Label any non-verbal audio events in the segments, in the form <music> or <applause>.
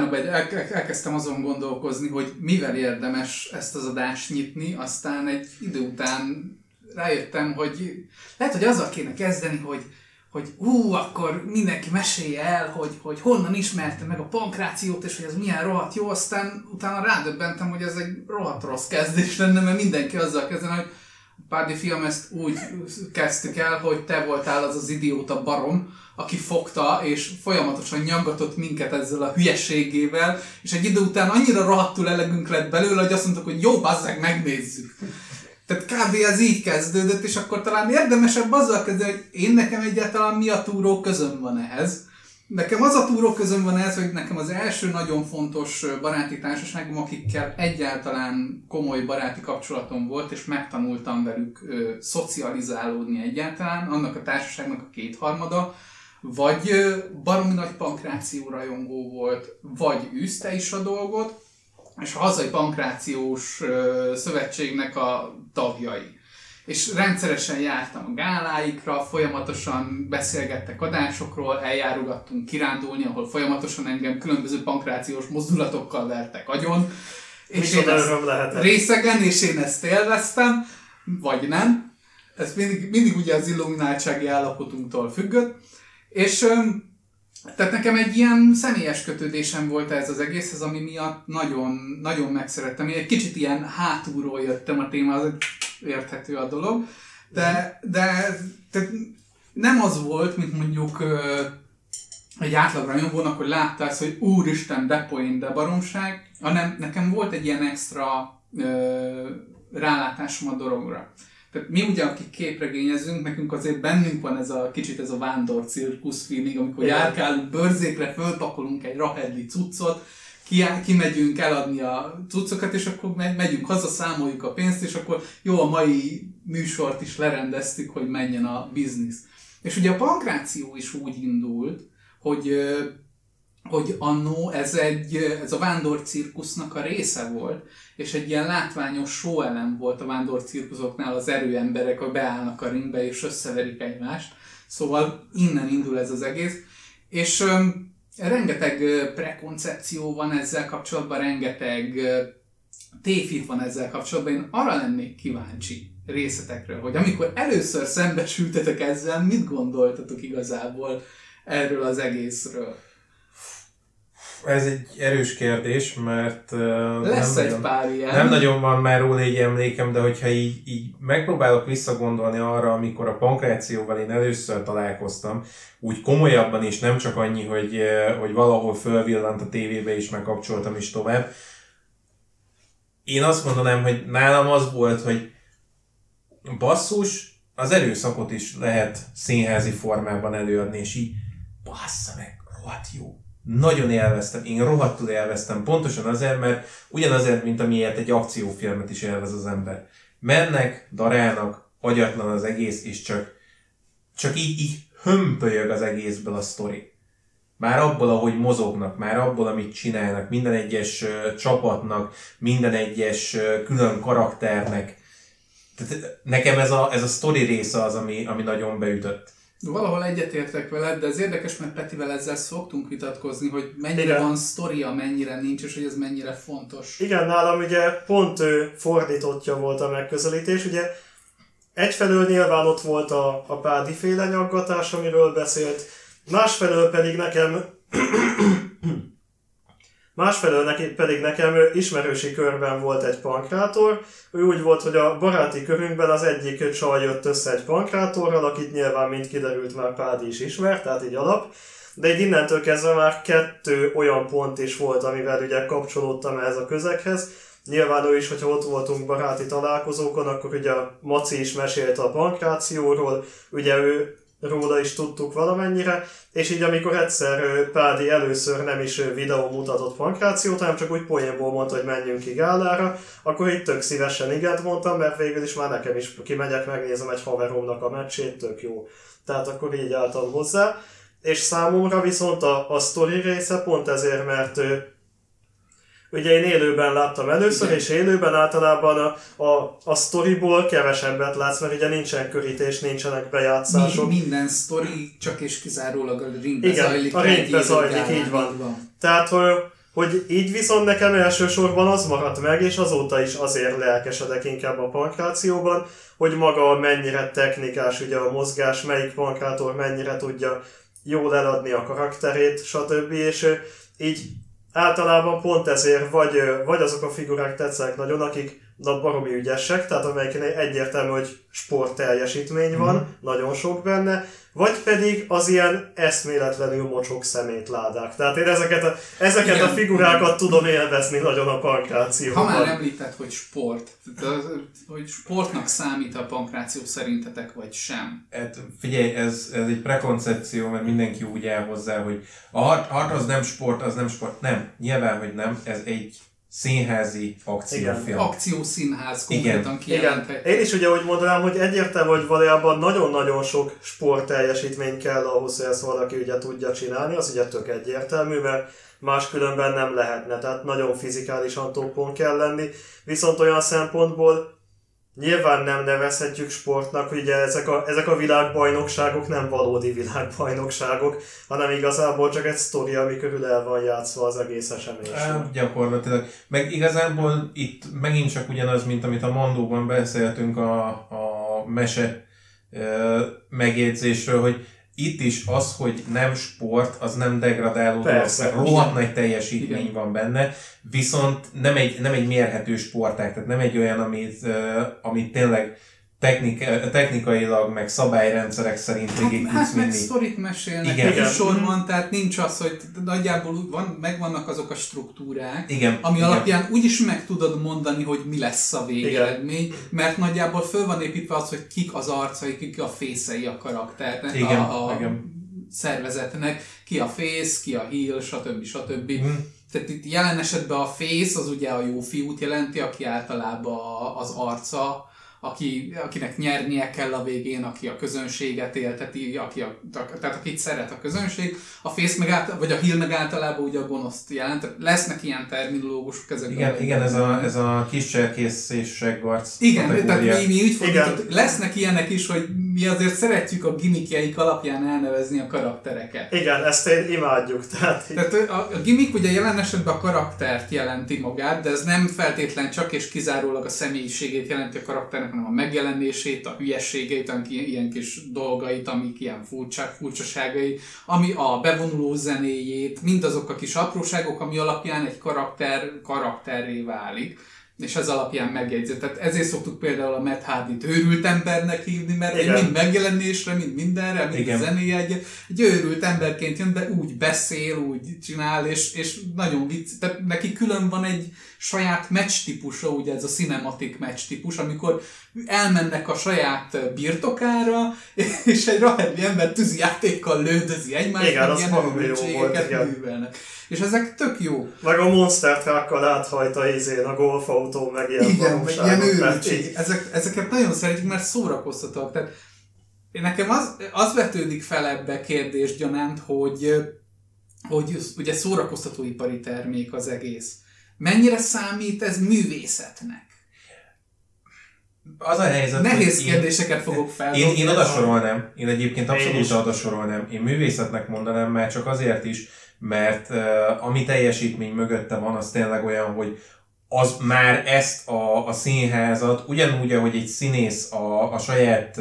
el, elkezdtem azon gondolkozni, hogy mivel érdemes ezt az adást nyitni, aztán egy idő után rájöttem, hogy lehet, hogy azzal kéne kezdeni, hogy hogy ú, akkor mindenki mesélje el, hogy, hogy honnan ismerte meg a pankrációt, és hogy ez milyen rohadt jó, aztán utána rádöbbentem, hogy ez egy rohadt rossz kezdés lenne, mert mindenki azzal kezdene, hogy Párdi fiam, ezt úgy kezdtük el, hogy te voltál az az idióta barom, aki fogta, és folyamatosan nyaggatott minket ezzel a hülyeségével, és egy idő után annyira rohadtul elegünk lett belőle, hogy azt mondtuk, hogy jó, bazzeg, megnézzük. Tehát kb. ez így kezdődött, és akkor talán érdemesebb azzal kezdeni, hogy én nekem egyáltalán mi a túró közön van ehhez. Nekem az a túró közön van ez, hogy nekem az első nagyon fontos baráti társaságom, akikkel egyáltalán komoly baráti kapcsolatom volt, és megtanultam velük ö, szocializálódni egyáltalán, annak a társaságnak a kétharmada, vagy ö, baromi nagy pankráció rajongó volt, vagy űzte is a dolgot, és a hazai pankrációs ö, szövetségnek a tagjai és rendszeresen jártam a gáláikra, folyamatosan beszélgettek adásokról, eljárogattunk kirándulni, ahol folyamatosan engem különböző pankrációs mozdulatokkal vertek agyon. És én ezt részegen, és én ezt élveztem, vagy nem. Ez mindig, mindig ugye az illumináltsági állapotunktól függött. És tehát nekem egy ilyen személyes kötődésem volt ez az egészhez, ami miatt nagyon, nagyon megszerettem. Én egy kicsit ilyen hátulról jöttem a témához, érthető a dolog, de, de tehát nem az volt, mint mondjuk egy átlag rajongónak, hogy látta ezt, hogy úristen, de poén, de baromság, hanem nekem volt egy ilyen extra ö, rálátásom a dologra. Mi ugye, akik képregényezünk, nekünk azért bennünk van ez a kicsit ez a vándor cirkusz feeling, amikor Igen. járkálunk bőrzékre, fölpakolunk egy rahedli cuccot, ki, kimegyünk eladni a cuccokat, és akkor megyünk haza, számoljuk a pénzt, és akkor jó, a mai műsort is lerendeztük, hogy menjen a biznisz. És ugye a pankráció is úgy indult, hogy hogy annó ez, egy, ez a vándor cirkusznak a része volt, és egy ilyen látványos show elem volt a vándor cirkuszoknál az erőemberek, hogy beállnak a ringbe és összeverik egymást. Szóval innen indul ez az egész. És rengeteg prekoncepció van ezzel kapcsolatban, rengeteg tévhit van ezzel kapcsolatban. Én arra lennék kíváncsi részletekről, hogy amikor először szembesültetek ezzel, mit gondoltatok igazából erről az egészről? Ez egy erős kérdés, mert Lesz nem, egy nagyon, pár ilyen. nem nagyon van már róla egy emlékem, de hogyha így, így megpróbálok visszagondolni arra, amikor a pankrációval én először találkoztam, úgy komolyabban is, nem csak annyi, hogy, hogy valahol fölvillant a tévébe is megkapcsoltam is tovább. Én azt mondanám, hogy nálam az volt, hogy basszus, az erőszakot is lehet színházi formában előadni, és így bassza meg, rohadt jó nagyon élveztem, én rohadtul élveztem, pontosan azért, mert ugyanazért, mint amiért egy akciófilmet is élvez az ember. Mennek, darálnak, agyatlan az egész, és csak, csak így, így hömpölyög az egészből a sztori. Már abból, ahogy mozognak, már abból, amit csinálnak, minden egyes uh, csapatnak, minden egyes uh, külön karakternek. Tehát nekem ez a, ez a sztori része az, ami, ami nagyon beütött. Valahol egyetértek veled, de ez érdekes, mert Petivel ezzel szoktunk vitatkozni, hogy mennyire Igen. van sztoria, mennyire nincs, és hogy ez mennyire fontos. Igen, nálam ugye pont ő fordítottja volt a megközelítés. Ugye egyfelől nyilván ott volt a, a Pádi féle nyaggatás, amiről beszélt, másfelől pedig nekem Másfelől neki, pedig nekem ismerősi körben volt egy pankrátor, ő úgy volt, hogy a baráti körünkben az egyik csaj jött össze egy pankrátorral, akit nyilván mint kiderült már Pádi is ismert, tehát így alap, de egy innentől kezdve már kettő olyan pont is volt, amivel ugye kapcsolódtam ehhez a közeghez. Nyilván ő is, hogyha ott voltunk baráti találkozókon, akkor ugye a Maci is mesélt a pankrációról, ugye ő róla is tudtuk valamennyire, és így amikor egyszer Pádi először nem is videó mutatott pankrációt, hanem csak úgy poénból mondta, hogy menjünk ki gálára, akkor itt tök szívesen igent mondtam, mert végül is már nekem is kimegyek, megnézem egy haveromnak a meccsét, tök jó. Tehát akkor így álltam hozzá. És számomra viszont a, a sztori része pont ezért, mert Ugye én élőben láttam először, Igen. és élőben általában a, a, a storyból kevesebbet látsz, mert ugye nincsen körítés, nincsenek bejátszások. Mi, minden sztori csak és kizárólag a ringbe Igen, zajlik. a ringbe zajlik, élő így van. gálán, Tehát, hogy, hogy így viszont nekem elsősorban az maradt meg, és azóta is azért lelkesedek inkább a pankrációban, hogy maga mennyire technikás ugye a mozgás, melyik pankrátor mennyire tudja jól eladni a karakterét, stb. És így általában pont ezért vagy, vagy azok a figurák tetszenek nagyon, akik na, baromi ügyesek, tehát amelyiknél egyértelmű, hogy sport teljesítmény van, mm. nagyon sok benne, vagy pedig az ilyen eszméletlenül mocsok szemétládák. Tehát én ezeket a, ezeket Igen. a figurákat tudom élvezni nagyon a Ha pankrációban. már említed, hogy sport, hogy sportnak számít a pankráció szerintetek, vagy sem? Hát figyelj, ez, ez egy prekoncepció, mert mindenki úgy áll hozzá, hogy a harc, harc az nem sport, az nem sport. Nem, nyilván, hogy nem, ez egy színházi akciófilm. Akciószínház Igen. konkrétan Igen. Én is ugye úgy mondanám, hogy egyértelmű, hogy valójában nagyon-nagyon sok sport teljesítmény kell ahhoz, hogy ezt valaki ugye tudja csinálni, az ugye tök egyértelmű, mert máskülönben nem lehetne, tehát nagyon fizikálisan toppon kell lenni, viszont olyan szempontból nyilván nem nevezhetjük sportnak, ugye ezek a, ezek a világbajnokságok nem valódi világbajnokságok, hanem igazából csak egy sztori, ami körül el van játszva az egész esemény. Á, gyakorlatilag. Meg igazából itt megint csak ugyanaz, mint amit a Mandóban beszéltünk a, a mese megjegyzésről, hogy itt is az, hogy nem sport, az nem degradáló Persze, rohadt nagy teljesítmény Igen. van benne, viszont nem egy, nem egy mérhető sportág, tehát nem egy olyan, amit, amit tényleg technik, technikailag, meg szabályrendszerek szerint végig Hát, hát meg sztorit mesélnek, Igen. Igen. Igen. sorban, tehát nincs az, hogy nagyjából van, megvannak azok a struktúrák, Igen, ami igen. alapján úgyis meg tudod mondani, hogy mi lesz a végeredmény, mert nagyjából föl van építve az, hogy kik az arcai, kik a fészei a karakternek, Igen, a, a igen. szervezetnek, ki a fész, ki a heal, stb. stb. Mhm. Tehát itt jelen esetben a fész az ugye a jó fiút jelenti, aki általában az arca, aki, akinek nyernie kell a végén, aki a közönséget élteti, aki a, tehát akit szeret a közönség. A fész meg át, vagy a heal meg általában ugye a gonoszt jelent. Lesznek ilyen terminológusok ezek Igen, igen ez, a, ez a kis cserkész és seggarc igen, tehát mi, mi úgy fordított, lesznek ilyenek is, hogy mi azért szeretjük a gimmickjeik alapján elnevezni a karaktereket. Igen, ezt én imádjuk. Tehát így- Tehát a, a gimmick ugye jelen esetben a karaktert jelenti magát, de ez nem feltétlen csak és kizárólag a személyiségét jelenti a karakternek, hanem a megjelenését, a hülyességeit, amik ilyen, kis dolgait, amik ilyen furcsák, furcsaságai, ami a bevonuló zenéjét, mindazok a kis apróságok, ami alapján egy karakter karakterré válik és ez alapján megjegyzett. Tehát ezért szoktuk például a Matt Hardy-t őrült embernek hívni, mert Igen. mind megjelenésre, mind mindenre, mind Igen. a zenéje egy, egy őrült emberként jön, de úgy beszél, úgy csinál, és, és nagyon vicc. Tehát neki külön van egy saját meccs típusa, ugye ez a cinematic meccs típus, amikor elmennek a saját birtokára, <laughs> és egy rahedli ember tűzijátékkal lődözi egymást, Igen, az ilyen jó volt, igen. művelnek. És ezek tök jó. Meg a Monster Truckkal áthajta izén a golfautó, meg ilyen Igen, ilyen őrültség. Ezek, ezeket nagyon szeretjük, mert szórakoztatóak. Tehát nekem az, az vetődik fel ebbe kérdés gyanánt, hogy, hogy ugye szórakoztatóipari termék az egész. Mennyire számít ez művészetnek? Az a helyzet, Nehéz hogy én- kérdéseket fogok feldobni. Én, én oda sorolnám, én egyébként Én abszolút is. oda sorolnám. Én művészetnek mondanám már csak azért is, mert uh, ami teljesítmény mögötte van, az tényleg olyan, hogy az már ezt a, a színházat, ugyanúgy, ahogy egy színész a, a saját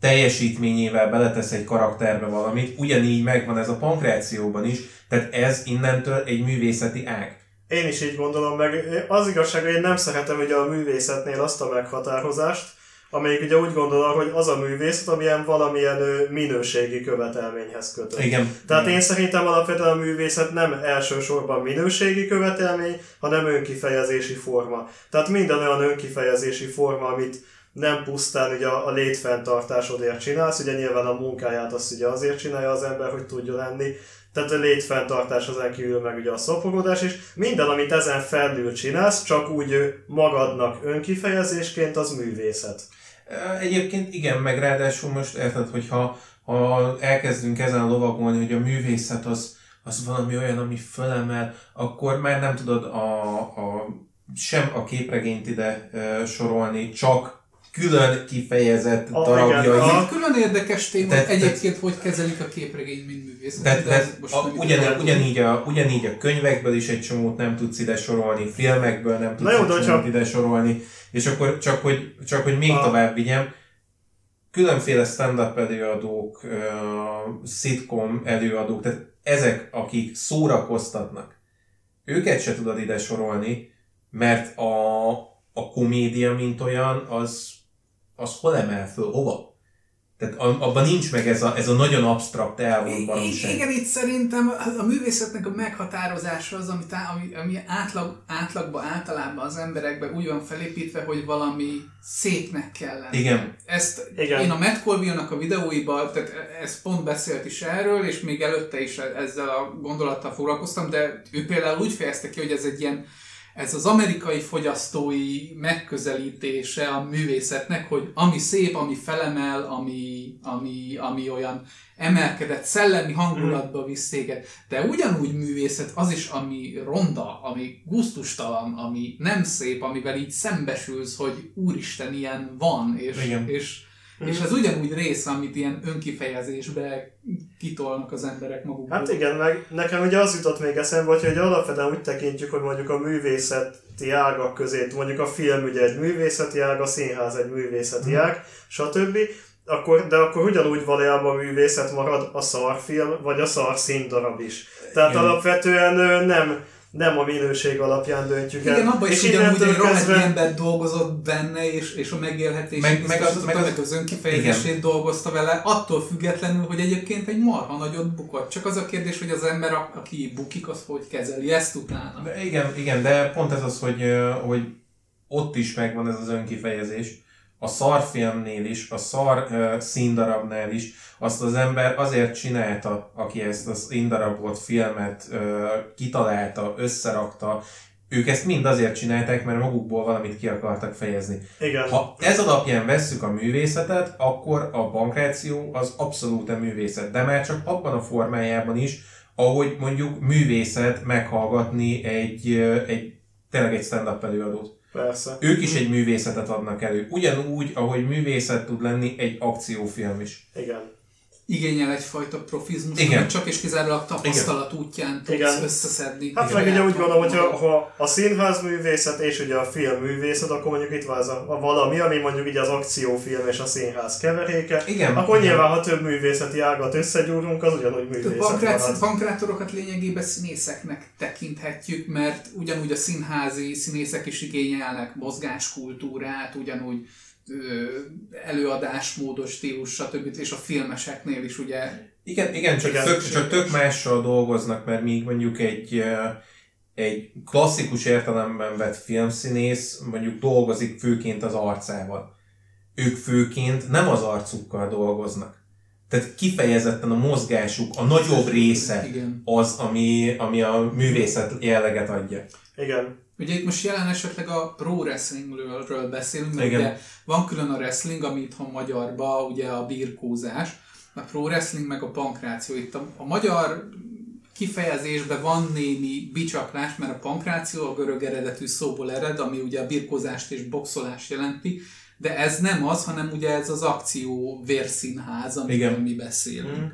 teljesítményével beletesz egy karakterbe valamit, ugyanígy megvan ez a pankrációban is, tehát ez innentől egy művészeti ág. Én is így gondolom meg. Az igazság, hogy én nem szeretem ugye a művészetnél azt a meghatározást, amelyik ugye úgy gondol, hogy az a művészet, amilyen valamilyen minőségi követelményhez kötött. Igen. Tehát én szerintem alapvetően a művészet nem elsősorban minőségi követelmény, hanem önkifejezési forma. Tehát minden olyan önkifejezési forma, amit nem pusztán ugye a, a létfenntartásodért csinálsz, ugye nyilván a munkáját azt ugye azért csinálja az ember, hogy tudjon enni, tehát a létfenntartás ezen kívül meg ugye a szoporodás is. Minden, amit ezen felül csinálsz, csak úgy magadnak önkifejezésként, az művészet. Egyébként igen, meg ráadásul most érted, hogyha ha elkezdünk ezen lovagolni, hogy a művészet az, az valami olyan, ami fölemel, akkor már nem tudod a, a sem a képregényt ide sorolni, csak külön kifejezett A- darabjai. igen, Ez a- külön érdekes téma, Tehát- hogy egyébként hogy kezelik a képregény, mint művészet. Tehát, tehát most a, ugyan, ugyanígy, a, ugyanígy a könyvekből is egy csomót nem tudsz ide sorolni, filmekből nem tudsz Na jó, egy hogyha- ide sorolni, és akkor csak hogy, csak hogy még A- tovább vigyem, különféle stand-up előadók, uh, szitkom előadók, tehát ezek, akik szórakoztatnak, őket se tudod ide sorolni, mert a, a komédia, mint olyan, az, az hol emel föl, hova? Tehát abban nincs meg ez a, ez a nagyon absztrakt elvont baromság. Igen, itt szerintem a- művészetnek a meghatározása az, amit á- ami, ami átlag, átlagban, általában az emberekben úgy van felépítve, hogy valami szépnek kell lenni. Igen. Ezt Igen. én a Matt Colville-nak a videóiban, tehát ez pont beszélt is erről, és még előtte is ezzel a gondolattal foglalkoztam, de ő például úgy fejezte ki, hogy ez egy ilyen ez az amerikai fogyasztói megközelítése a művészetnek, hogy ami szép, ami felemel, ami, ami, ami olyan emelkedett szellemi hangulatba visz téged. De ugyanúgy művészet az is, ami ronda, ami gusztustalan, ami nem szép, amivel így szembesülsz, hogy úristen, ilyen van, és, Igen. és, és ez ugyanúgy része, amit ilyen önkifejezésbe kitolnak az emberek magukból. Hát igen, meg nekem ugye az jutott még eszembe, hogy, hogy alapvetően úgy tekintjük, hogy mondjuk a művészeti ágak közé, mondjuk a film ugye egy művészeti ág, a színház egy művészeti Mhm. ág, stb. Akkor, de akkor ugyanúgy valójában művészet marad a szarfilm, vagy a szar színdarab is. Tehát Igen. alapvetően nem, nem a minőség alapján döntjük el. Igen, abban is ugyanúgy egy rohadt kezdve- ember dolgozott benne, és, és a megélhetését Meg- meg, az- meg az- önkifejezését dolgozta vele, attól függetlenül, hogy egyébként egy marha nagyot bukott. Csak az a kérdés, hogy az ember, aki bukik, az hogy kezeli ezt utána. De igen, igen, de pont ez az, hogy, hogy ott is megvan ez az önkifejezés. A szarfilmnél is, a szar uh, színdarabnál is, azt az ember azért csinálta, aki ezt a színdarabot, filmet uh, kitalálta, összerakta, ők ezt mind azért csinálták, mert magukból valamit ki akartak fejezni. Igen. Ha ez alapján vesszük a művészetet, akkor a bankráció az abszolút a művészet, de már csak abban a formájában is, ahogy mondjuk művészet meghallgatni egy, egy tényleg egy stand-up előadót. Persze. Ők is egy művészetet adnak elő. Ugyanúgy, ahogy művészet tud lenni egy akciófilm is. Igen. Igényel egyfajta profizmus, Igen. amit csak és kizárólag tapasztalat útján tudsz Igen. összeszedni. Hát Igen. meg ugye úgy gondolom, hogy ha, ha a színház művészet és ugye a film művészet, akkor mondjuk itt van ez a, a valami, ami mondjuk így az akciófilm és a színház keveréke. Igen. Akkor nyilván, ha több művészeti ágat összegyúrunk, az ugyanúgy A művészet pankrát, marad. pankrátorokat lényegében színészeknek tekinthetjük, mert ugyanúgy a színházi színészek is igényelnek mozgáskultúrát, ugyanúgy előadásmódos stílus, stb. És a filmeseknél is ugye Igen, igen, csak, Igen. Tök, csak tök mással dolgoznak, mert míg mondjuk egy, egy klasszikus értelemben vett filmszínész mondjuk dolgozik főként az arcával. Ők főként nem az arcukkal dolgoznak. Tehát kifejezetten a mozgásuk, a nagyobb része Igen. az, ami, ami a művészet jelleget adja. Igen. Ugye itt most jelen esetleg a pro wrestlingről beszélünk, mert Igen. ugye van külön a wrestling, ami itthon magyarba ugye a birkózás, a pro wrestling meg a pankráció. Itt a, a magyar kifejezésben van némi bicsaklás, mert a pankráció a görög eredetű szóból ered, ami ugye a birkózást és boxolást jelenti, de ez nem az, hanem ugye ez az akció vérszínház, amiről Igen. mi beszélünk. Mhm.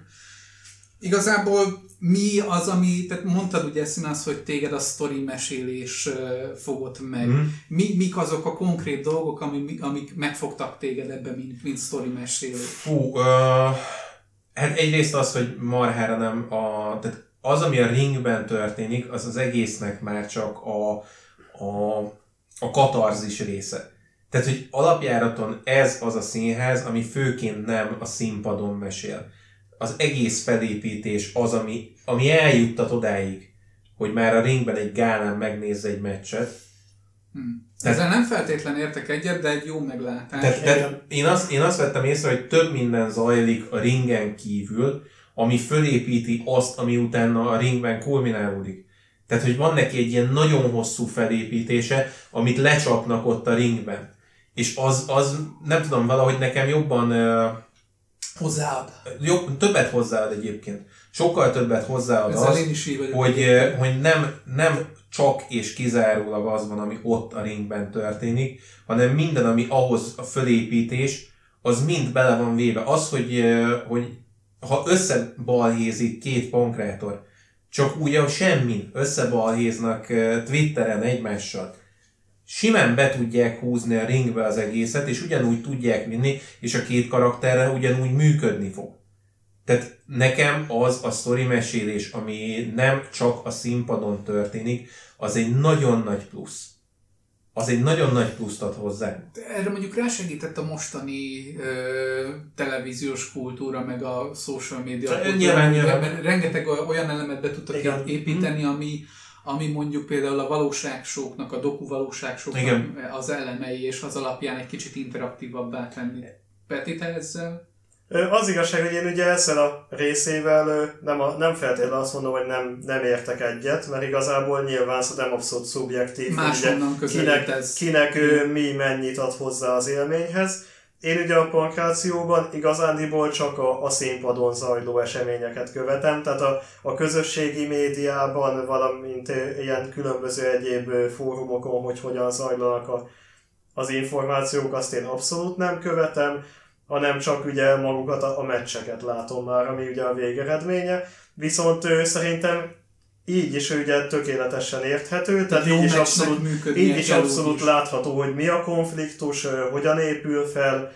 Igazából mi az, ami, tehát mondtad ugye Színász, hogy téged a sztori mesélés fogott meg. Mhm. Mi, mik azok a konkrét dolgok, ami, amik megfogtak téged ebbe, mint, mint sztori mesélő? Fú, ö, hát egyrészt az, hogy marhára nem a... Tehát az, ami a ringben történik, az az egésznek már csak a, a, a katarzis része. Tehát, hogy alapjáraton ez az a színház, ami főként nem a színpadon mesél. Az egész felépítés az, ami, ami eljuttat odáig, hogy már a ringben egy gálán megnézze egy meccset, Hm. Tehát- Ezzel nem feltétlen értek egyet, de egy jó meglátás. Tehát, tehát én, azt, én azt vettem észre, hogy több minden zajlik a ringen kívül, ami fölépíti azt, ami utána a ringben kulminálódik. Tehát, hogy van neki egy ilyen nagyon hosszú felépítése, amit lecsapnak ott a ringben. És az, az nem tudom, valahogy nekem jobban Hozzáad. Jobb, többet hozzáad egyébként. Sokkal többet hozzáad Ezzel az, én is így hogy, eh, hogy nem, nem csak és kizárólag az van, ami ott a ringben történik, hanem minden, ami ahhoz a fölépítés, az mind bele van véve. Az, hogy, eh, hogy ha összebalhézik két pankrátor, csak úgy a semmin összebalhéznak eh, Twitteren egymással, simán be tudják húzni a ringbe az egészet, és ugyanúgy tudják vinni, és a két karakterre ugyanúgy működni fog. Tehát nekem az a sztori mesélés, ami nem csak a színpadon történik, az egy nagyon nagy plusz. Az egy nagyon nagy pluszt ad hozzá. Erre mondjuk rásegített a mostani ö, televíziós kultúra, meg a social media Nyilván, kultúra, nyilván. rengeteg olyan elemet be tudtak Igen. építeni, ami, ami mondjuk például a valóságsóknak, a doku valóságsóknak Igen. az elemei, és az alapján egy kicsit interaktívabbá tenni. Peti, te ezzel? Az igazság, hogy én ugye ezzel a részével nem, a, nem feltétlenül azt mondom, hogy nem, nem értek egyet, mert igazából nyilván szó nem abszolút szubjektív, Máshonnan ugye kinek, kinek ö, mi mennyit ad hozzá az élményhez. Én ugye a pankrációban igazándiból csak a, a színpadon zajló eseményeket követem, tehát a, a közösségi médiában, valamint ilyen különböző egyéb fórumokon, hogy hogyan zajlanak a, az információk, azt én abszolút nem követem, hanem csak ugye magukat a, a meccseket látom már, ami ugye a végeredménye. Viszont ő szerintem így is ugye tökéletesen érthető, tehát Jó így is abszolút, így is abszolút látható, hogy mi a konfliktus, hogyan épül fel,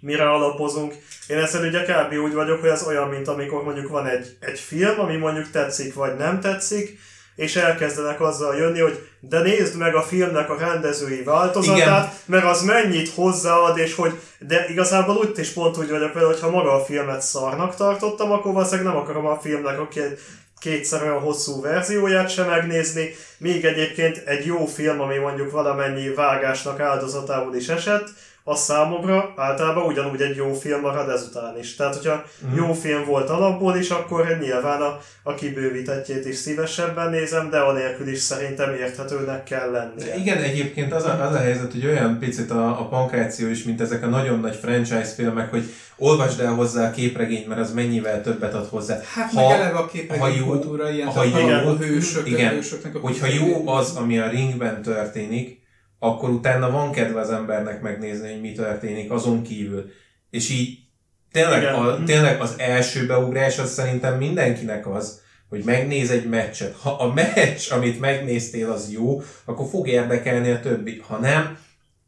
mire alapozunk. Én ezzel ugye kb. úgy vagyok, hogy ez olyan, mint amikor mondjuk van egy, egy film, ami mondjuk tetszik vagy nem tetszik, és elkezdenek azzal jönni, hogy de nézd meg a filmnek a rendezői változatát, Igen. mert az mennyit hozzáad, és hogy, de igazából úgy is pont úgy vagyok vele, hogy ha maga a filmet szarnak tartottam, akkor valószínűleg nem akarom a filmnek a kétszer olyan hosszú verzióját sem megnézni, míg egyébként egy jó film, ami mondjuk valamennyi vágásnak áldozatául is esett, az számomra általában ugyanúgy egy jó film marad ezután is. Tehát, hogyha mm. jó film volt alapból is, akkor nyilván a, a kibővítettjét is szívesebben nézem, de anélkül is szerintem érthetőnek kell lennie. Igen, egyébként az a, az a helyzet, hogy olyan picit a, a pankráció is, mint ezek a nagyon nagy franchise filmek, hogy olvasd el hozzá a képregényt, mert az mennyivel többet ad hozzá. Hát Ha- meg eleve a ha képregény jó- kultúra ilyen, ha jó- a hősök, igen, a hősöknek a Hogyha jó az, ami a ringben történik, akkor utána van kedve az embernek megnézni, hogy mi történik azon kívül. És így tényleg, Igen. a, tényleg az első beugrás az szerintem mindenkinek az, hogy megnéz egy meccset. Ha a meccs, amit megnéztél, az jó, akkor fog érdekelni a többi. Ha nem,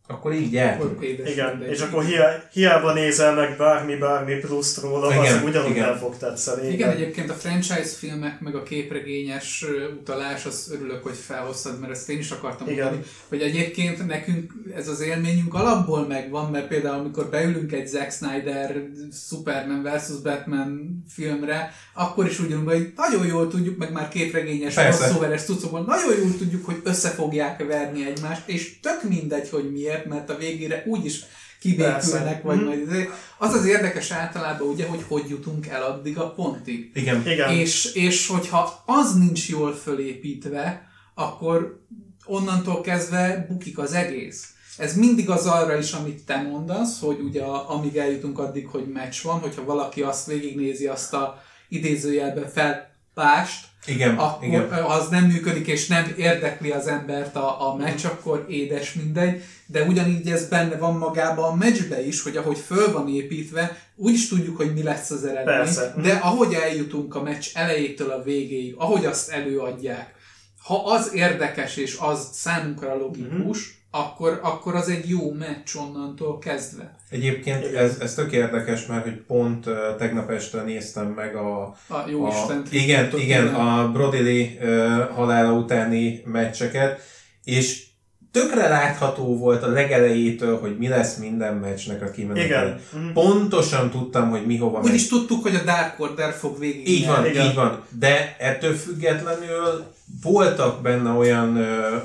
akkor így édes Igen, és akkor hiá- hiába nézel meg bármi-bármi pluszt róla, Igen, az ugyanúgy igen. nem fog tetszeni. Igen, egyébként a franchise filmek, meg a képregényes utalás, az örülök, hogy felhoztad, mert ezt én is akartam Igen. mondani, hogy egyébként nekünk ez az élményünk alapból megvan, mert például amikor beülünk egy Zack Snyder Superman vs. Batman filmre, akkor is ugyanúgy, hogy nagyon jól tudjuk, meg már képregényes, crossoveres nagyon jól tudjuk, hogy össze fogják verni egymást, és tök mindegy, hogy miért, mert a végére úgyis kibékülnek, vagy Mhm. majd izé. az az érdekes általában, ugye, hogy hogy jutunk el addig a pontig. Igen. Igen. És, és hogyha az nincs jól fölépítve, akkor onnantól kezdve bukik az egész. Ez mindig az arra is, amit te mondasz, hogy ugye a, amíg eljutunk addig, hogy meccs van, hogyha valaki azt végignézi azt a idézőjelben felpást, Igen. akkor Igen. az nem működik, és nem érdekli az embert a, a meccs, akkor édes mindegy, de ugyanígy ez benne van magában a meccsbe is, hogy ahogy föl van építve, úgy is tudjuk, hogy mi lesz az eredmény, Persze. de ahogy eljutunk a meccs elejétől a végéig, ahogy azt előadják, ha az érdekes és az számunkra logikus, akkor, akkor az egy jó meccs onnantól kezdve. Egyébként Igen. ez, ez tök érdekes, mert hogy pont uh, tegnap este néztem meg a, A jó a, Isten igen, igen, a Brody Lee uh, halála utáni meccseket, és tökre látható volt a legelejétől, hogy mi lesz minden meccsnek a kimenetele. Igen. Mhm. Pontosan tudtam, hogy mi hova megy. Úgyis tudtuk, hogy a Dark Order fog végig. Így van, Igen. így van. De ettől függetlenül voltak benne olyan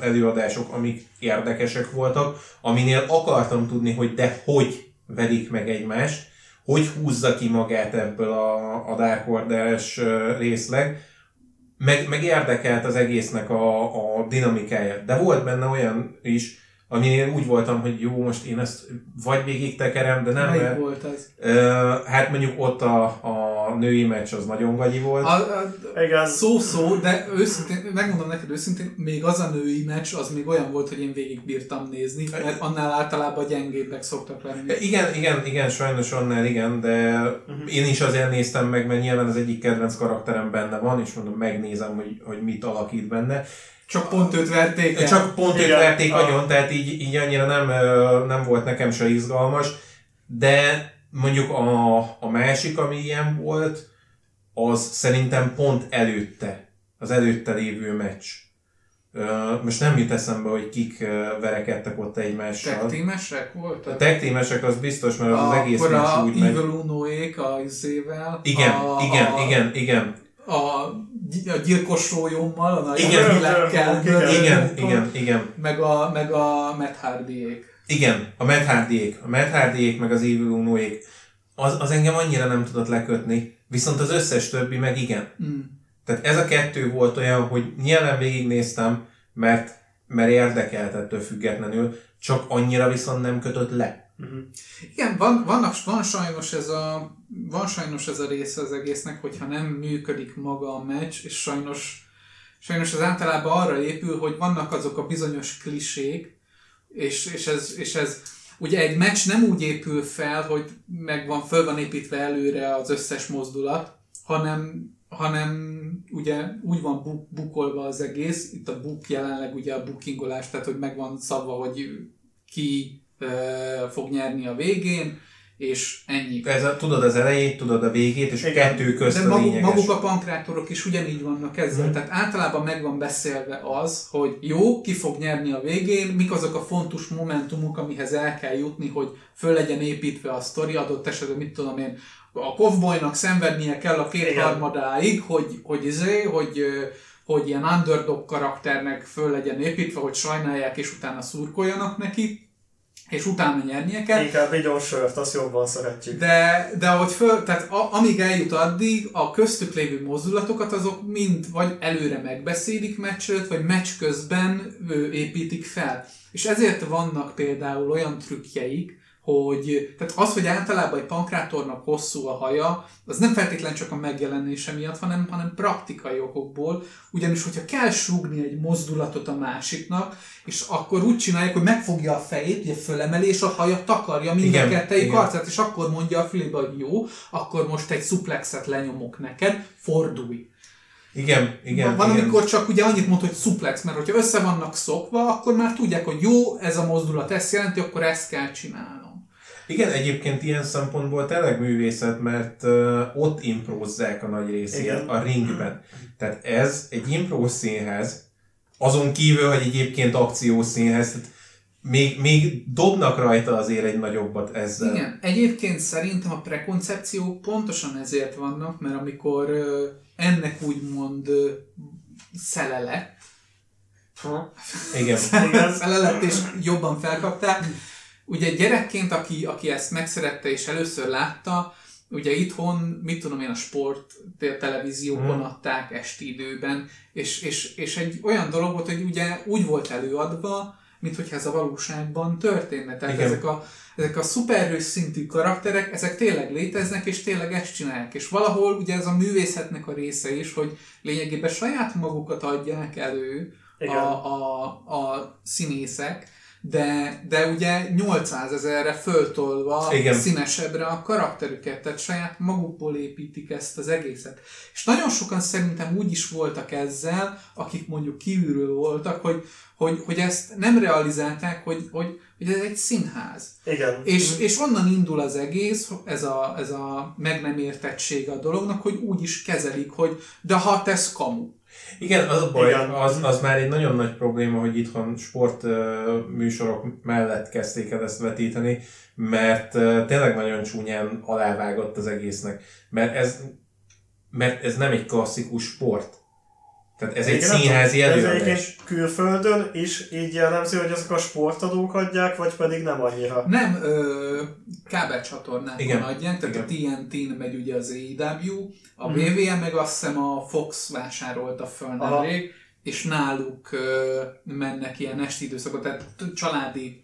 előadások, amik érdekesek voltak, aminél akartam tudni, hogy de hogy verik meg egymást, hogy húzza ki magát ebből a, a Dark Order-es részleg, meg, meg érdekelt az egésznek a, a dinamikája. De volt benne olyan is, Ami úgy voltam, hogy jó, most én ezt vagy végig tekerem, de nem, Melyik mert, volt az? ö, hát mondjuk ott a, a női meccs az nagyon gagyi volt. A, a, Igen. Szó-szó, de őszintén, megmondom neked őszintén, még az a női meccs, az még olyan volt, hogy én végig bírtam nézni, mert annál általában gyengébbek szoktak lenni. Igen, igen, igen, sajnos annál igen, de én is azért néztem meg, mert nyilván az egyik kedvenc karakterem benne van, és mondom, megnézem, hogy, hogy mit alakít benne. Csak pont őt verték el. Csak pont őt verték a- agyon, tehát így, így annyira nem, nem volt nekem se izgalmas, de mondjuk a, a másik, ami ilyen volt, az szerintem pont előtte, az előtte lévő meccs. Most nem jut eszembe, hogy kik verekedtek ott egymással. Tektímesek A voltak? tech az biztos, mert az, az egész Akkor a meccs úgy megy. Evil Unoék a izével. Igen, a, igen, a, igen, igen, A, a gyilkos a nagy Igen, hílekkel, igen, igen, igen, igen. Meg a, meg a Matt Hardyék. Igen, a Matt Hardyék, a Matt Hardyék meg az Evil Unoék, az, az engem annyira nem tudott lekötni, viszont az összes többi meg igen. Mm. Tehát ez a kettő volt olyan, hogy nyilván végignéztem, mert, mert érdekelt ettől függetlenül, csak annyira viszont nem kötött le. Igen, van, vannak, van, sajnos ez a, van sajnos ez a része az egésznek, hogyha nem működik maga a meccs, és sajnos, sajnos ez általában arra épül, hogy vannak azok a bizonyos klisék, és, és, ez, és ez ugye egy meccs nem úgy épül fel, hogy meg van, föl van építve előre az összes mozdulat, hanem, hanem ugye úgy van buk, bukolva az egész, itt a book jelenleg ugye a bookingolás, tehát hogy meg van szabva, hogy ki fog nyerni a végén, és ennyi. Ez a, tudod az elejét, tudod a végét, és a Igen. kettő közt De a maguk, lényeges. maguk a pankrátorok is ugyanígy vannak ezzel. Mhm. Tehát általában meg van beszélve az, hogy jó, ki fog nyerni a végén, mik azok a fontos momentumok, amihez el kell jutni, hogy föl legyen építve a sztori, adott esetben, mit tudom én, a kovboynak szenvednie kell a kétharmadáig, hogy, hogy, izé, hogy, hogy ilyen underdog karakternek föl legyen építve, hogy sajnálják, és utána szurkoljanak neki, és utána nyernie kell. Inkább vigyon sört, azt jobban szeretjük. De, de ahogy föl, tehát a, amíg eljut addig, a köztük lévő mozdulatokat azok mind vagy előre megbeszélik meccs előtt, vagy meccs közben ő, építik fel. És ezért vannak például olyan trükkjeik, hogy tehát az, hogy általában egy pankrátornak hosszú a haja, az nem feltétlen csak a megjelenése miatt, hanem, hanem praktikai okokból, ugyanis hogyha kell súgni egy mozdulatot a másiknak, és akkor úgy csinálják, hogy megfogja a fejét, ugye fölemeli, és a haja takarja mind Igen, a kettejük igen. arcát, és akkor mondja a fülébe, hogy jó, akkor most egy szuplexet lenyomok neked, fordulj. Igen, igen, van, igen. amikor csak ugye annyit mond, hogy suplex, mert hogyha össze vannak szokva, akkor már tudják, hogy jó, ez a mozdulat ezt jelenti, akkor ezt kell csinálnom. Igen, egyébként ilyen szempontból tényleg művészet, mert uh, ott improzzák a nagy részét Igen. a ringben. Tehát ez egy impró színház, azon kívül, hogy egyébként akciós színház, tehát még, még dobnak rajta azért egy nagyobbat ezzel. Igen, egyébként szerintem a prekoncepciók pontosan ezért vannak, mert amikor ö, ennek úgymond ö, szele lett, Igen. <laughs> Igen. szele lett és jobban felkapták, ugye gyerekként, aki, aki ezt megszerette és először látta, ugye itthon, mit tudom én, a sport te- televíziókon Hmm. adták esti időben, és, és, és egy olyan dolog volt, hogy ugye úgy volt előadva, mint hogyha ez a valóságban történne. Tehát Igen. ezek a, ezek a szuperhős szintű karakterek, ezek tényleg léteznek, és tényleg ezt csinálják. És valahol ugye ez a művészetnek a része is, hogy lényegében saját magukat adják elő Igen. a, a, a színészek, de, de ugye 800 ezerre föltolva Igen. színesebbre a karakterüket, tehát saját magukból építik ezt az egészet. És nagyon sokan szerintem úgy is voltak ezzel, akik mondjuk kívülről voltak, hogy, hogy, hogy ezt nem realizálták, hogy, hogy, hogy ez egy színház. Igen. És, és onnan indul az egész, ez a, ez a meg nem értettség a dolognak, hogy úgy is kezelik, hogy de ha ez kamu. Igen, az a baj, Igen. az, az már egy nagyon nagy probléma, hogy itthon sport ö, műsorok mellett kezdték el ezt vetíteni, mert tényleg nagyon csúnyán alávágott az egésznek. Mert ez, mert ez nem egy klasszikus sport. Tehát ez egy Igen, színházi Ez előadás. egyébként külföldön is így jellemző, hogy ezek a sportadók adják, vagy pedig nem annyira. Nem ö, kábelcsatornákon Igen. adják, tehát Igen. a TNT-n megy ugye az AEW, a Mhm. WWM meg azt hiszem a Fox vásárolta föl nemrég, és náluk ö, mennek ilyen esti időszakot, tehát családi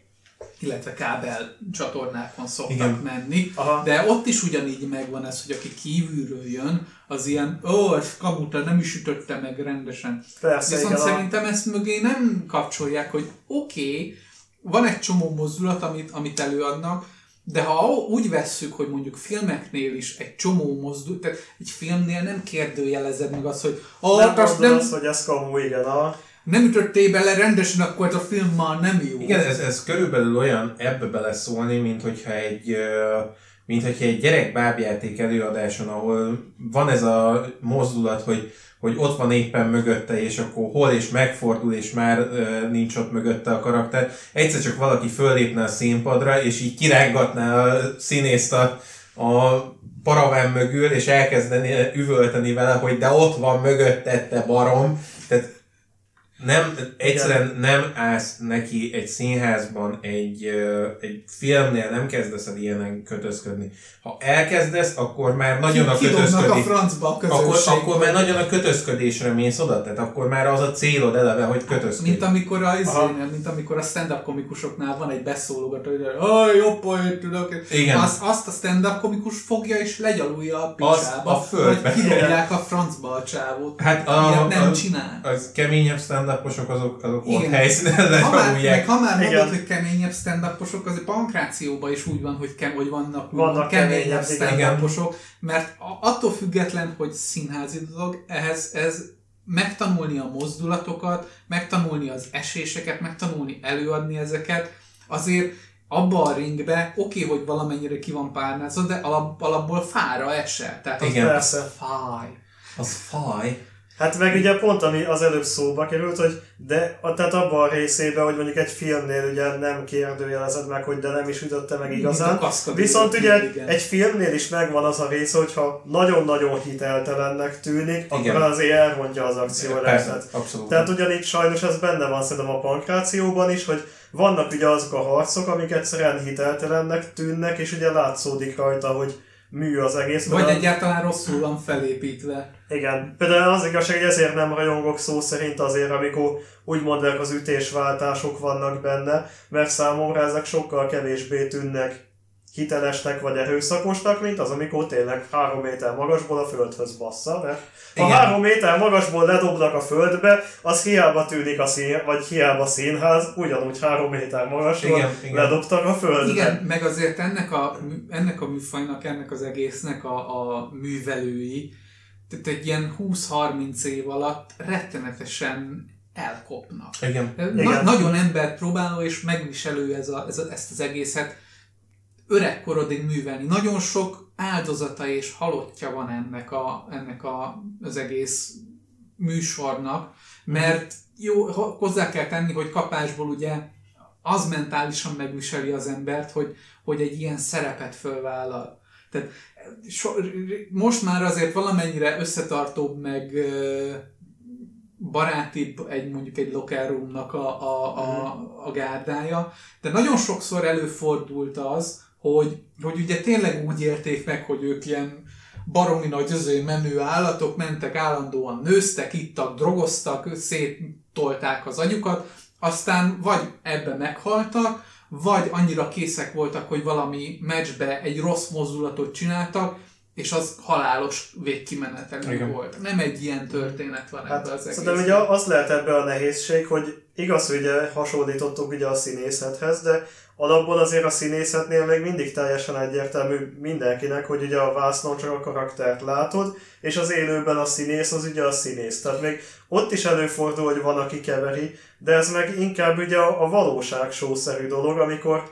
illetve kábel csatornákon szoktak Igen. menni, Aha. de ott is ugyanígy megvan ez, hogy aki kívülről jön, az ilyen, ó, ez kabuta, nem is ütötte meg rendesen. Persze, Viszont igen, a- szerintem ezt mögé nem kapcsolják, hogy oké, okay, van egy csomó mozdulat, amit, amit előadnak, de ha úgy vesszük, hogy mondjuk filmeknél is egy csomó mozdulat, tehát egy filmnél nem kérdőjelezed meg azt, hogy ó, nem azt nem, azt, hogy ez kamu, igen. A... nem ütöttél bele rendesen, akkor ez a film már nem jó. Igen, ez, ez körülbelül olyan ebbe beleszólni, mint hogyha egy, mint hogyha egy gyerek bábjáték előadáson, ahol van ez a mozdulat, hogy, hogy ott van éppen mögötte, és akkor hol és megfordul, és már ö, nincs ott mögötte a karakter. Egyszer csak valaki föllépne a színpadra, és így kirángatná a színészt a, a paraván mögül, és elkezdeni üvölteni vele, hogy de ott van mögötted, te barom. Tehát nem, egyszerűen nem állsz neki egy színházban, egy, egy filmnél nem kezdesz el ilyenen kötözködni. Ha elkezdesz, akkor már nagyon a a kötözködés... francba a Akkor, akkor már nagyon a kötözködésre mész oda, tehát akkor már az a célod eleve, hogy kötözködj. Mint amikor, a, izénél, mint amikor a stand-up komikusoknál van egy beszólogató, hogy "Aj, jobb poét tudok. Igen. Azt, azt a stand-up komikus fogja és legyalulja a Az picsába, a földbe. vagy kidobják a francba a csávót. Hát A, a, nem a, csinál. az keményebb stand azok, azok ott Igen. helyszínen Ha már, meg ha már Igen. mondod, hogy keményebb stand azért pankrációban is úgy van, hogy, ke- hogy vannak, Vannak keményebb keményebb, igen. stand mert a- attól független, hogy színházi dolog, ehhez ez megtanulni a mozdulatokat, megtanulni az eséseket, megtanulni előadni ezeket, azért abba a ringbe oké, hogy valamennyire ki van párnázott, de alap, alapból fára esel. Tehát az Igen. Fáj. Az faj. Hát meg ugye pont, ami az előbb szóba került, hogy de a- tehát abban a részében, hogy mondjuk egy filmnél ugye nem kérdőjelezed meg, hogy de nem is ütötte meg igazán. Viszont ugye igen. egy filmnél is megvan az a rész, hogyha nagyon-nagyon hiteltelennek tűnik, Igen. akkor azért elmondja az akció Persze, abszolút. Tehát ugyanígy sajnos ez benne van szerintem a pankrációban is, hogy vannak ugye azok a harcok, amik egyszerűen hiteltelennek tűnnek, és ugye látszódik rajta, hogy mű az egész. Vagy Például- egyáltalán rosszul van felépítve. Igen. Például az igazság, hogy ezért nem rajongok szó szerint azért, amikor úgymond az ütésváltások vannak benne, mert számomra ezek sokkal kevésbé tűnnek hitelesnek vagy erőszakosnak, mint az, amikor tényleg három méter magasból a földhöz bassza, mert ha Igen. három méter magasból ledobnak a földbe, az hiába tűnik a szín, vagy hiába színház, ugyanúgy három méter magasról Igen, igen. ledobtak a földbe. Igen, meg azért ennek a, ennek a műfajnak, ennek az egésznek a, a művelői, tehát egy ilyen 20-30 év alatt rettenetesen elkopnak. Igen. Na, Igen. nagyon embert próbáló és megviselő ez a, ez a, ezt az egészet öregkorodig művelni. Nagyon sok áldozata és halottja van ennek, a, ennek a, az egész műsornak, mert jó, ho- hozzá kell tenni, hogy kapásból ugye az mentálisan megviseli az embert, hogy, hogy egy ilyen szerepet fölvállal. Tehát so, most már azért valamennyire összetartóbb, meg barátibb egy mondjuk egy locker roomnak a, a, a, a gárdája, de nagyon sokszor előfordult az, hogy, hogy ugye tényleg úgy élték meg, hogy ők ilyen baromi nagy öző menő állatok, mentek állandóan, nőztek, ittak, drogoztak, széttolták az agyukat, aztán vagy ebbe meghaltak, vagy annyira készek voltak, hogy valami meccsbe egy rossz mozdulatot csináltak, és az halálos végkimenetelű Igen. volt. Nem egy ilyen történet van Hát ebben az szerintem egészben. ugye az lehet ebbe a nehézség, hogy igaz, hogy ugye hasonlítottuk ugye a színészethez, de alapból azért a színészetnél még mindig teljesen egyértelmű mindenkinek, hogy ugye a vásznon csak a karaktert látod, és az élőben a színész az ugye a színész. Tehát még ott is előfordul, hogy van, aki keveri, de ez meg inkább ugye a, a valóság show-szerű dolog, amikor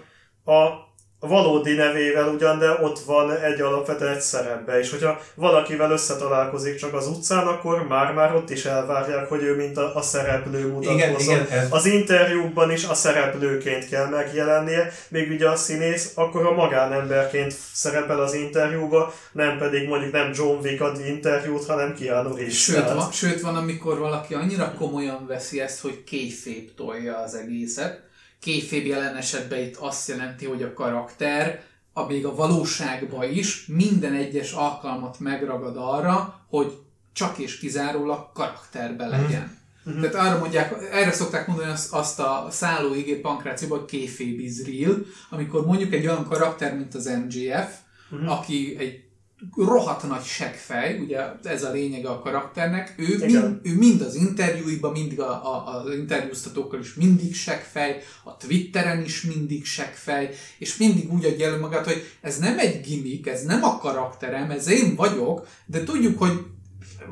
a valódi nevével ugyan, de ott van egy alapvetően egy szerepbe, és hogyha valakivel összetalálkozik csak az utcán, akkor már-már ott is elvárják, hogy ő mint a, a szereplő mutatkozzon. Igen, igen, Az interjúkban is a szereplőként kell megjelennie, még ugye a színész akkor a magánemberként szerepel az interjúba, nem pedig mondjuk nem John Wick ad interjút, hanem Keanu Reeves. Sőt van, sőt, van, amikor valaki annyira komolyan veszi ezt, hogy kéjfép tolja az egészet. Kéjfép jelen esetben itt azt jelenti, hogy a karakter, a még a valóságban is minden egyes alkalmat megragad arra, hogy csak és kizárólag karakterbe legyen. Uh-huh. Tehát arra mondják, erre szokták mondani azt, azt a szállóigét pankrációban, hogy kayfabe is real, amikor mondjuk egy olyan karakter, mint az MGF, uh-huh. aki egy rohadt nagy seggfej, ugye ez a lényege a karakternek, ő, mind, ő mind az interjúiban, mindig a, a, az interjúztatókkal is mindig seggfej, a Twitteren is mindig seggfej, és mindig úgy adja elő magát, hogy ez nem egy gimmick, ez nem a karakterem, ez én vagyok, de tudjuk, hogy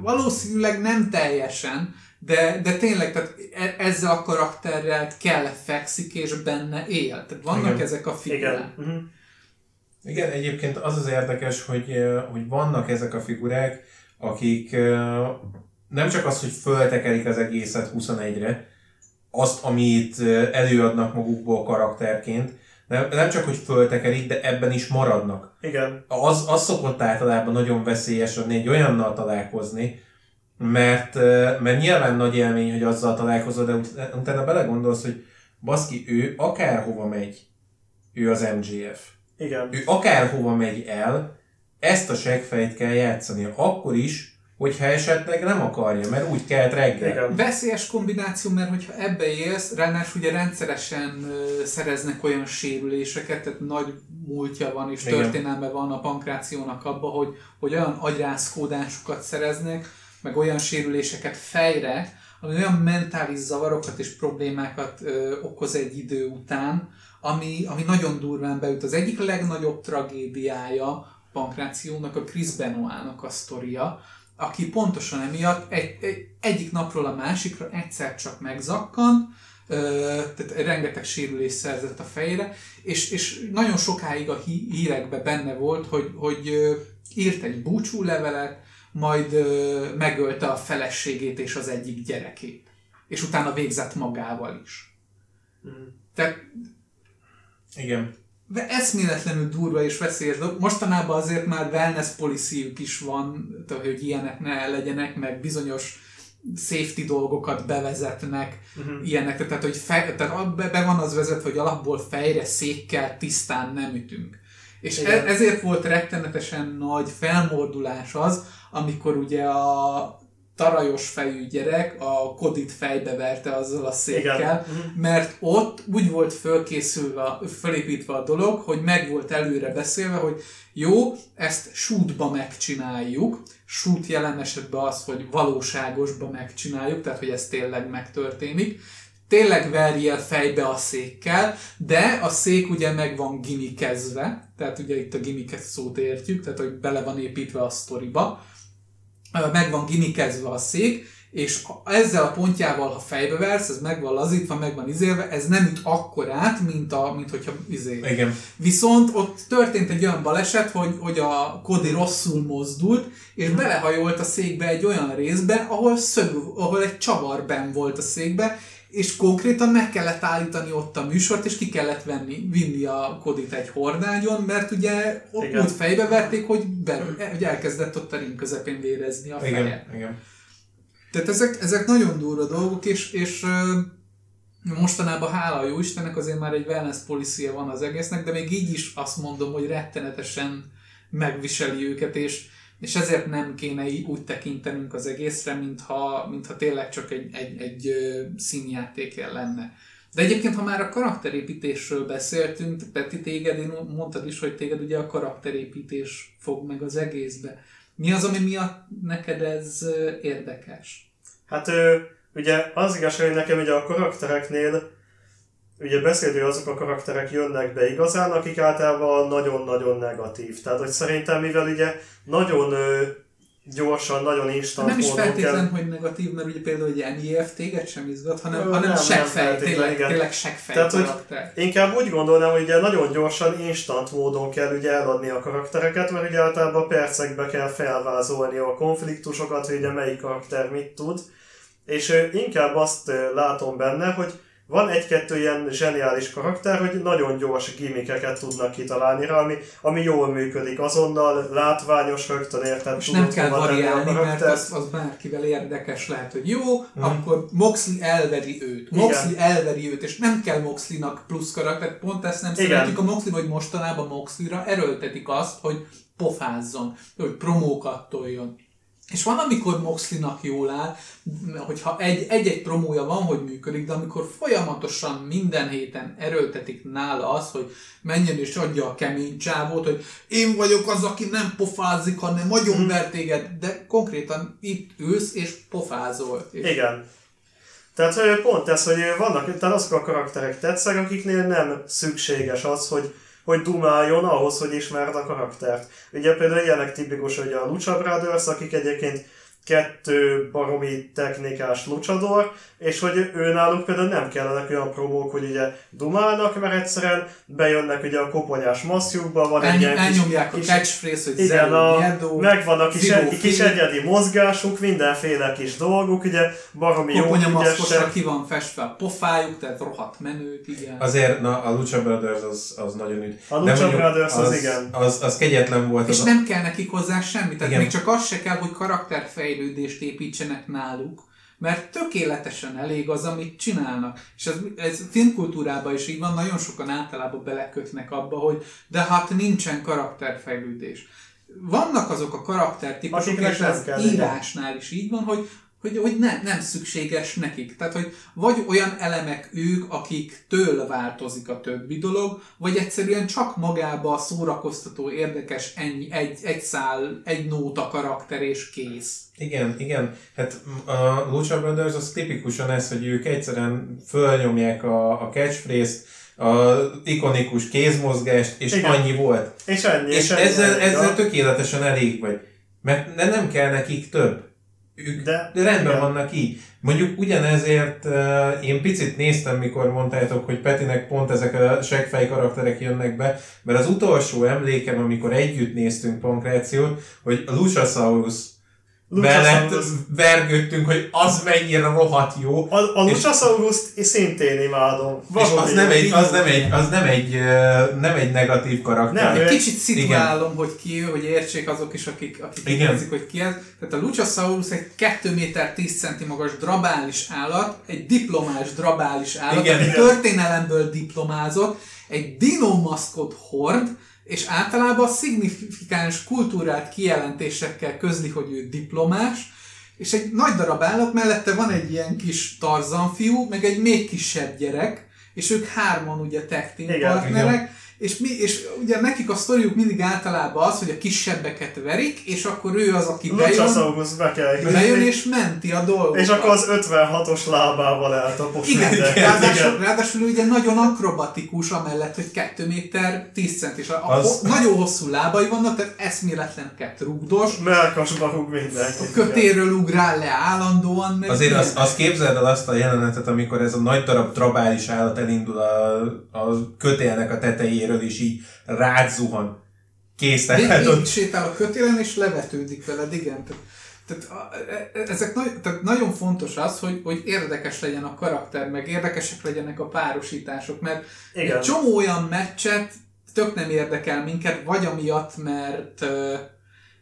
valószínűleg nem teljesen, de, de tényleg, tehát e, ezzel a karakterrel kell fekszik, és benne él. Tehát vannak Igen. ezek a figurák. Igen. Uh-huh. Igen, egyébként az az érdekes, hogy, hogy vannak ezek a figurák, akik nem csak az, hogy föltekerik az egészet 21-re, azt, amit előadnak magukból karakterként, nem, nem csak, hogy föltekerik, de ebben is maradnak. Igen. Az, az szokott általában nagyon veszélyes lenni egy olyannal találkozni, mert, mert nyilván nagy élmény, hogy azzal találkozol, de utána belegondolsz, hogy baszki, ő akárhova megy, ő az MGF. Igen. Ő akárhova megy el, ezt a seggfejt kell játszani, akkor is, hogyha esetleg nem akarja, mert úgy kelt reggel. Igen. Veszélyes kombináció, mert hogyha ebbe élsz, ráadásul ugye rendszeresen szereznek olyan sérüléseket, tehát nagy múltja van és Igen. történelme van a pankrációnak abba, hogy, hogy olyan agyrázkódásokat szereznek, meg olyan sérüléseket fejre, ami olyan mentális zavarokat és problémákat ö, okoz egy idő után, ami, ami nagyon durván beüt. Az egyik legnagyobb tragédiája pankrációnak a Chris Benoit-nak a sztoria, aki pontosan emiatt egy, egy, egyik napról a másikra egyszer csak megzakkan, tehát rengeteg sérülés szerzett a fejére, és, és nagyon sokáig a hírekben benne volt, hogy, hogy írt egy búcsú levelet, majd megölte a feleségét és az egyik gyerekét. És utána végzett magával is. Mm. Tehát igen. De eszméletlenül durva és veszélyes dolog. Mostanában azért már wellness policy is van, hogy ilyenek ne legyenek, meg bizonyos safety dolgokat bevezetnek, uh-huh. ilyenek, tehát hogy fej, tehát be, be van az vezetve, hogy alapból fejre székkel tisztán nem ütünk. És e, ezért volt rettenetesen nagy felmordulás az, amikor ugye a tarajos fejű gyerek a kodit fejbe verte azzal a székkel, Igen. Mhm. mert ott úgy volt fölkészülve, fölépítve a dolog, hogy meg volt előre beszélve, hogy jó, ezt shootba megcsináljuk, shoot jelen esetben az, hogy valóságosba megcsináljuk, tehát hogy ez tényleg megtörténik, tényleg verjél fejbe a székkel, de a szék ugye meg van gimikezve, tehát ugye itt a gimiket szót értjük, tehát hogy bele van építve a sztoriba, meg van gimikezve a szék, és ezzel a pontjával, ha fejbe versz, ez meg van lazítva, meg van izélve, ez nem üt akkor át, mint, a, mint hogyha izé. Igen. Viszont ott történt egy olyan baleset, hogy, hogy a Kodi rosszul mozdult, és belehajolt a székbe egy olyan részbe, ahol, szög, ahol egy csavar ben volt a székbe, és konkrétan meg kellett állítani ott a műsort, és ki kellett venni, vinni a kodit egy hordágyon, mert ugye Igen. úgy fejbe verték, hogy, be, hogy elkezdett ott a ring közepén vérezni a feje. Igen. Igen. Tehát ezek, ezek nagyon durva dolgok, és, és mostanában hála a jó Istennek azért már egy wellness policia van az egésznek, de még így is azt mondom, hogy rettenetesen megviseli őket, és és ezért nem kéne úgy tekintenünk az egészre, mintha, mintha tényleg csak egy, egy, egy színjáték lenne. De egyébként, ha már a karakterépítésről beszéltünk, Peti, téged, én mondtad is, hogy téged ugye a karakterépítés fog meg az egészbe. Mi az, ami miatt neked ez érdekes? Hát ugye az igazság, hogy nekem ugye a karaktereknél ugye beszélő azok a karakterek jönnek be igazán, akik általában nagyon-nagyon negatív. Tehát, hogy szerintem, mivel ugye nagyon gyorsan, nagyon instant Nem is feltétlen, kell... hogy negatív, mert ugye például egy NIF téged sem izgat, hanem, Ö, hanem seggfej, tényleg, igen. tényleg seggfej Tehát, hogy inkább úgy gondolnám, hogy ugye nagyon gyorsan, instant módon kell ugye eladni a karaktereket, mert ugye általában percekbe kell felvázolni a konfliktusokat, hogy ugye melyik karakter mit tud. És inkább azt látom benne, hogy van egy-kettő ilyen zseniális karakter, hogy nagyon gyors gimikeket tudnak kitalálni rá, ami, ami jól működik, azonnal látványos, rögtön érted, És nem kell variálni, mert az, az bárkivel érdekes lehet, hogy jó, hmm. akkor Moxley elveri őt. Moxley Igen. elveri őt, és nem kell Moxley-nak plusz karakter, pont ezt nem Igen. szeretjük a Moxley, hogy mostanában Moxley-ra erőltetik azt, hogy pofázzon, hogy promókat toljon. És van, amikor Moxley-nak jól áll, hogyha egy- egy-egy promója van, hogy működik, de amikor folyamatosan minden héten erőltetik nála az, hogy menjen és adja a kemény csávót, hogy én vagyok az, aki nem pofázik, hanem nagyon ver téged, de konkrétan itt ülsz és pofázol. És Igen. Tehát hogy pont ez, hogy vannak, tehát azok a karakterek tetszek, akiknél nem szükséges az, hogy, hogy dumáljon ahhoz, hogy ismerd a karaktert. Ugye például ilyenek tipikus, hogy a Lucha Brothers, akik egyébként kettő baromi technikás luchador, és hogy ő náluk például nem kellenek olyan promók, hogy ugye dumálnak, mert egyszerűen bejönnek ugye a koponyás maszkjukba, van egy Elny- ilyen kis, elnyomják a kis catchphrase, hogy igen, Zero a, Miedo, megvan a kis, Zero egy, kis egyedi mozgásuk, mindenféle kis dolguk, ugye baromi jó ügyesek. ki van festve a pofájuk, tehát rohadt menőt, igen. Azért na, a Lucha Brothers az, az nagyon ügy. A Lucha mondjuk Brothers az igen. Az, az kegyetlen volt. És az nem kell nekik hozzá semmit, tehát Igen. még csak az se kell, hogy karakterfejlődést építsenek náluk, mert tökéletesen elég az, amit csinálnak. És ez, ez filmkultúrában is így van, nagyon sokan általában belekötnek abba, hogy de hát nincsen karakterfejlődés. Vannak azok a karaktertípusok, és ez kell, írásnál is így van, hogy hogy, hogy ne, nem szükséges nekik. Tehát, hogy vagy olyan elemek ők, akik től változik a többi dolog, vagy egyszerűen csak magába a szórakoztató, érdekes ennyi, egy, egy szál, egy nóta karakter és kész. Igen, igen. Hát a Lucha Brothers az tipikusan ez, hogy ők egyszerűen fölnyomják a, a catchphrase-t, a ikonikus kézmozgást, és Igen. annyi volt. És ennyi, És ennyi, ezzel, ennyi, ezzel tökéletesen elég vagy. Mert ne- nem kell nekik több. Ők De- rendben igen. vannak így. Mondjuk ugyanezért uh, én picit néztem, mikor mondtátok, hogy Petinek pont ezek a seggfej karakterek jönnek be, mert az utolsó emlékem, amikor együtt néztünk Pankrációt, hogy a Luchasaurus mellett vergődtünk, hogy az mennyire rohadt jó, A, a És- Luchasaurus-t szintén imádom. és az nem egy, az nem egy, az nem egy, nem egy negatív karakter. Nem, Egy kicsit szituálom, hogy ki ő, hogy értsék azok is, akik, akik érzik, hogy ki ez. Tehát a Luchasaurus egy 2 méter 10 centi magas drabális állat, egy diplomás drabális állat, Igen, aki igen. történelemből diplomázott, egy dinómaszkot hord, és általában szignifikáns kultúrát kijelentésekkel közli, hogy ő diplomás, és egy nagy darab állat mellette van egy ilyen kis Tarzan fiú, meg egy még kisebb gyerek, és ők hárman ugye tag team Igen, partnerek, és, mi, és ugye nekik a sztoriuk mindig általában az, hogy a kisebbeket verik, és akkor ő az, aki bejön, be kell bejön és menti a dolgokat. és akkor az 56-os lábával eltapos igen, mindenkit. ráadásul, Igen. ráadásul ugye nagyon akrobatikus, amellett, hogy 2 méter 10 cent, és a, a Az- ho, nagyon hosszú lábai vannak, tehát eszméletlenket rugdos, Melkasba rúg mindenkit. a kötéről ugrál le állandóan, meg Azért azt, azt képzeld el azt a jelenetet, amikor ez a nagy darab trabális állat elindul a, a kötélnek a tetejéről, és így rád zuhan. Kész, tehát ott sétál a kötélen, és levetődik veled, igen. Tehát, tehát a- e- ezek nagy, tehát nagyon fontos az, hogy, hogy érdekes legyen a karakter, meg érdekesek legyenek a párosítások, mert Igen. egy csomó olyan meccset tök nem érdekel minket, vagy amiatt, mert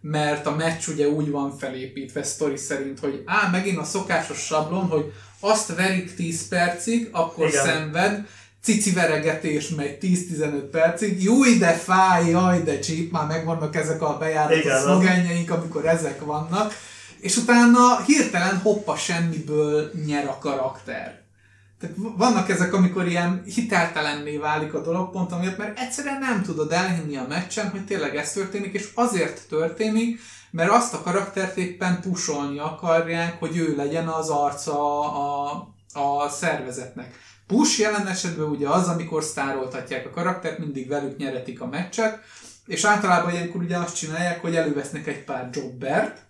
mert a meccs ugye úgy van felépítve sztori szerint, hogy á, megint a szokásos sablon, hogy azt verik 10 percig, akkor Igen. szenved, cici veregetés megy 10-15 percig, júj, de fáj, jaj, de csíp, már megvannak ezek a az- szlogenjeink, amikor ezek vannak, és utána hirtelen hoppa semmiből nyer a karakter. Tehát vannak ezek, amikor ilyen hiteltelenné válik a dolog pont amiatt, mert egyszerűen nem tudod elhinni a meccsen, hogy tényleg ez történik, és azért történik, mert azt a karaktert éppen pusolni akarják, hogy ő legyen az arca a, a szervezetnek. Push jelen esetben ugye az, amikor sztároltatják a karaktert, mindig velük nyeretik a meccset, és általában ilyenkor ugye azt csinálják, hogy elővesznek egy pár jobbert,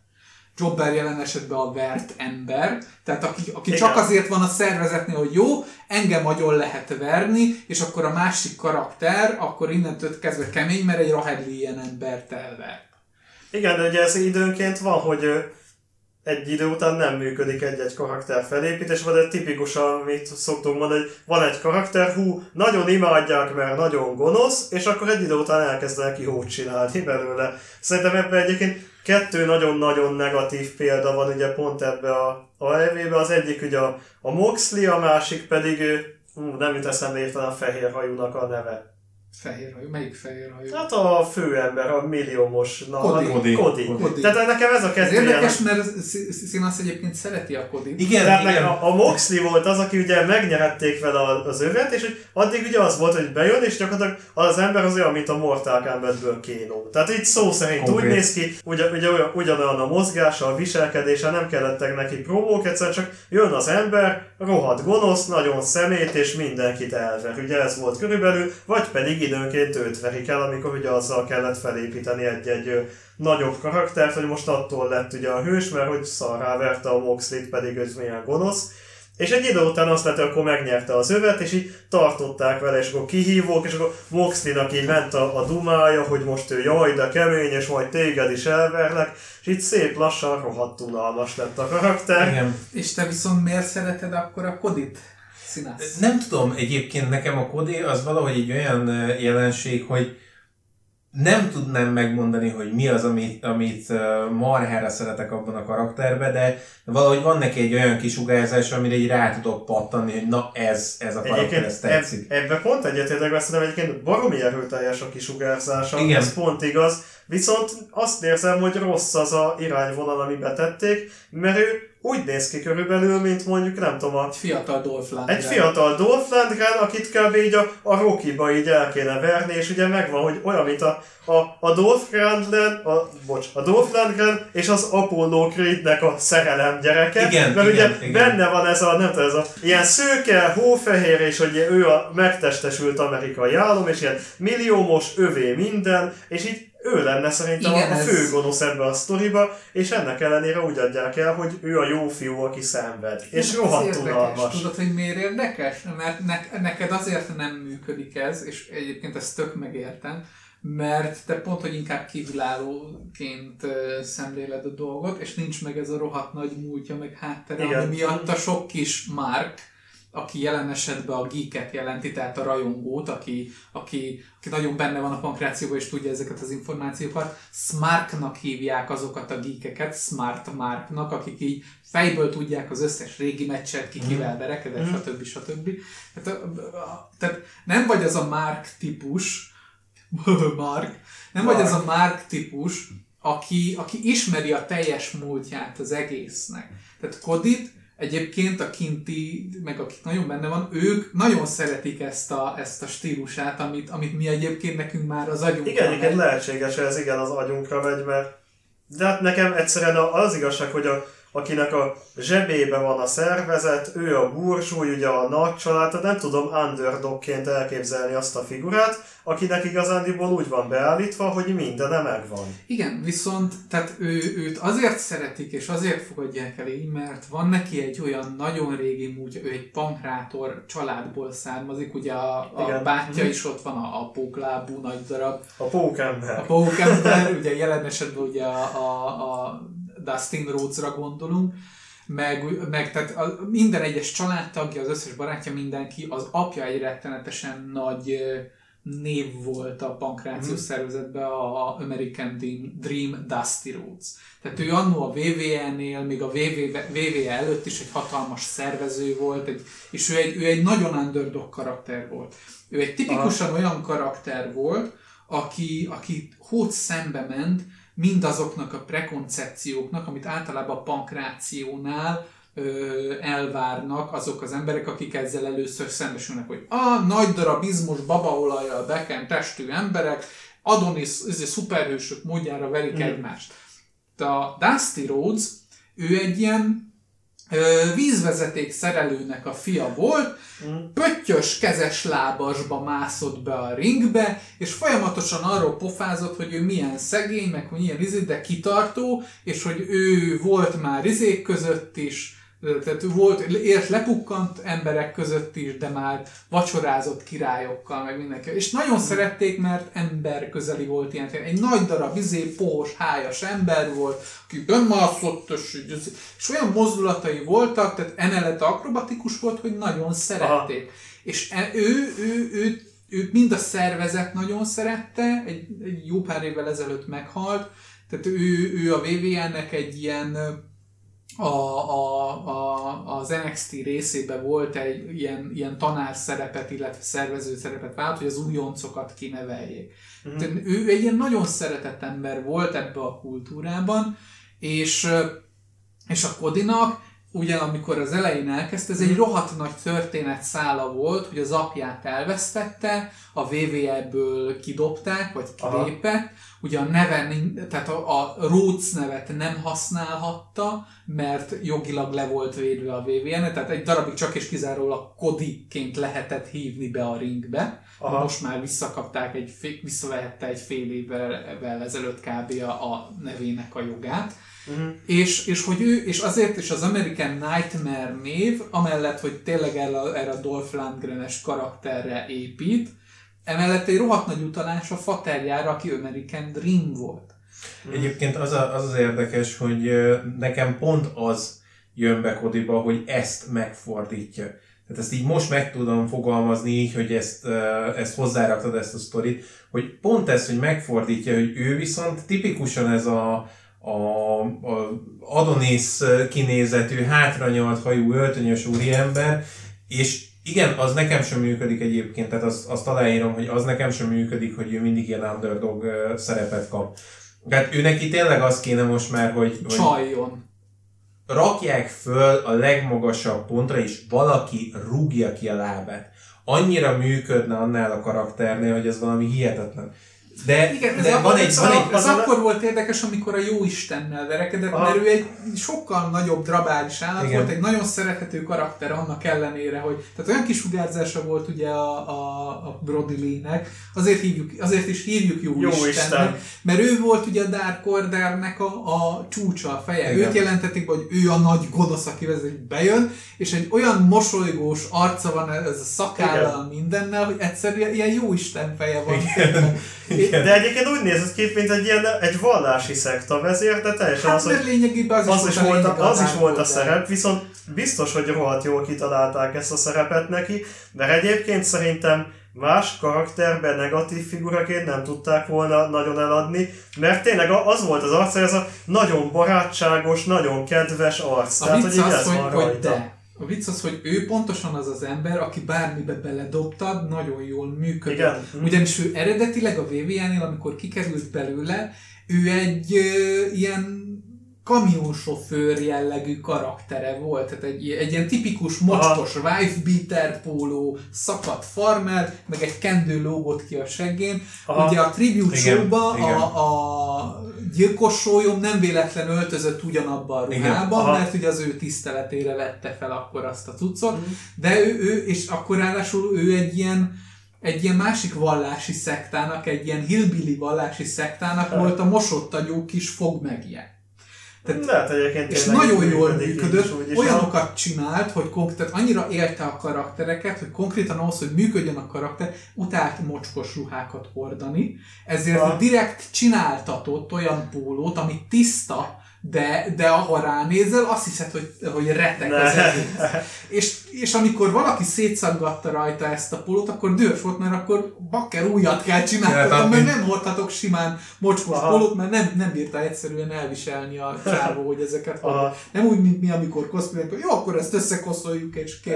Jobber jelen esetben a vert ember, tehát aki, aki Igen. csak azért van a szervezetnél, hogy jó, engem agyon lehet verni, és akkor a másik karakter, akkor innentől kezdve kemény, mert egy Rahedli ilyen embert elver. Igen, de ugye ez időnként van, hogy egy idő után nem működik egy-egy karakter felépítés, vagy egy tipikusan, amit szoktunk mondani, hogy van egy karakter, hú, nagyon imádják, mert nagyon gonosz, és akkor egy idő után elkezdenek jót csinálni belőle. Szerintem ebben egyébként kettő nagyon-nagyon negatív példa van ugye pont ebbe a, a EV-be. Az egyik ugye a, a Moxley, a másik pedig, hú, nem jut eszembe a fehér hajúnak a neve. Fehérhajú. Melyik fehérhajú? Hát a főember, a milliómos... Na, Cody. Cody. Cody. Cody. Tehát nekem ez a Ez kettő érdekes, mert Színasz egyébként szereti a kodit. Igen, Tehát igen. meg a, a Moxley volt az, aki ugye megnyerették vele az övet, és hogy addig ugye az volt, hogy bejön, és gyakorlatilag az ember az olyan, mint a Mortal Kombatből Kano. Tehát így szó szerint Konkrét. úgy néz ki, ugye, ugye olyan, ugyanolyan a mozgása, a viselkedése, nem kellettek neki promók, egyszer csak jön az ember, rohadt gonosz, nagyon szemét, és mindenkit elver. Ugye ez volt körülbelül, vagy pedig időnként őt verik el, amikor ugye azzal kellett felépíteni egy-egy nagyobb karaktert, hogy most attól lett ugye a hős, mert hogy szarrá verte a Moxley-t, pedig ez milyen gonosz. És egy idő után azt lett, hogy akkor megnyerte az övet, és így tartották vele, és akkor kihívók, és akkor Moxley-nak így ment a, a dumája, hogy most ő jaj, de kemény, és majd téged is elverlek, és így szép lassan rohadt unalmas lett a karakter. igen. És te viszont miért szereted akkor a kodit? Színasz. Nem tudom, egyébként nekem a kodé az valahogy egy olyan jelenség, hogy nem tudnám megmondani, hogy mi az, amit, amit marhára szeretek abban a karakterben, de valahogy van neki egy olyan kisugárzás, amire így rá tudok pattanni, hogy na ez, ez a karakter, Egyébként ez tetszik. eb, ebbe pont egyetértek, mert szerintem egyébként baromi erőteljes a kisugárzása, Igen. ez pont igaz, viszont azt érzem, hogy rossz az a irányvonal, ami betették, mert ő úgy néz ki körülbelül, mint mondjuk, nem tudom, a Egy fiatal Dolph Lundgren. Egy fiatal Dolph Lundgren, akit kb. így a, a Rocky-ba így el kéne verni, és ugye megvan, hogy olyan, mint a, a, a Dolph Lundgren, a, bocs, a Dolph Lundgren és az Apollo Creed-nek a szerelem gyereke. Igen, mert igen, ugye igen. benne van ez a, nem tudom, ez a ilyen szőke, hófehér, és hogy ő a megtestesült amerikai álom, és ilyen milliómos, övé minden, és így ő lenne szerintem Igen, a, ez- fő gonosz ebbe a sztoriba, és ennek ellenére úgy adják el, hogy ő a jó fiú, aki szenved. És rohadt unalmas. Tudod, hogy miért érdekes? Mert ne, neked azért nem működik ez, és egyébként ezt tök megértem, mert te pont, hogy inkább kívülállóként szemléled a dolgot, és nincs meg ez a rohadt nagy múltja, meg háttere, Igen. ami miatt a sok kis Mark, aki jelen esetben a geeket jelenti, tehát a rajongót, aki, aki, aki nagyon benne van a pankrációban és tudja ezeket az információkat. Smarknak hívják azokat a geekeket, Smart Marknak, akik így fejből tudják az összes régi meccset, ki kivel verekedett, stb. stb. Tehát, tehát nem vagy az a Mark típus, <laughs> Mark, nem vagy az a Mark típus, aki, aki ismeri a teljes múltját az egésznek. Tehát Kodit egyébként a kinti, meg akik nagyon benne van, ők nagyon szeretik ezt a, ezt a stílusát, amit, amit mi egyébként nekünk már az agyunkban Igen, egyébként lehetséges, ez igen az agyunkra megy, mert de hát nekem egyszerűen az igazság, hogy a, akinek a zsebébe van a szervezet, ő a burzsúly, ugye a nagy család, tehát nem tudom underdogként elképzelni azt a figurát, akinek igazándiból úgy van beállítva, hogy mindene megvan. Igen, viszont tehát ő, őt azért szeretik, és azért fogadják el így, mert van neki egy olyan nagyon régi múltja, ő egy pankrátor családból származik, ugye a, a Igen. bátyja Mhm. is ott van, a, a póklábú nagy darab, A pókember. a pókember, ugye jelen esetben ugye a, a, a Dustin Rhodesra gondolunk, meg, meg tehát a, minden egyes családtagja, az összes barátja, mindenki, az apja egy rettenetesen nagy név volt a pankrációs szervezetben, a American Dream, Dream Dusty Rhodes. Tehát ő annó a WWE-nél, még a WWE előtt is egy hatalmas szervező volt, egy, és ő egy, ő egy nagyon underdog karakter volt. Ő egy tipikusan olyan karakter volt, aki, aki hót szembe ment mindazoknak a prekoncepcióknak, amit általában a pankrációnál ö, elvárnak azok az emberek, akik ezzel először szembesülnek, hogy a nagy darab izmos babaolajjal bekent testű emberek, Adonis ez szuperhősök módjára verik Mm. egymást. De a Dusty Rhodes, ő egy ilyen vízvezeték szerelőnek a fia volt, Mm. pöttyös kezes lábasba mászott be a ringbe, és folyamatosan arról pofázott, hogy ő milyen szegény, meg hogy milyen izé, de kitartó, és hogy ő volt már izék között is, tehát ő volt, ért lepukkant emberek között is, de már vacsorázott királyokkal, meg mindenki. És nagyon szerették, mert ember közeli volt ilyen. Egy nagy darab, izé, pohos, hájas ember volt, aki bemászott, és, és olyan mozdulatai voltak, tehát emellett akrobatikus volt, hogy nagyon szerették. És e- ő, ő, ő, ő mind a szervezet nagyon szerette, egy, egy jó pár évvel ezelőtt meghalt, tehát ő, ő a VVN-nek egy ilyen a, a, a, az NXT részében volt egy ilyen, ilyen tanár szerepet, illetve szervező szerepet vált, hogy az újoncokat kineveljék. Tehát ő egy ilyen nagyon szeretett ember volt ebbe a kultúrában, és, és a Kodinak ugye amikor az elején elkezdte, ez egy rohadt nagy történet szála volt, hogy az apját elvesztette, a VVE-ből kidobták, vagy kilépett, ugye a neve, tehát a, a Rhodes nevet nem használhatta, mert jogilag le volt védve a VVN, tehát egy darabig csak és kizárólag Kodiként lehetett hívni be a ringbe. Aha. Most már visszakapták, egy, visszavehette egy fél évvel ezelőtt kb. a nevének a jogát. Uh-huh. És, és hogy ő, és azért is az American Nightmare név, amellett, hogy tényleg erre, erre a Dolph Lundgren-es karakterre épít, emellett egy rohadt nagy utalás a faterjára, aki American Dream volt. Egyébként az, a, az az érdekes, hogy nekem pont az jön be Kodiba, hogy ezt megfordítja. Tehát ezt így most meg tudom fogalmazni így, hogy ezt, ezt hozzáraktad ezt a sztorit, hogy pont ez, hogy megfordítja, hogy ő viszont tipikusan ez a, a, a Adonis kinézetű, hátranyalt hajú, öltönyös úriember, és igen, az nekem sem működik egyébként, tehát azt, azt aláírom, hogy az nekem sem működik, hogy ő mindig ilyen underdog szerepet kap. Tehát ő neki tényleg az kéne most már, hogy... Csaljon! Rakják föl a legmagasabb pontra, és valaki rúgja ki a lábát. Annyira működne annál a karakternél, hogy ez valami hihetetlen. De, Igen, ez de van egy, van egy, az, az akkor volt érdekes, amikor a jó Istennel verekedett, Aha. mert ő egy sokkal nagyobb drabális állat Igen. volt, egy nagyon szerethető karakter annak ellenére, hogy tehát olyan kisugárzása volt ugye a, a, a Brody Lee-nek, azért, hívjuk, azért is hívjuk jó, jó Istennek, Isten. mert ő volt ugye a Dark Ordernek a, a csúcsa, a feje. Igen. Őt jelentették, hogy ő a nagy gonosz, aki vezet, bejön, és egy olyan mosolygós arca van ez a szakállal mindennel, hogy egyszerűen ilyen jó Isten feje van. Igen. <laughs> Igen. De egyébként úgy néz ki, mint egy ilyen egy vallási szekta vezér, de teljesen hát, az, hogy lényegében az, az is, volt, a, az is volt a szerep, viszont biztos, hogy rohadt jól kitalálták ezt a szerepet neki, mert egyébként szerintem más karakterben negatív figuraként nem tudták volna nagyon eladni, mert tényleg az volt az arc, ez a nagyon barátságos, nagyon kedves arc. A Tehát, hogy az, ez hogy, van hogy de a vicc az, hogy ő pontosan az az ember, aki bármibe beledobtad, nagyon jól működik. Igen. Ugyanis ő eredetileg a VVN-nél, amikor kikerült belőle, ő egy ö, ilyen kamionsofőr jellegű karaktere volt, tehát egy, egy ilyen tipikus mocskos wife beater póló, szakadt farmer, meg egy kendő lógott ki a seggén. Aha. Ugye a tribute show-ba a, a gyilkos sólyom nem véletlen öltözött ugyanabba a ruhába, mert ugye az ő tiszteletére vette fel akkor azt a cuccot, mm. de ő, ő, és akkor ráadásul ő egy ilyen egy ilyen másik vallási szektának, egy ilyen hillbilly vallási szektának volt a mosott agyú kis fogmegje. Tehát, Lehet egyébként és nagyon jól működött, olyanokat a... csinált, hogy konkrét, annyira élte a karaktereket, hogy konkrétan ahhoz, hogy működjön a karakter, utált mocskos ruhákat hordani, ezért ha. direkt csináltatott olyan pólót, ami tiszta, de, de ahol ránézel, azt hiszed, hogy, hogy retek az egész. És, és amikor valaki szétszaggatta rajta ezt a pólót, akkor dühös volt, mert akkor bakker újat kell csinálni, mert nem hordhatok simán mocskos pólót, mert nem, nem bírta egyszerűen elviselni a csávó, hogy ezeket hord. Nem úgy, mint mi, amikor cosplay hogy jó, akkor ezt összekoszoljuk és kész.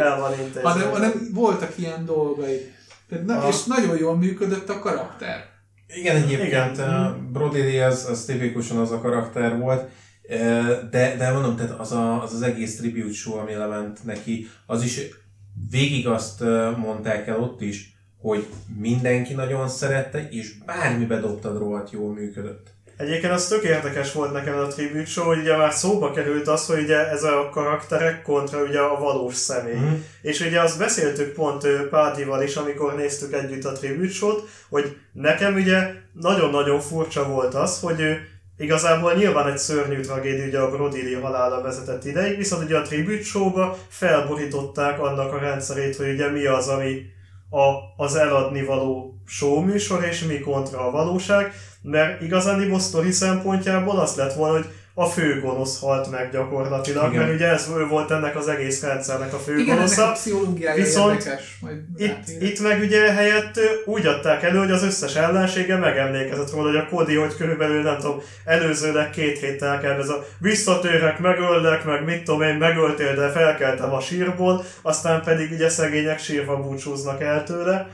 hanem, hanem voltak ilyen dolgai. Tehát, na, és nagyon jól működött a karakter. Igen, egyébként Igen. Brody Lee az, az tipikusan az a karakter volt, de, de mondom, tehát az, a, az az egész tribute show, ami lement neki, az is végig azt mondták el ott is, hogy mindenki nagyon szerette, és bármibe dobtad rohadt jól működött. Egyébként az tök érdekes volt nekem a tribute show, hogy ugye már szóba került az, hogy ugye ez a karakterek kontra ugye a valós személy. Mm. És ugye azt beszéltük pont Pádival is, amikor néztük együtt a tribute show-t, hogy nekem ugye nagyon-nagyon furcsa volt az, hogy Igazából nyilván egy szörnyű tragédia, ugye a Brody halála vezetett ideig, viszont ugye a Tribute Show-ba felborították annak a rendszerét, hogy ugye mi az, ami a, az eladni való show műsor, és mi kontra a valóság, mert igazán sztori szempontjából azt lett volna, hogy a fő gonosz halt meg gyakorlatilag, Igen. mert ugye ez ő volt ennek az egész rendszernek a fő Igen, Viszont érdekes. Majd Itt, itt meg ugye helyett úgy adták elő, hogy az összes ellensége megemlékezett róla, hogy a Cody, hogy körülbelül nem tudom, előzőleg két héttel kell ez a visszatérek, megöllek, meg mit tudom én, megöltél, de felkeltem a sírból, aztán pedig ugye szegények sírva búcsúznak el tőle.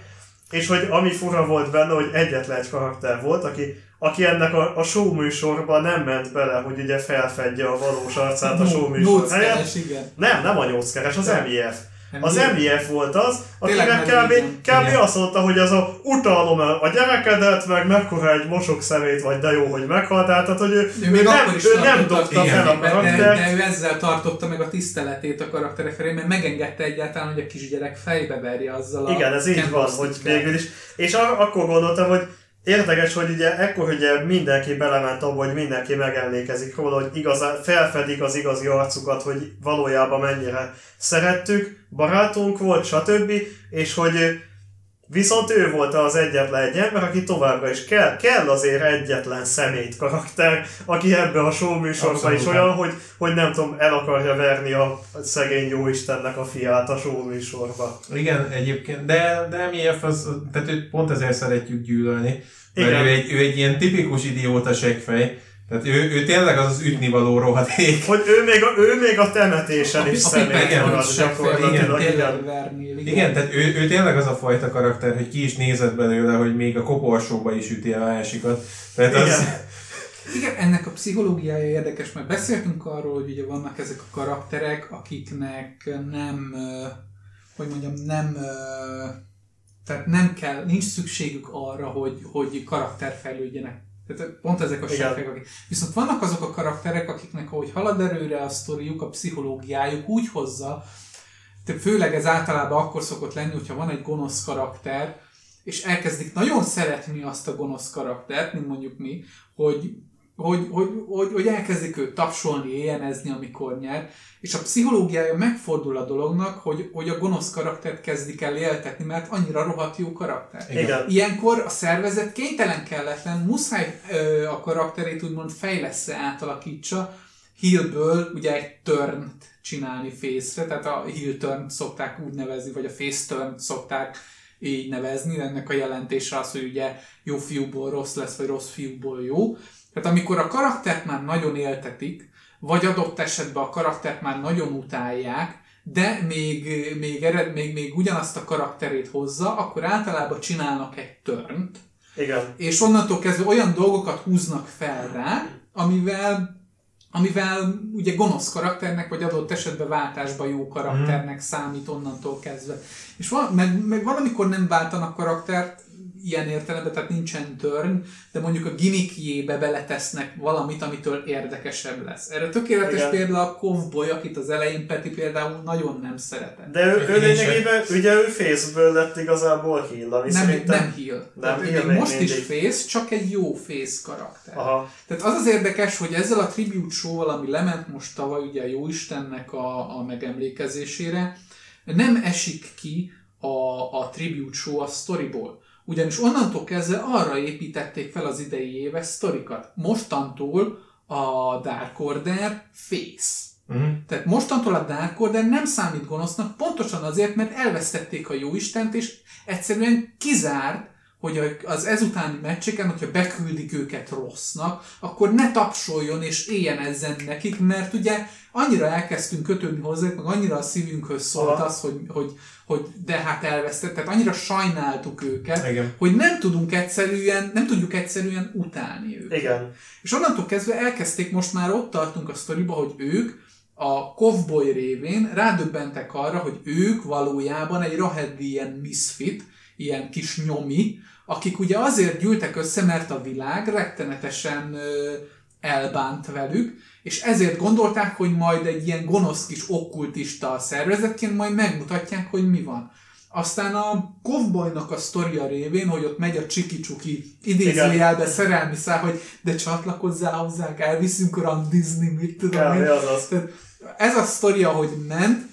És hogy ami fura volt benne, hogy egyetlen egy karakter volt, aki, aki ennek a, a show műsorban nem ment bele, hogy ugye felfedje a valós arcát a show műsor helyett. Igen. Nem, nem a nyolckeres, az MIF. Az MIF. Volt az, akinek kb, kb. Azt mondta, hogy az a utalom el a gyerekedet, meg mekkora egy mosok szemét, vagy de jó, hogy meghaltál, tehát hogy ő, Ő még nem, akkor is ő nem dobta fel a de, de, karaktert. de ő ezzel tartotta meg a tiszteletét a karakterek felé, mert megengedte egyáltalán, hogy a kisgyerek fejbe verje azzal a Igen, ez így van, hogy végül is. És a- akkor gondoltam, hogy érdekes, hogy ugye ekkor ugye mindenki belement abba, hogy mindenki megemlékezik róla, hogy igazán felfedik az igazi arcukat, hogy valójában mennyire szerettük, barátunk volt, stb. És hogy viszont ő volt az egyetlen egy ember, aki továbbra is kell, kell azért egyetlen szemét karakter, aki ebbe a show műsorban is olyan, hogy, hogy nem tudom, el akarja verni a szegény jóistennek a fiát a show műsorba. Igen, egyébként, de, de MIF az, tehát őt pont ezért szeretjük gyűlölni, mert Igen. ő egy, ő egy ilyen tipikus idióta seggfej, tehát ő, ő tényleg az az ütnivaló rohadék. Hogy ő még a, ő még a temetésen is a szemét pipet marad is gyakorlatilag. tényleg Igen. Igen, tehát ő, ő tényleg az a fajta karakter, hogy ki is nézett belőle, hogy még a koporsóba is üti a másikat. Tehát az, Igen. Igen, ennek a pszichológiája érdekes, mert beszéltünk arról, hogy ugye vannak ezek a karakterek, akiknek nem, hogy mondjam, nem, tehát nem kell, nincs szükségük arra, hogy, hogy karakterfejlődjenek. Tehát pont ezek a seggfejek, akik. Viszont vannak azok a karakterek, akiknek ahogy halad erőre a sztoriuk, a pszichológiájuk úgy hozza, tehát főleg ez általában akkor szokott lenni, hogyha van egy gonosz karakter, és elkezdik nagyon szeretni azt a gonosz karaktert, mint mondjuk mi, hogy, hogy, hogy, hogy, hogy elkezdik őt tapsolni, éjjenezni, amikor nyer, és a pszichológiája megfordul a dolognak, hogy, hogy a gonosz karaktert kezdik el éltetni, mert annyira rohadt jó karakter. Igen. Ilyenkor a szervezet kénytelen kelletlen, muszáj ö, a karakterét úgymond fejlesz átalakítsa, Healből ugye egy turn csinálni face-re, tehát a heel turn szokták úgy nevezni, vagy a face turn szokták így nevezni, ennek a jelentése az, hogy ugye jó fiúból rossz lesz, vagy rossz fiúból jó. Tehát amikor a karaktert már nagyon éltetik, vagy adott esetben a karaktert már nagyon utálják, de még, még, ered, még, még ugyanazt a karakterét hozza, akkor általában csinálnak egy törnt, Igen. és onnantól kezdve olyan dolgokat húznak fel rá, amivel amivel ugye gonosz karakternek, vagy adott esetben váltásban jó karakternek számít onnantól kezdve. És van, meg, meg valamikor nem váltanak karaktert, ilyen értelemben, tehát nincsen törny, de mondjuk a gimmickjébe beletesznek valamit, amitől érdekesebb lesz. Erre tökéletes Igen. példa a Cowboy, akit az elején Peti például nagyon nem szeretett. De ő, ő Én lényegében, ugye ő face lett igazából heal, ami Nem, szerintem... nem heal. Nem heal még most is mindig. face, csak egy jó face karakter. Aha. Tehát az az érdekes, hogy ezzel a tribute show ami lement most tavaly ugye a Jóistennek a, a megemlékezésére, nem esik ki a, a tribute show a storyból. Ugyanis onnantól kezdve arra építették fel az idei éves sztorikat. Mostantól a Dark Order face. Mhm. Tehát mostantól a Dark Order nem számít gonosznak, pontosan azért, mert elvesztették a Jóistent, és egyszerűen kizárt, hogy az ezutáni meccseken, hogyha beküldik őket rossznak, akkor ne tapsoljon és éljen ezen nekik, mert ugye annyira elkezdtünk kötődni hozzá, meg annyira a szívünkhöz szólt az, hogy, hogy, hogy de hát elvesztett, tehát annyira sajnáltuk őket, Igen. hogy nem tudunk egyszerűen, nem tudjuk egyszerűen utálni őket. Igen. És onnantól kezdve elkezdték, most már ott tartunk a sztoriba, hogy ők a Cowboy révén rádöbbentek arra, hogy ők valójában egy rahedli ilyen misfit, ilyen kis nyomi, akik ugye azért gyűltek össze, mert a világ rettenetesen elbánt velük, és ezért gondolták, hogy majd egy ilyen gonosz kis okkultista szervezetként majd megmutatják, hogy mi van. Aztán a Kovboynak a sztoria révén, hogy ott megy a csiki-csuki idézőjelbe szerelmi szál, hogy de csatlakozzál hozzánk, elviszünk randizni, mit tudom Kb. én. az az. Tehát ez a sztoria, hogy ment,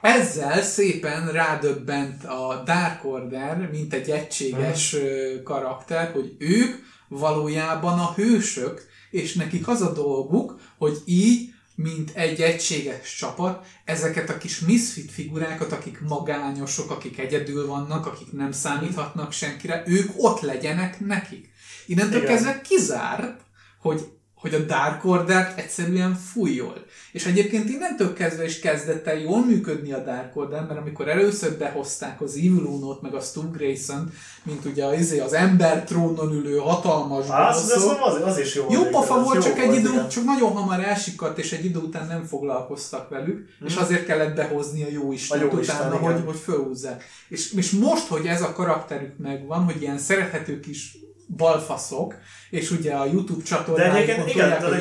ezzel szépen rádöbbent a Dark Order, mint egy egységes ö, karakter, hogy ők valójában a hősök, és nekik az a dolguk, hogy így, mint egy egységes csapat, ezeket a kis misfit figurákat, akik magányosok, akik egyedül vannak, akik nem számíthatnak senkire, ők ott legyenek nekik. Innentől kezdve kizárt, hogy, hogy a Dark order egyszerűen fújjol. És egyébként innentől kezdve is kezdett el jól működni a Dark Order, mert amikor először behozták az Evil Uno-t, meg a Stu Grayson, mint ugye az, izé, az ember trónon ülő hatalmas Á, az, az, az, az is jó. jó pofa volt, csak egy idő, igen. csak nagyon hamar elsikadt, és egy idő után nem foglalkoztak velük, és azért kellett behozni a jó Istent Mhm. A utána, igen. hogy, hogy fölhúzzák. És, és most, hogy ez a karakterük megvan, hogy ilyen szerethető kis balfaszok, és ugye a YouTube De csatornáikon egyébként igen, de a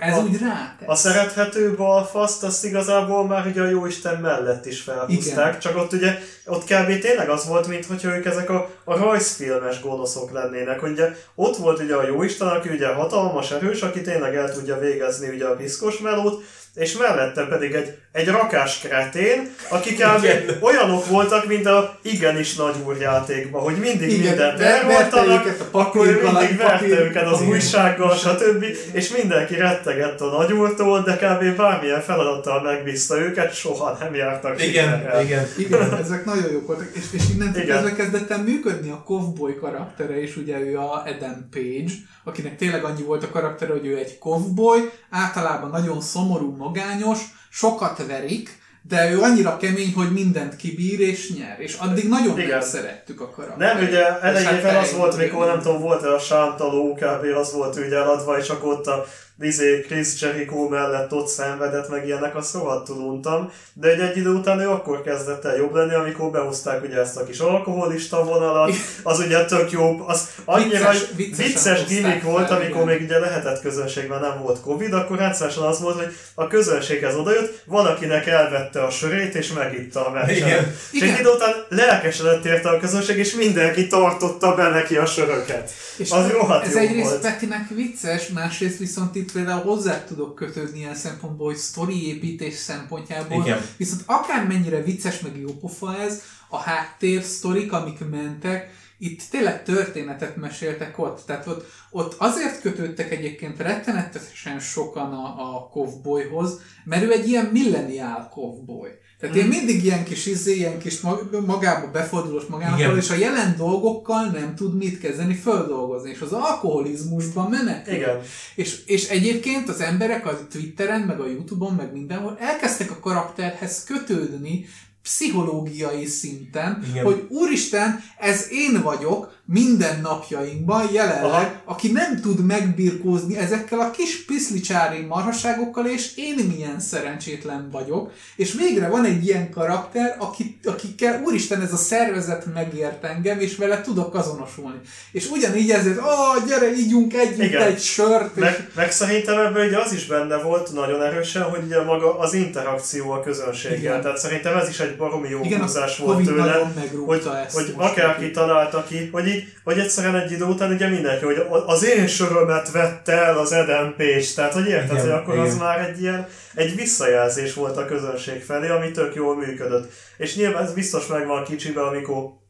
ez a- úgy rátesz. A szerethető balfaszt, azt igazából már ugye a Jóisten mellett is felhúzták, Igen. csak ott ugye, ott kb. tényleg az volt, mintha ők ezek a, a rajzfilmes gonoszok lennének. Ugye ott volt ugye a Jóisten, aki ugye hatalmas erős, aki tényleg el tudja végezni ugye a piszkos melót, és mellette pedig egy, egy rakás kretén, aki kb. Igen. olyanok voltak, mint a igenis nagy úr játékban, hogy mindig Igen, mindent elvoltanak, akkor mindig verte őket az papír- újsággal, stb. És mindenki rettegett a nagyúrtól, de kb. bármilyen feladattal megbízta őket, soha nem jártak Igen, sikerrel. igen. Igen, ezek nagyon jók voltak, és, és innentől Igen. kezdve kezdett el működni a Cowboy karaktere, és ugye ő a Adam Page, akinek tényleg annyi volt a karaktere, hogy ő egy cowboy, általában nagyon szomorú, magányos, sokat verik, de ő annyira kemény, hogy mindent kibír és nyer. És addig nagyon Igen. szerettük a karaktert. Nem, ugye És hát elejében az volt, mikor nem tudom, volt-e a sántaló, kb. az volt ugye eladva, és akkor ott a izé, Chris Jericho mellett ott szenvedett, meg ilyenek, azt rohadtul untam. De egy, egy idő után ő akkor kezdett el jobb lenni, amikor behozták ugye ezt a kis alkoholista vonalat, az ugye tök jó, az annyira Vicces- vicces hozták gimmick volt, fel, amikor igen. még ugye lehetett közönségben nem volt Covid, akkor rendszeresen az volt, hogy a közönséghez odajött, valakinek elvette a sörét, és megitta a meccset. Igen. És egy idő után lelkesedett érte a közönség, és mindenki tartotta be neki a söröket. És az rohadt ez jó egyrészt volt. Petinek vicces, másrészt viszont itt például hozzá tudok kötődni ilyen szempontból, hogy sztori építés szempontjából. Igen. Viszont akármennyire vicces meg jó pofa ez, a háttér sztorik, amik mentek, itt tényleg történetet meséltek ott. Tehát ott, ott azért kötődtek egyébként rettenetesen sokan a, a cowboyhoz, mert ő egy ilyen milleniál cowboy. Tehát Hmm. én mindig ilyen kis izé, ilyen kis mag- magába befordulós magának, Igen. és a jelen dolgokkal nem tud mit kezdeni, földolgozni, és az alkoholizmusban menekül. Igen. És, és egyébként az emberek a Twitteren, meg a Youtube-on, meg mindenhol elkezdtek a karakterhez kötődni pszichológiai szinten, Igen. hogy úristen, ez én vagyok minden napjainkban jelenleg, Aha. aki nem tud megbirkózni ezekkel a kis piszlicsári marhaságokkal, és én milyen szerencsétlen vagyok, és végre van egy ilyen karakter, aki, akikkel úristen ez a szervezet megért engem, és vele tudok azonosulni. És ugyanígy ezért, ó, gyere, ígyunk együtt Igen. egy sört, és Meg, meg szerintem ebben ugye az is benne volt nagyon erősen, hogy ugye maga az interakció a közönséggel. Igen. Tehát szerintem ez is egy baromi jó Igen, húzás volt tőle. hogy, ezt hogy akárki találta ki, hogy így, hogy egyszerűen egy idő után ugye mindenki, hogy az én sörömet vette el az Eden Page, tehát hogy érted, Igen, hogy akkor az igen. már egy ilyen, egy visszajelzés volt a közönség felé, ami tök jól működött. És nyilván ez biztos megvan kicsibe, amikor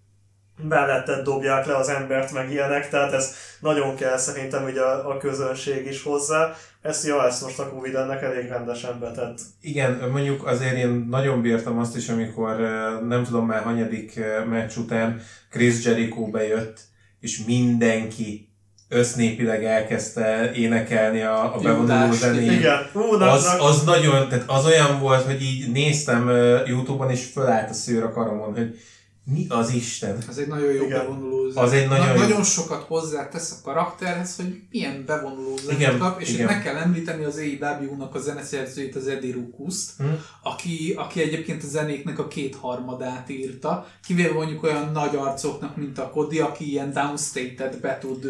melletted dobják le az embert, meg ilyenek, tehát ez nagyon kell szerintem ugye a, a közönség is hozzá. Ezt, ja, ezt most a Covid ennek elég rendesen betett. Igen, mondjuk azért én nagyon bírtam azt is, amikor nem tudom már hanyadik meccs után Chris Jericho bejött, és mindenki össznépileg elkezdte énekelni a, a bevonuló zenét. Igen, ú, na, Az, az nagyon, tehát az olyan volt, hogy így néztem Youtube-on, és fölállt a szőr a karomon, hogy mi az Isten? Ez egy nagyon jó Igen. bevonuló zene. Az egy nagyon jó- nagyon sokat hozzátesz a karakterhez, hogy milyen bevonuló zenét Igen, kap, és igen. itt meg kell említeni az AEW-nak a zeneszerzőjét, az Eddie Rukuszt, Hm? aki, aki egyébként a zenéknek a kétharmadát írta, kivéve mondjuk olyan nagy arcoknak, mint a Cody, aki ilyen downstated be tud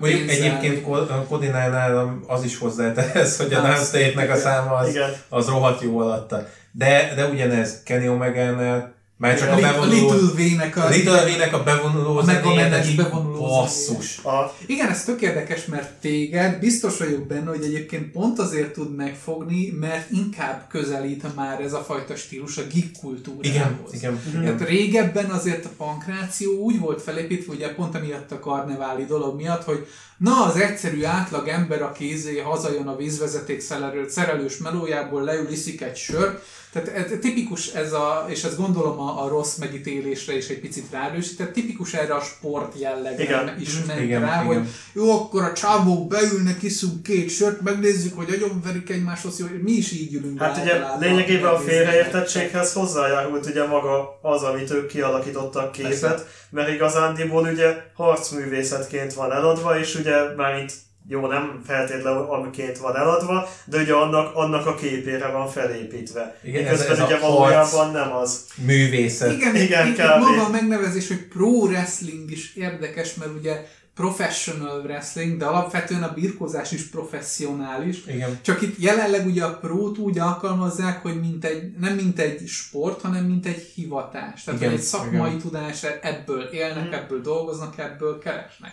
Mondjuk egyébként Kodinál nálam az is hozzátesz, hogy a Dance Dance nek a száma az, igen. az rohadt jó alatta. De, de ugyanez Kenny omega Már csak a A bevonuló... Little V-nek a... A Little V-nek a bevonuló A így bevonuló basszus. A, Igen, ez tök érdekes, mert téged biztos vagyok benne, hogy egyébként pont azért tud megfogni, mert inkább közelít már ez a fajta stílus a geek kultúrához. Igen, igen. Tehát régebben azért a pankráció úgy volt felépítve, ugye pont emiatt a karneváli dolog miatt, hogy na az egyszerű átlag ember, aki izé hazajön a vízvezeték szerelő- szerelős melójából, leül, iszik egy sört, tehát ez tipikus ez a, és ezt gondolom a, a rossz megítélésre is egy picit ráerősített, tipikus erre a sport jellegre Igen. is ment Igen, rá, igen. hogy jó, akkor a csávók beülnek, iszunk két sört, megnézzük, hogy agyonverik egymáshoz, hogy mi is így ülünk hát ugye lényegében a félreértettséghez hozzájárult ugye maga az, amit ők kialakítottak képet, Persze. mert igazándiból ugye harcművészetként van eladva, és ugye már itt jó, nem feltétlenül amiként van eladva, de ugye annak, annak a képére van felépítve. Igen, ez- Miközben ez a ugye valójában nem az. Művészet. Igen, Igen, igen maga a megnevezés, hogy pro wrestling is érdekes, mert ugye professional wrestling, de alapvetően a birkózás is professzionális. Igen. Csak itt jelenleg ugye a prót úgy alkalmazzák, hogy mint egy, nem mint egy sport, hanem mint egy hivatás. Tehát Igen, hogy egy szakmai igen. tudás, ebből élnek, Mhm. ebből dolgoznak, ebből keresnek.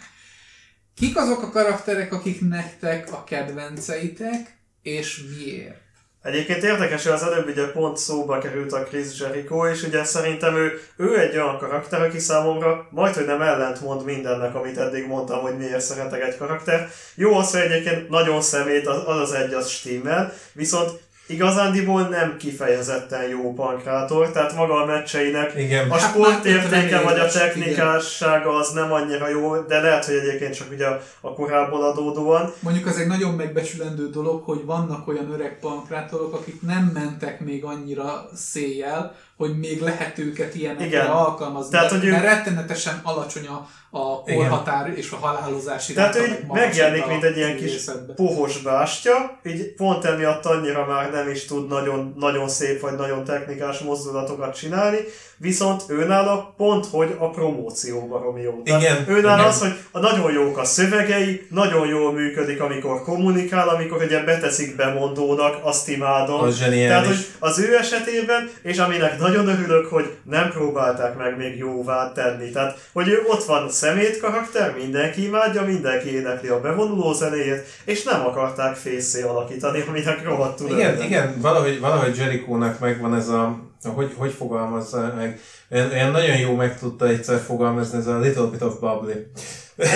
Kik azok a karakterek, akik nektek a kedvenceitek, és miért? Egyébként érdekes, hogy az előbb ugye pont szóba került a Chris Jericho, és ugye szerintem ő, ő egy olyan karakter, aki számomra majd, hogy nem ellentmond mindennek, amit eddig mondtam, hogy miért szeretek egy karakter. Jó az, hogy egyébként nagyon szemét, az az, az egy az stimmel, viszont igazándiból nem kifejezetten jó pankrátor, tehát maga a meccseinek Igen. a Hát sportértéke már vagy a 50 éves, technikássága az nem annyira jó, de lehet, hogy egyébként csak ugye a, a korábból adódóan. Mondjuk az egy nagyon megbecsülendő dolog, hogy vannak olyan öreg pankrátorok, akik nem mentek még annyira széjjel, hogy még lehet őket ilyenekre Igen. alkalmazni. Tehát, hogy mert ő- rettenetesen alacsony a, a korhatár és a halálozási Tehát ráta, ő megjelenik, mint egy ilyen kis művészetben. pohos bástya, így pont emiatt annyira már nem is tud nagyon, nagyon szép vagy nagyon technikás mozdulatokat csinálni, viszont őnála pont, hogy a promóció baromi jó. Tehát Igen, Őnála igen. az, hogy a nagyon jók a szövegei, nagyon jól működik, amikor kommunikál, amikor ugye beteszik bemondónak, azt imádom. Az. Tehát, hogy az ő esetében, és aminek nagyon örülök, hogy nem próbálták meg még jóvá tenni. Tehát, hogy ő ott van szemét karakter, mindenki imádja, mindenki énekli a bevonuló zenéjét, és nem akarták fészé alakítani, aminek rohadtul Igen, örülök. igen, valahogy, valahogy Jericho-nak megvan ez a, hogy, hogy fogalmazza meg, olyan, olyan nagyon jó meg tudta egyszer fogalmazni, ez a little bit of bubbly.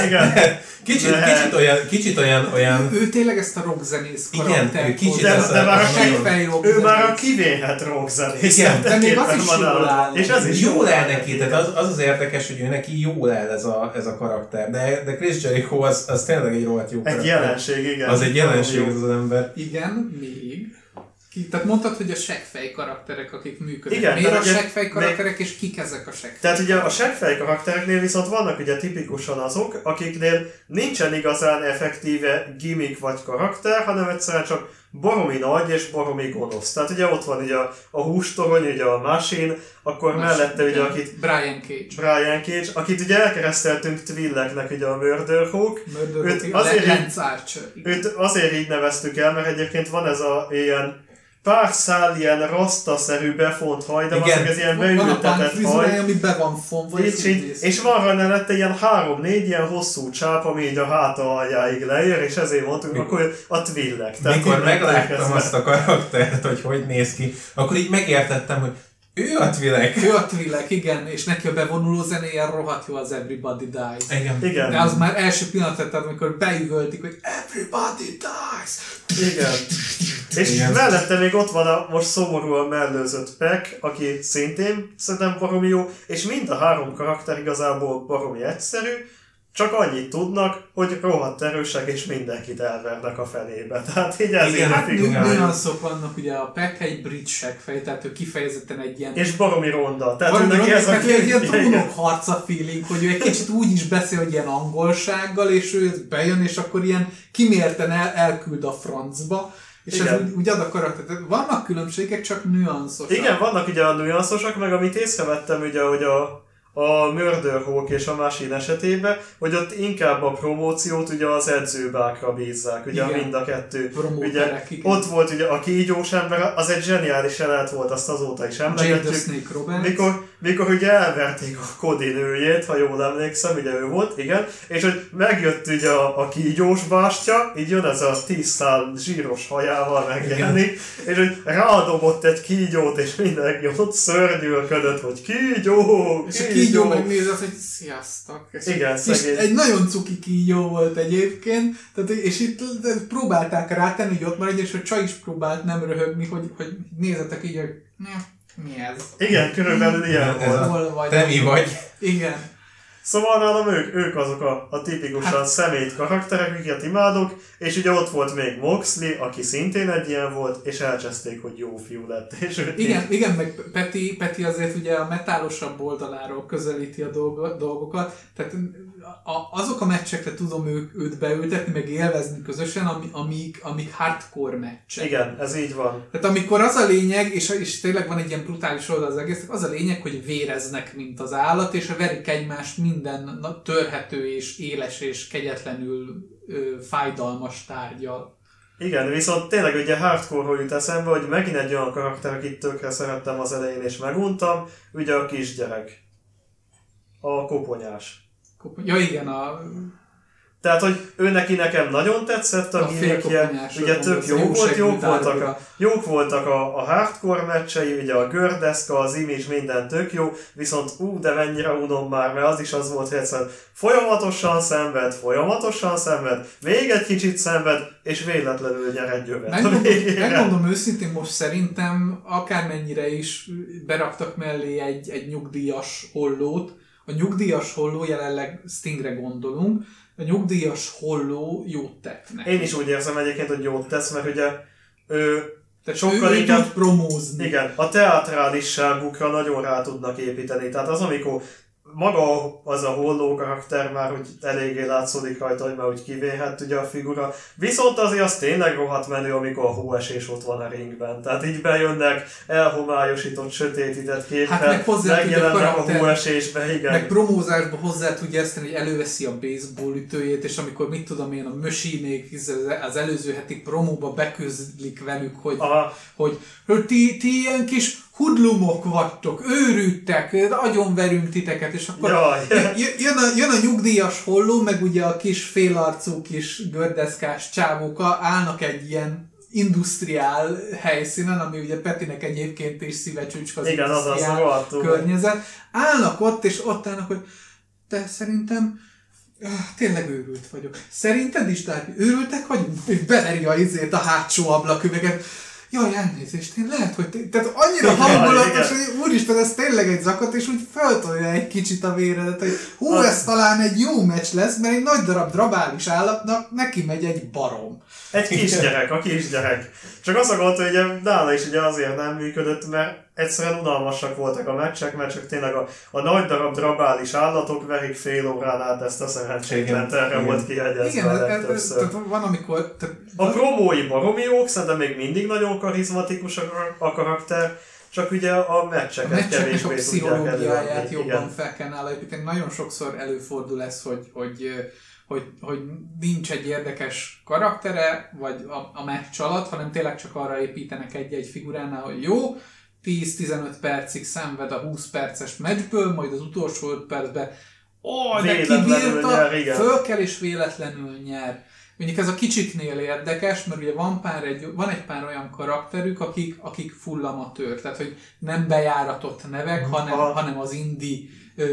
Igen. <laughs> Kicsit, De- kicsit olyan, kicsit olyan, olyan, Ő tényleg ezt a rockzenész Igen, karaktert ő kicsit. De, ez a- de már a Ő már a kivéhet rockzenész. Igen, de még az is jól áll És neki. ez is jól áll neki, tehát az, az az érdekes, hogy ő neki jól áll ez a, ez a karakter, de, de Chris Jericho az, az tényleg egy rohadt jó Egy karakter. jelenség, igen. Az egy jelenség az az ember. Igen, még. Tehát mondtad, hogy a seggfej karakterek, akik működnek. Igen, Miért a seggfej karakterek, és kik ezek a seggfej? Tehát ugye a seggfej karaktereknél viszont vannak ugye tipikusan azok, akiknél nincsen igazán effektíve gimmick vagy karakter, hanem egyszerűen csak baromi nagy és baromi gonosz. Tehát ugye ott van ugye a, a hústorony, ugye a machine, akkor mellette ugye akit Brian Cage. Brian Cage, akit ugye elkereszteltünk Twilleknek ugye a Murder Hawk, Murder Őt azért így-. Őt azért így neveztük el, mert egyébként van ez a ilyen pár szál ilyen rasta-szerű befont haj, de Igen. Ez ilyen beültetett haj. ami be van fonva, És, így, és van mellette ilyen három-négy ilyen hosszú csáp, ami így a háta aljáig leér, és ezért mondtuk, Mi- akkor a Twillek. Mikor megláttam azt a karaktert, hogy hogy néz ki, akkor így megértettem, hogy ő a Tvilek. Ő a Twillek, igen, és neki a bevonuló zenéje rohadt jó az Everybody Dies. Igen. Igen, De az már első pillanat, amikor beüvöltik, hogy Everybody Dies! igen. És Igen. mellette még ott van a most szomorúan mellőzött Peck, aki szintén szerintem baromi jó, és mind a három karakter igazából baromi egyszerű, csak annyit tudnak, hogy rohadt erősek, és mindenkit elvernek a felébe. Tehát így ezért Igen, hát. Nüanszok vannak, ugye a Peck egy brit seggfej, tehát ő kifejezetten egy ilyen És baromi ronda. Tehát ő neki ez a tehát egy ilyen két... trónok harca feeling, hogy ő egy kicsit úgy is beszél, hogy ilyen angolsággal, és ő bejön, és akkor ilyen kimérten el, elküld a francba, és Igen. ez úgy, úgy ad a karakter. Vannak különbségek, csak nüanszosak. Igen, vannak ugye a nüanszosak, meg amit észrevettem ugye, hogy a, a Murder Hawk és a Machine esetében, hogy ott inkább a promóciót ugye az edzőbákra bízzák, ugye Igen. mind a kettő. Ugye, igen. ott volt ugye a kígyós ember, az egy zseniális jelenet volt, azt azóta is emlegetjük. Mikor mikor ugye elverték a Cody nőjét, ha jól emlékszem, ugye ő volt, igen, és hogy megjött ugye a, a kígyós bástya, így jön ez a szál zsíros hajával megjelenik, és hogy rádobott egy kígyót, és mindenki ott szörnyűlködött, hogy kígyó, És a kígyó megnézett, hogy sziasztok. És Igen, és szegény. egy nagyon cuki kígyó volt egyébként, tehát, és itt próbálták rátenni, hogy ott maradj, és a csaj is próbált nem röhögni, hogy, hogy nézzetek így, hogy "Ne, mi ez? Igen, körülbelül ilyen Ez volt. a- vagy? Te mi vagy? Igen. Szóval nálam ők, ők azok a, a tipikusan hát, szemét karakterek, akiket imádok, és ugye ott volt még Moxley, aki szintén egy ilyen volt, és elcseszték, hogy jó fiú lett. És Igen, igen, meg Peti, Peti azért ugye a metálosabb oldaláról közelíti a dolgo- dolgokat, tehát a, azok a meccsekre tudom ők, őt beültetni, meg élvezni közösen, ami, amik, amik hardcore meccsek. Igen, ez így van. Tehát amikor az a lényeg, és, és tényleg van egy ilyen brutális oldal az egésznek, az a lényeg, hogy véreznek, mint az állat, és verik egymást minden törhető és éles és kegyetlenül ö, fájdalmas tárgyal. Igen, viszont tényleg ugye hardcore jut eszembe, hogy megint egy olyan karakter, akit tökre szerettem az elején és meguntam, ugye a kisgyerek. A koponyás. Ja igen, a, Tehát, hogy ő neki nekem nagyon tetszett a, A gimmickje, ugye tök jó volt, jók voltak, a, jók voltak a, a hardcore meccsei, ugye a gördeszka, az image, minden tök jó, viszont ú, de mennyire unom már, mert az is az volt, hogy egyszerűen folyamatosan szenved, folyamatosan szenved, még egy kicsit szenved, és véletlenül nyer egy jövet Megmondom, megmondom őszintén, most szerintem akármennyire is beraktak mellé egy, egy nyugdíjas hollót, a nyugdíjas holló jelenleg Stingre gondolunk, a nyugdíjas holló jót tett neki. Én is úgy érzem egyébként, hogy jót tesz, mert ugye ő Tehát sokkal ő, inkább- tud promózni. Igen, a teatrálisságukra nagyon rá tudnak építeni. Tehát az, amikor maga az a holló karakter már úgy eléggé látszódik rajta, hogy már úgy kivéhet ugye a figura. Viszont azért az tényleg rohadt menő, amikor a hóesés ott van a ringben. Tehát így bejönnek elhomályosított, sötétített képpel, Hát meg hozzá megjelennek a karakter- hóesésbe, igen. Meg promózásba hozzá tudja ezt hogy előveszi a baseball ütőjét, és amikor mit tudom én, a Mösi még az előző heti promóba beközlik velük, hogy Aha, hogy hogy ti, ti ilyen kis hudlumok vagytok, őrültek, agyonverünk titeket, és akkor Jaj. jö- jön, a, jön a nyugdíjas holló, meg ugye a kis félarcú kis gördeszkás csávóka állnak egy ilyen industriál helyszínen, ami ugye Petinek egyébként is szívecsücsk az igen, az az industriál rohadtul. környezet. Állnak ott, és ott állnak, hogy te szerintem ah, tényleg őrült vagyok. Szerinted is, tehát őrültek vagyunk? És beveri a izét a hátsó ablaküveget. Jaj, elnézést, én lehet, hogy... Té- tehát annyira hangulatos, hogy úristen, ez tényleg egy zakat, és úgy föltolja egy kicsit a véredet, hogy hú, Az- ez talán egy jó meccs lesz, mert egy nagy darab drabális állatnak neki megy egy barom. Egy kisgyerek, a kisgyerek. Csak az a gond, hogy nála is ugye azért nem működött, mert egyszerűen unalmasak voltak a meccsek, mert csak tényleg a, a nagy darab drabális állatok verik fél órán át ezt a szerencsétlent, erre igen. volt kihegyezve Igen, a legtöbbször. van, amikor... Tehát, A promói baromi jók, szerintem még mindig nagyon karizmatikus a, a karakter, csak ugye a a meccseket a kevésbé tudják pszichológiáját előadni. jobban Igen. fel kell nála építeni. Nagyon sokszor előfordul ez, hogy, hogy, hogy, hogy nincs egy érdekes karaktere, vagy a, a meccs alatt, hanem tényleg csak arra építenek egy-egy figuránál, hogy jó, 10-15 percig szenved a 20 perces meccsből, majd az utolsó 5 percben ó, de kibírta, föl kell és véletlenül nyer. Mondjuk ez a kicsiknél érdekes, mert ugye van, pár egy, van egy pár olyan karakterük, akik, akik full amatőr, tehát hogy nem bejáratott nevek, hanem, Aha. hanem az indie ö,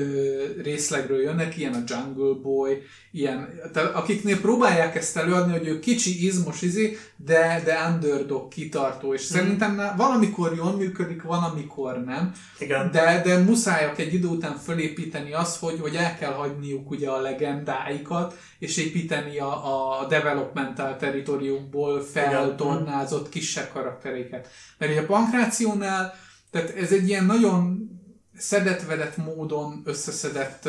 részlegről jönnek, ilyen a Jungle Boy, ilyen, tehát akiknél próbálják ezt előadni, hogy ő kicsi, izmos izé, de, de underdog kitartó, és szerintem ná- van, amikor jól működik, van, amikor nem, Igen. de, de muszájak egy idő után fölépíteni azt, hogy, hogy el kell hagyniuk ugye a legendáikat, és építeni a, a developmental territoriumból feltornázott kisebb karakteréket. Mert ugye a pankrációnál, tehát ez egy ilyen nagyon szedett-vedett módon összeszedett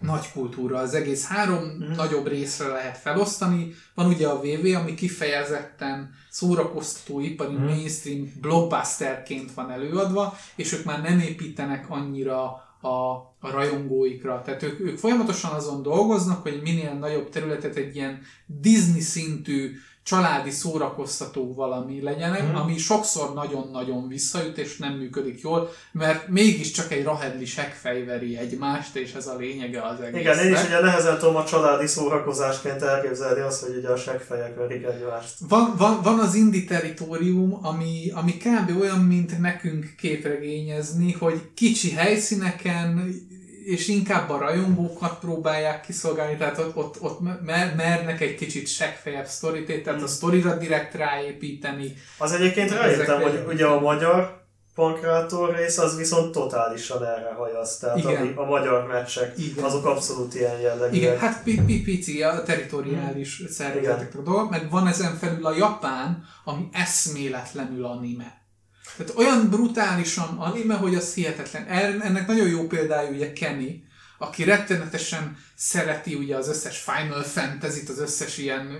nagy kultúra. Az egész három Mhm. nagyobb részre lehet felosztani. Van ugye a VV, ami kifejezetten szórakoztató ipari Mhm. mainstream blockbusterként van előadva, és ők már nem építenek annyira a, a rajongóikra. Tehát ők, ők folyamatosan azon dolgoznak, hogy minél nagyobb területet egy ilyen Disney szintű családi szórakoztató valami legyen, Mhm. mm. ami sokszor nagyon-nagyon visszaüt, és nem működik jól, mert mégiscsak egy rahedli seggfej veri egymást, és ez a lényege az egésznek. Igen, én is ugye nehezen tudom a családi szórakozásként elképzelni azt, hogy ugye a seggfejek verik egymást. Van, van, van az Indi territórium, ami, ami kb. olyan, mint nekünk képregényezni, hogy kicsi helyszíneken, és inkább a rajongókat próbálják kiszolgálni, tehát ott, ott, ott mer, mernek egy kicsit seggfejebb sztorit, tehát a sztorira direkt ráépíteni. Az egyébként rájöttem, hogy ugye a magyar pankrátor rész az viszont totálisan erre hajaz. Tehát Igen. ami, a magyar meccsek, Igen. azok abszolút ilyen jellegűek. Igen, hát pi- pi- pici a territoriális szervezetek a dolog, meg van ezen felül a japán, ami eszméletlenül anime. Tehát olyan brutálisan anime, hogy az hihetetlen. Ennek nagyon jó példája ugye Kenny, aki rettenetesen szereti ugye az összes Final Fantasy-t, az összes ilyen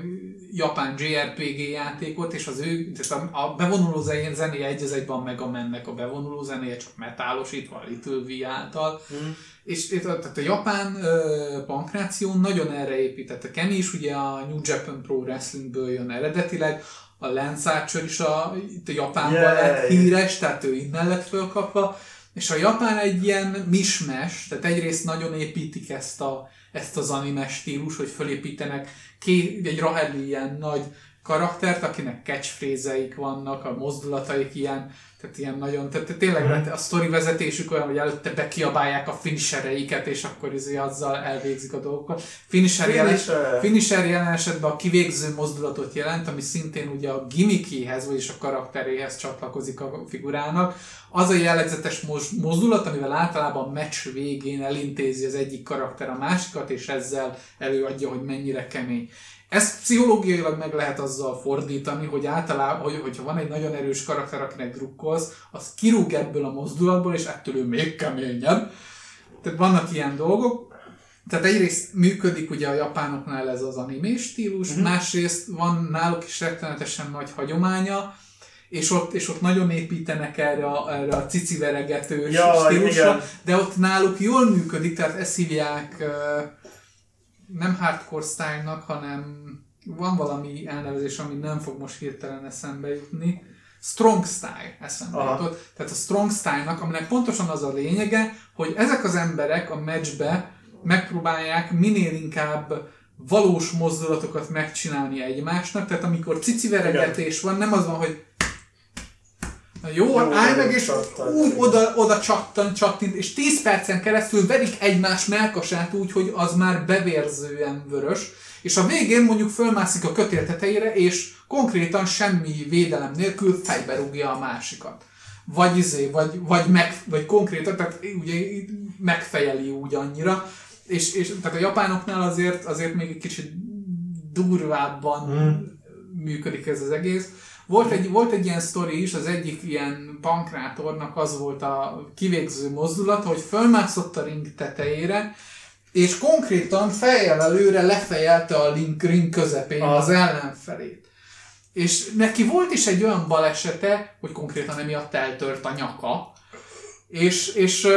japán JRPG játékot, és az ő, tehát a, a bevonuló zen- zenéje egy az egyben a Mega Man-nek a bevonuló zenéje, csak metálosítva a Little V által. Mm. És a- tehát a japán ö, pankráció nagyon erre épített. A Kenny is ugye a New Japan Pro Wrestlingből jön eredetileg, a Lance Archer is a, itt a Japánban Yay! lett híres, tehát ő innen lett fölkapva. És a Japán egy ilyen mismes, tehát egyrészt nagyon építik ezt, a, ezt az anime stílus, hogy fölépítenek ké, egy raheli ilyen nagy karaktert, akinek catchphrase-eik vannak, a mozdulataik ilyen, tehát ilyen nagyon, tehát tényleg Mhm. a sztori vezetésük olyan, hogy előtte bekiabálják a finishereiket, és akkor izé azzal elvégzik a dolgokat. Finisher, jelen, Finisher. finisher jelen esetben a kivégző mozdulatot jelent, ami szintén ugye a gimmickéhez, vagyis a karakteréhez csatlakozik a figurának. Az a jellegzetes moz- mozdulat, amivel általában a meccs végén elintézi az egyik karakter a másikat, és ezzel előadja, hogy mennyire kemény. Ezt pszichológiailag meg lehet azzal fordítani, hogy általában, hogy, hogyha van egy nagyon erős karakter, akinek drukkolsz, az kirúg ebből a mozdulatból, és ettől ő még keményebb. Tehát vannak ilyen dolgok. Tehát egyrészt működik ugye a japánoknál ez az anime stílus, Mhm. másrészt van náluk is rettenetesen nagy hagyománya, és ott, és ott nagyon építenek erre a, erre a ciciveregetős Jaj, stílusra, igen. de ott náluk jól működik, tehát ezt hívják ö, nem hardcore style-nak, hanem van valami elnevezés, ami nem fog most hirtelen eszembe jutni. Strong style eszembe Aha. jutott. Tehát a strong style-nak, aminek pontosan az a lényege, hogy ezek az emberek a meccsbe megpróbálják minél inkább valós mozdulatokat megcsinálni egymásnak, tehát amikor ciciveregetés van, nem az van, hogy Na jó, Jó, állj meg, és úgy oda, oda csattan, csattint, és 10 percen keresztül verik egymás melkasát úgy, hogy az már bevérzően vörös, és a végén mondjuk fölmászik a kötél tetejére, és konkrétan semmi védelem nélkül fejbe rúgja a másikat. Vagy izé, vagy, vagy, meg, vagy konkrétan, tehát ugye megfejeli úgy annyira, és, és tehát a japánoknál azért, azért még egy kicsit durvábban Mm. működik ez az egész. Volt egy, volt egy ilyen sztori is, az egyik ilyen pankrátornak az volt a kivégző mozdulat, hogy fölmászott a ring tetejére, és konkrétan fejjel előre lefejelte a ring, ring közepén Ah. az ellenfelét. És neki volt is egy olyan balesete, hogy konkrétan emiatt eltört a nyaka, és, és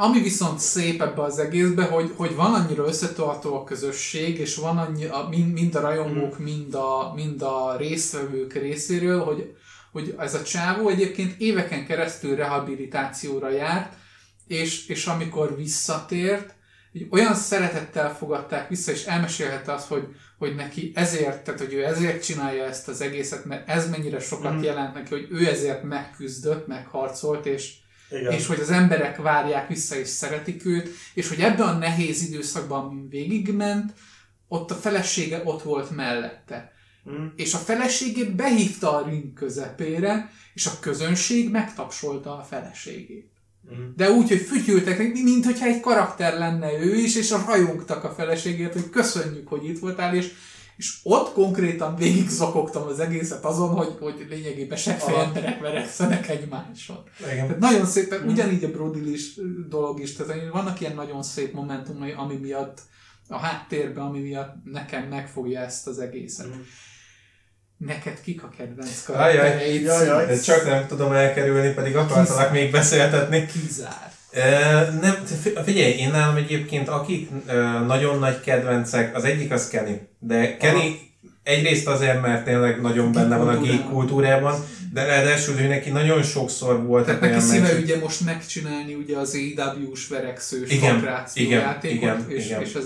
ami viszont szép ebbe az egészbe, hogy, hogy van annyira összetartó a közösség, és van annyi, a, mind, mind a rajongók, mind a, mind a résztvevők részéről, hogy, hogy ez a csávó egyébként éveken keresztül rehabilitációra járt, és, és amikor visszatért, így olyan szeretettel fogadták vissza, és elmesélhette azt, hogy, hogy neki ezért, tehát hogy ő ezért csinálja ezt az egészet, mert ez mennyire sokat Mhm. jelent neki, hogy ő ezért megküzdött, megharcolt, és, Igen. és hogy az emberek várják vissza és szeretik őt, és hogy ebben a nehéz időszakban, amin végigment, ott a felesége ott volt mellette. Mm. És a feleségét behívta a ring közepére, és a közönség megtapsolta a feleségét. Mm. De úgy, hogy fütyültek, mint hogyha egy karakter lenne ő is, és rajongtak a feleségért, hogy köszönjük, hogy itt voltál, és, és ott konkrétan végig zokogtam az egészet azon, hogy, hogy lényegében seggfej Aha. emberek verekszenek egymáson. Igen. Tehát nagyon szépen, ugyanígy a Brody is dolog is, tehát vannak ilyen nagyon szép momentumai, ami miatt a háttérben, ami miatt nekem megfogja ezt az egészet. Mm. Neked kik a kedvenc Ajaj, karaktereid? jajaj. De csak nem tudom elkerülni, pedig akartalak még beszéltetni. Kizár. Nem, fi- figyelj, én nálam egyébként akik nagyon nagy kedvencek, az egyik az Kenny, de Kenny egyrészt azért, mert tényleg nagyon benne van a geek kultúrában. de ráadásul ő neki nagyon sokszor volt Tehát neki szíve meccs, ugye most megcsinálni ugye az AEW-s verekszős Igen, igen, játékot, igen, és, igen. és ez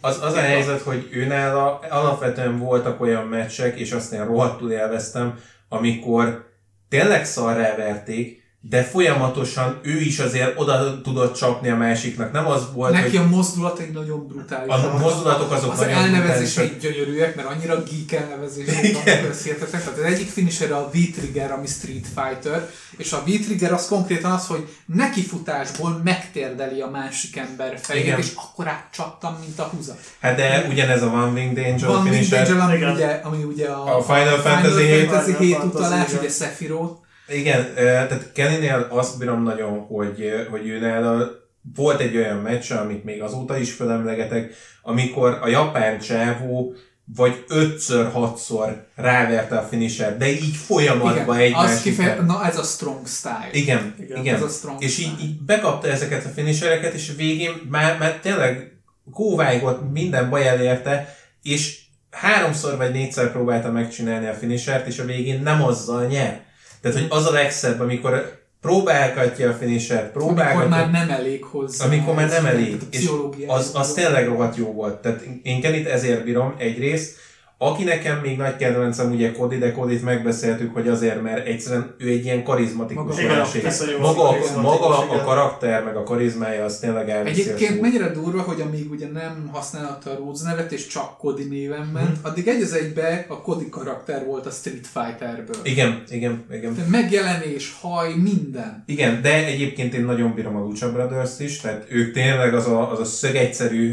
Az, az a helyzet, hogy őnála alapvetően voltak olyan meccsek, és azt én rohadtul élveztem, amikor tényleg szarrá verték, de folyamatosan ő is azért oda tudott csapni a másiknak. Nem az volt, Neki hogy a mozdulatai nagyon brutális. A mozdulatok azok az nagyon elnevezései brutálisak. gyönyörűek, mert annyira geek elnevezések vannak összeértetek. Tehát az egyik finisher a V-trigger, ami Street Fighter, és a V-trigger az konkrétan az, hogy nekifutásból megtérdeli a másik ember fejét, Igen. és akkor átcsaptam, mint a húzat. hát de ugyanez a One Wing Angel Van Wing finisher. Angel, ami Igen. ugye, ami ugye a, A Final Fantasy Final 7. Fantasy Final 7 Fantasy, utalás, igen. ugye Sephiroth. Igen, tehát Kennynél azt bírom nagyon, hogy, hogy ő nála volt egy olyan meccs, amit még azóta is felemlegetek, amikor a japán csávó vagy ötször, hatszor ráverte a finisher, de így folyamatban Igen, egymás kifeje, na ez a strong style. Igen, Igen, igen. ez a strong és így, style. így bekapta ezeket a finishereket, és a végén már, már tényleg kóvájgott, minden baj elérte, és háromszor vagy négyszer próbálta megcsinálni a finishert, és a végén nem azzal nyer. Tehát, hogy az a legszebb, amikor próbálgatja a finishert, próbálgatja, Amikor már nem elég hozzá. amikor már nem elég, és az, az tényleg rohadt jó volt. Tehát én Kenit ezért bírom egyrészt, aki nekem még nagy kedvencem, ugye Cody, de Codit megbeszéltük, hogy azért, mert egyszerűen ő egy ilyen karizmatikus Maga- jelenség. Maga, a, maga a karakter, meg a karizmája, az tényleg elviszi Egyébként mennyire durva, hogy amíg ugye nem használta a Rhodes nevet, és csak Cody néven ment, Mhm. addig egy az egybe a Cody karakter volt a Street Fighterből. Igen, igen, igen. Tehát Megjelenés, haj, minden. Igen, de egyébként én nagyon bírom a Lucha Brothers is, tehát ők tényleg az a, az a szögegyszerű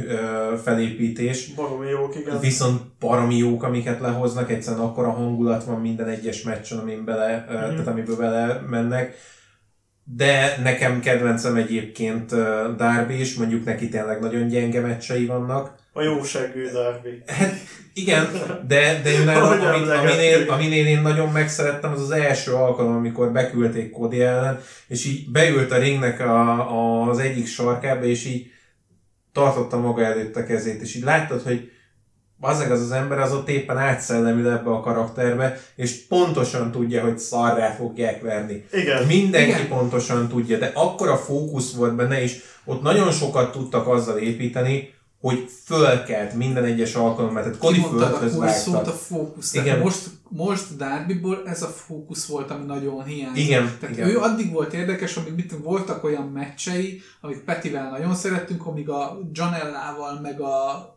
felépítés, Baromi jók, igen. viszont baromi jók, amiket lehoznak, egyszerűen akkora hangulat van minden egyes meccsen, amin bele, mm. tehát amiből bele mennek. De nekem kedvencem egyébként Darby is, mondjuk neki tényleg nagyon gyenge meccsei vannak. A jó seggű Darby. Igen, de, de én nálam, amit, aminél, aminél én nagyon megszerettem, az az első alkalom, amikor beküldték Cody ellen, és így beült a ringnek a, az egyik sarkába, és így tartotta maga előtt a kezét, és így láttad, hogy az az az ember az ott éppen átszellemül ebbe a karakterbe, és pontosan tudja, hogy szarrá fogják verni. Igen. Mindenki Igen. Pontosan tudja, de akkora fókusz volt benne, és ott nagyon sokat tudtak azzal építeni, hogy fölkelt minden egyes alkalommal, tehát Cody Kimondtad a kulcsszót, a fókusz. Igen. Most, most Darbyból ez a fókusz volt, ami nagyon hiányzott. Igen, Tehát igen. ő addig volt érdekes, amíg mit voltak olyan meccsei, amik Petivel nagyon szerettünk, amíg a Janellával, meg a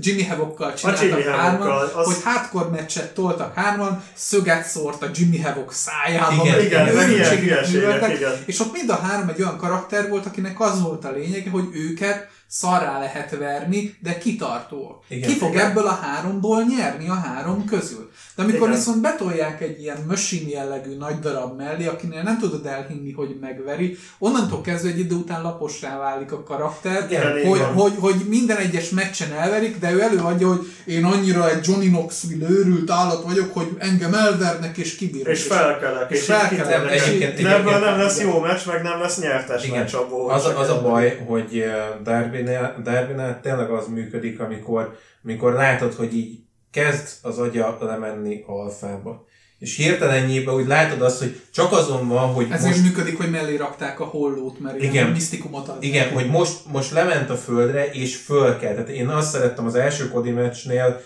Jimmy Havokkal csináltak hárman, az- hogy hardcore meccset toltak hárman, szöget szórt a Jimmy Havok szájába, Igen, Igen, ilyen őrültségeket hülyeségek, műveltek, igen. és ott mind a három egy olyan karakter volt, akinek az volt a lényege, hogy őket szarrá lehet verni, de kitartóak. Igen. Ki fog ebből a háromból nyerni a három közül? De amikor Igen. viszont betolják egy ilyen machine jellegű nagy darab mellé, akinél nem tudod elhinni, hogy megveri, onnantól kezdve egy idő után lapossá válik a karakter, Igen, hogy, van. hogy, hogy minden egyes meccsen elverik, de ő előadja, hogy én annyira egy Johnny Knoxville őrült állat vagyok, hogy engem elvernek és kibírok. És felkelek, és és, felkelek, egyébként- egyébként- nem lesz jó meccs, meg nem lesz nyertes Igen. meccs abból. Az, az a baj, hogy uh, Darbynél tényleg az működik, amikor, amikor látod, hogy így kezd az agya lemenni alfába. És hirtelenjében úgy látod azt, hogy csak azon van, hogy Ez most működik, hogy mellé rakták a hollót, mert Igen. misztikumot ad. Igen, hogy most, most lement a földre, és fölkelt. Tehát én azt szerettem az első Cody meccsnél,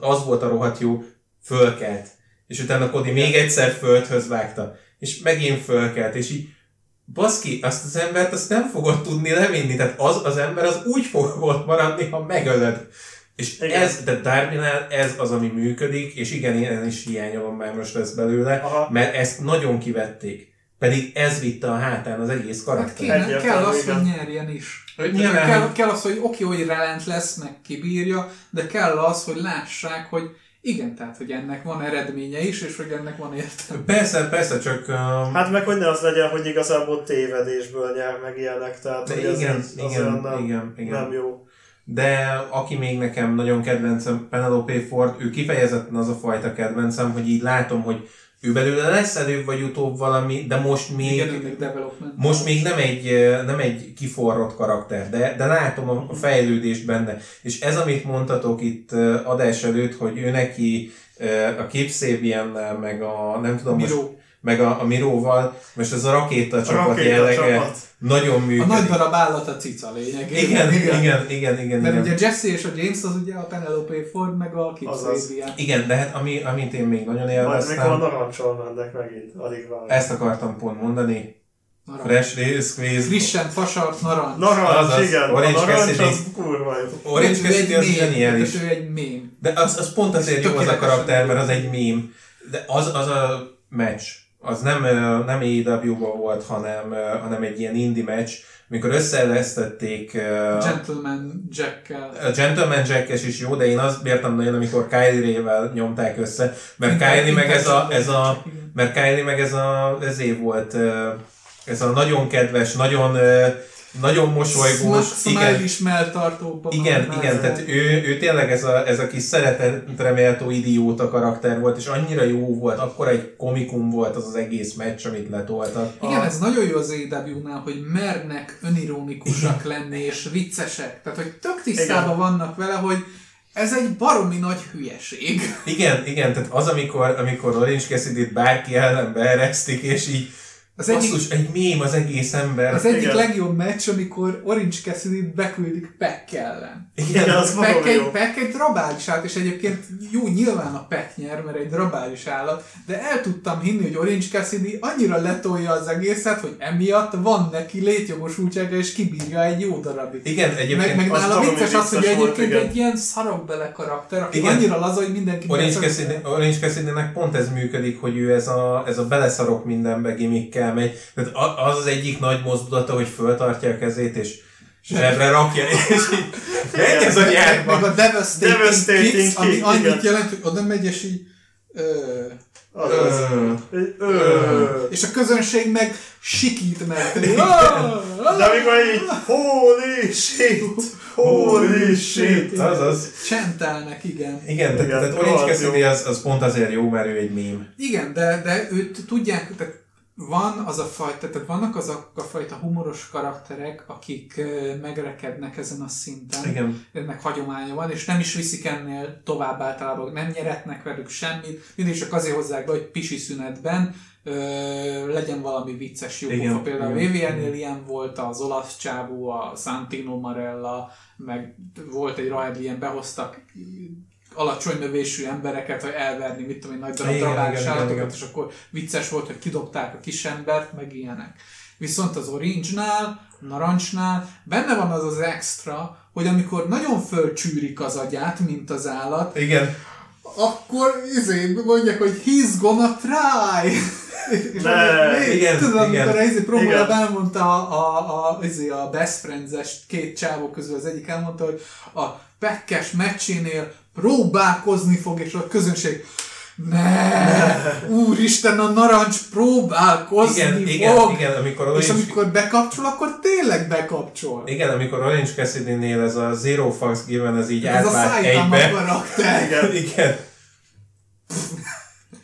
az, volt a rohadt jó, fölkelt. És utána Cody még egyszer földhöz vágta. És megint fölkelt, és így baszki, azt az embert azt nem fogod tudni levinni, tehát az az ember az úgy fog ott maradni, ha megölöd. És Igen. ez, de Darby-nál ez az, ami működik, és igen, én is hiányolom már most lesz belőle, Aha. mert ezt nagyon kivették. Pedig ez vitte a hátán az egész Hát karakter. kéne, Egyértelmű, kell az, igen. hogy nyerjen is. Hogy nyilván, kell, kell az, hogy oké, hogy relent lesz, meg kibírja, de kell az, hogy lássák, hogy igen, tehát, hogy ennek van eredménye is, és hogy ennek van értelme. Persze, persze, csak... Um, Hát meg hogy ne az legyen, hogy igazából tévedésből nyer meg ilyenek, tehát de hogy ez igen, igen, nem, igen, igen. nem jó. De aki még nekem nagyon kedvencem, Penelope Ford, ő kifejezetten az a fajta kedvencem, hogy így látom, hogy ő belőle lesz előbb vagy utóbb valami, de most még, Igen, most még nem egy, nem egy kiforrott karakter, de, de látom a a fejlődést benne. És ez, amit mondtatok itt adás előtt, hogy ő neki a Képszébiennel, meg a nem tudom most, Miró. Meg a, a Miróval, most ez a rakéta csapat rakéta jellege csapat. nagyon A működik. nagy darab állat a cica lényeg. igen, igen, igen, igen, igen, Mert igen. ugye Jesse és a James az ugye a Penelope Ford, meg a Kip. Igen, de hát ami, amit én még nagyon Majd mikor a élveztem, narancsal mennek megint, alig várom. ezt akartam pont mondani, Narancs. Fresh Squeeze, Frissen, fasart, narancs. Narancs, Azaz, igen, Orange a narancs Cassidy. az kurva jó. Orange Cassidy az tehát Ő egy mém. De az, az pont azért jó az a karakter, mert az egy mém. De az, az a meccs, az nem, nem AEW-ban volt, hanem, hanem egy ilyen indie meccs, amikor összeelesztették Gentleman Jack-kel. a Gentleman jack is jó, de én azt bírtam nagyon, amikor Kylie Ray-vel nyomták össze, mert Kylie meg ez a, ez a, mert Kylie meg ez a, ezé volt, ö, ez a nagyon kedves, nagyon, nagyon mosolygós, igen, is melltartóban. igen, van igen, tehát ő, ő tényleg ez a, ez a kis szeretetre méltó idióta karakter volt, és annyira jó volt, akkor egy komikum volt az az egész meccs, amit letoltak. Igen, ez nagyon jó az AEW-nál, hogy mernek önironikusak lenni és viccesek. Tehát, hogy tök tisztában vannak vele, hogy ez egy baromi nagy hülyeség. Igen, igen, tehát az, amikor, amikor Orange Cassidy-t bárki ellen beeresztik, és így Az egyik, basszus, egy mém az egész ember. az egyik Igen. legjobb meccs, amikor Orange Cassidy beküldik Peck ellen. Igen, az Peck egy, jó. Peck egy drabális állat, és egyébként jó, nyilván a Peck nyer, mert egy drabális állat, de el tudtam hinni, hogy Orange Cassidy annyira letolja az egészet, hogy emiatt van neki létjogosultsága, és kibírja egy jó darabig. Igen, Meg, egyébként meg az nála vicces az, hogy egyébként igen. egy ilyen szarokbele karakter, aki Igen. annyira laza, hogy mindenki Orange Cassidy, Orange Cassidy-nek pont ez működik, hogy ő ez a, ez a beleszarok mindenbe gimmickkel megy. Tehát az az egyik nagy mozdulata, hogy föltartja a kezét, és zsebre rakja, és így megy ez a meg, nyárba. meg a Devastating, Devastating Kicks, ami annyit igen. jelent, hogy oda megy, és így ö, Azaz. Ö, Egy Ö. és a közönség meg sikít, mert De amikor így, holy shit, holy shit. Azaz. csentelnek, igen. Igen, Igen, tehát Orange Cassidy az, az pont azért jó, mert ő egy mém. Igen, de, de őt tudják, tehát van az a fajta, tehát vannak azok a fajta humoros karakterek, akik megrekednek ezen a szinten. Igen. ennek hagyománya van, és nem is viszik ennél tovább általában, nem nyeretnek velük semmit, mindig csak azért hozzák be, hogy pisi szünetben ö, legyen valami vicces jó Igen, pofa. Például a igen, VVN-nél ilyen volt az olasz csávó, a Santino Marella, meg volt egy rajt, ilyen behoztak alacsony növésű embereket, hogy elverni, mit tudom én, nagy darab igen, állatokat, és akkor vicces volt, hogy kidobták a kisembert, meg ilyenek. Viszont az Orange-nál, Narancsnál benne van az az extra, hogy amikor nagyon fölcsűrik az agyát, mint az állat, Igen. akkor izé mondják, hogy he's gonna try. Akkor még, igen, tudod, igen. amikor izé próbálja Igen. elmondta a, a, a, izé a Best Friends-es két csávó közül az egyik elmondta, hogy a pekkes meccsénél próbálkozni fog, és a közönség ne, úristen, a narancs próbálkozni Igen, fog. igen, igen, amikor És Orange, amikor bekapcsol, akkor tényleg bekapcsol. igen, amikor Orange Cassidy-nél ez a Zero Fucks Given, ez így Ez a átvált Saitama egybe. karakter. Igen. Igen.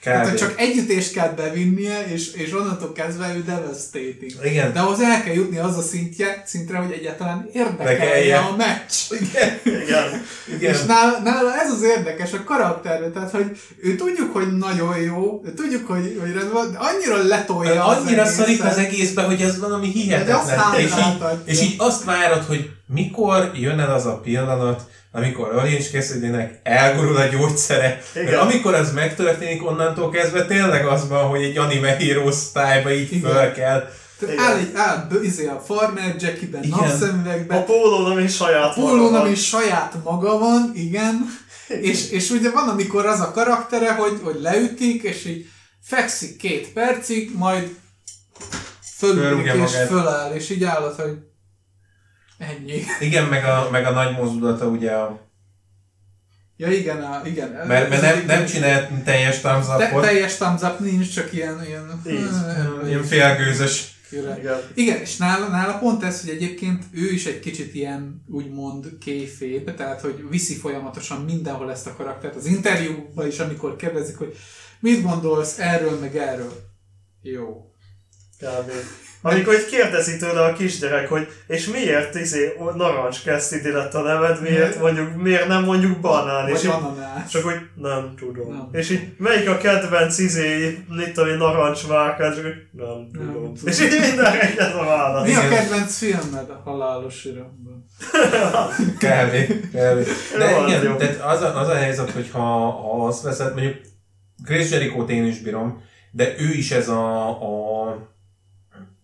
Tehát, hogy csak együttést kell bevinnie, és, és onnantól kezdve ő devastating. Igen. De ahhoz el kell jutni az a szintje, szintre, hogy egyáltalán érdekelje a meccs. <laughs> Igen. Igen. Igen. És nála, nála ez az érdekes a karakterre, tehát hogy ő tudjuk, hogy nagyon jó, ő tudjuk, hogy, hogy rendben de annyira letolja az Annyira szarik az egészbe, hogy ez valami De azt hihetetlen. És így, és így azt várod, hogy mikor jön el az a pillanat, amikor Orange Cassidy-nek elgurul a gyógyszere. Igen. Mert amikor ez megtörténik, onnantól kezdve tényleg az van, hogy egy anime hero style így Igen. föl kell. Tehát Igen. áll, egy, áll izé a farmer Jackie-ben, Igen. napszemüvegben, A pólónom is saját A van. is saját maga van, igen. És, és ugye van, amikor az a karaktere, hogy, hogy leütik, és így fekszik két percig, majd fölülik és magát. föláll, és így állat, hogy ennyi. Igen, meg a, meg a nagy mozdulata ugye a Ja igen, a, igen. Mert, mert nem, nem csinált teljes thumbs te, upot, teljes thumbs up nincs, csak ilyen, ilyen, Így. <laughs> ilyen félgőzös. Igen. Igen, és nála, nála pont ez, hogy egyébként ő is egy kicsit ilyen úgymond kéféb, tehát hogy viszi folyamatosan mindenhol ezt a karaktert. Az interjúban is, amikor kérdezik, hogy mit gondolsz erről meg erről. Jó. Kb. Amikor így kérdezi tőle a kisgyerek, hogy és miért izé, narancs Cassidy lett a neved, miért, mondjuk, miért nem mondjuk banán, és így, csak hogy nem tudom. Nem. És így melyik a kedvenc izé, mit tudom, én, narancs márkád, csak hogy nem Nem tudom. És így mindenre ez a válasz. Mi a kedvenc filmed a halálos iramban? <laughs> Kb. Kb. De Jó, igen, tehát az a, az a helyzet, hogy ha, ha azt veszed, mondjuk Chris jericho én is bírom, de ő is ez a, a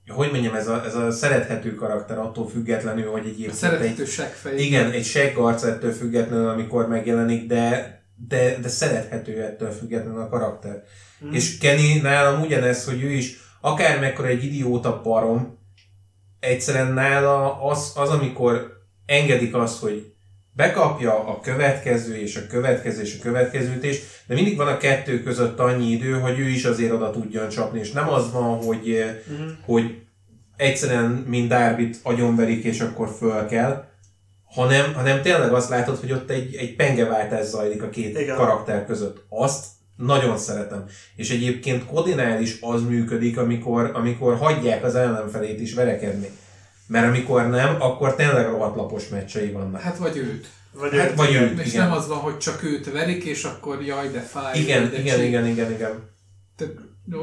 hogy mondjam, ez a, ez a szerethető karakter attól függetlenül, hogy A egyébként egy, szeretető seggfej. igen, egy seggarc ettől függetlenül, amikor megjelenik, de, de, de szerethető ettől függetlenül a karakter. Mm. És Kenny nálam ugyanez, hogy ő is akármekkora egy idióta parom, egyszerűen nála az, az, amikor engedik azt, hogy bekapja a következő és a következő és a következő ütés, de mindig van a kettő között annyi idő, hogy ő is azért oda tudjon csapni, és nem az van, hogy, Mhm. hogy egyszerűen mind Darbyt agyonverik, és akkor föl kell, hanem, hanem tényleg azt látod, hogy ott egy, egy pengeváltás zajlik a két Igen. karakter között. Azt nagyon szeretem. És egyébként Kodinál is az működik, amikor, amikor hagyják az ellenfelét is verekedni. Mert amikor nem, akkor tényleg rohadt lapos meccsei vannak. Hát vagy őt. Vagy, Hát, ő- vagy ő. És Igen. nem az van, hogy csak őt verik, és akkor jaj, de fáj. Igen, de igen, igen, igen, igen. Tehát,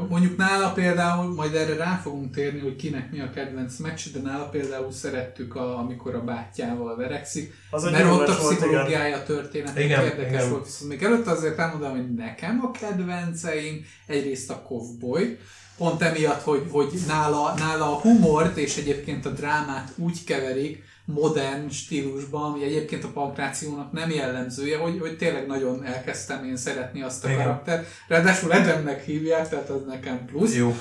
mondjuk nála például, majd erre rá fogunk térni, hogy kinek mi a kedvenc meccs, de nála például szerettük, a, amikor a bátyjával verekszik, Az mert ott a igen. pszichológiája a történet Igen, érdekes igen. volt. Viszont még előtte azért elmondom, hogy nekem a kedvenceim egyrészt a Kovboy, pont emiatt, hogy, hogy nála, nála a humort és egyébként a drámát úgy keverik, modern stílusban, ami egyébként a pankrációnak nem jellemzője, hogy, hogy tényleg nagyon elkezdtem én szeretni azt a Igen. karaktert. Ráadásul Adamnek hívják, tehát az nekem plusz. Jó.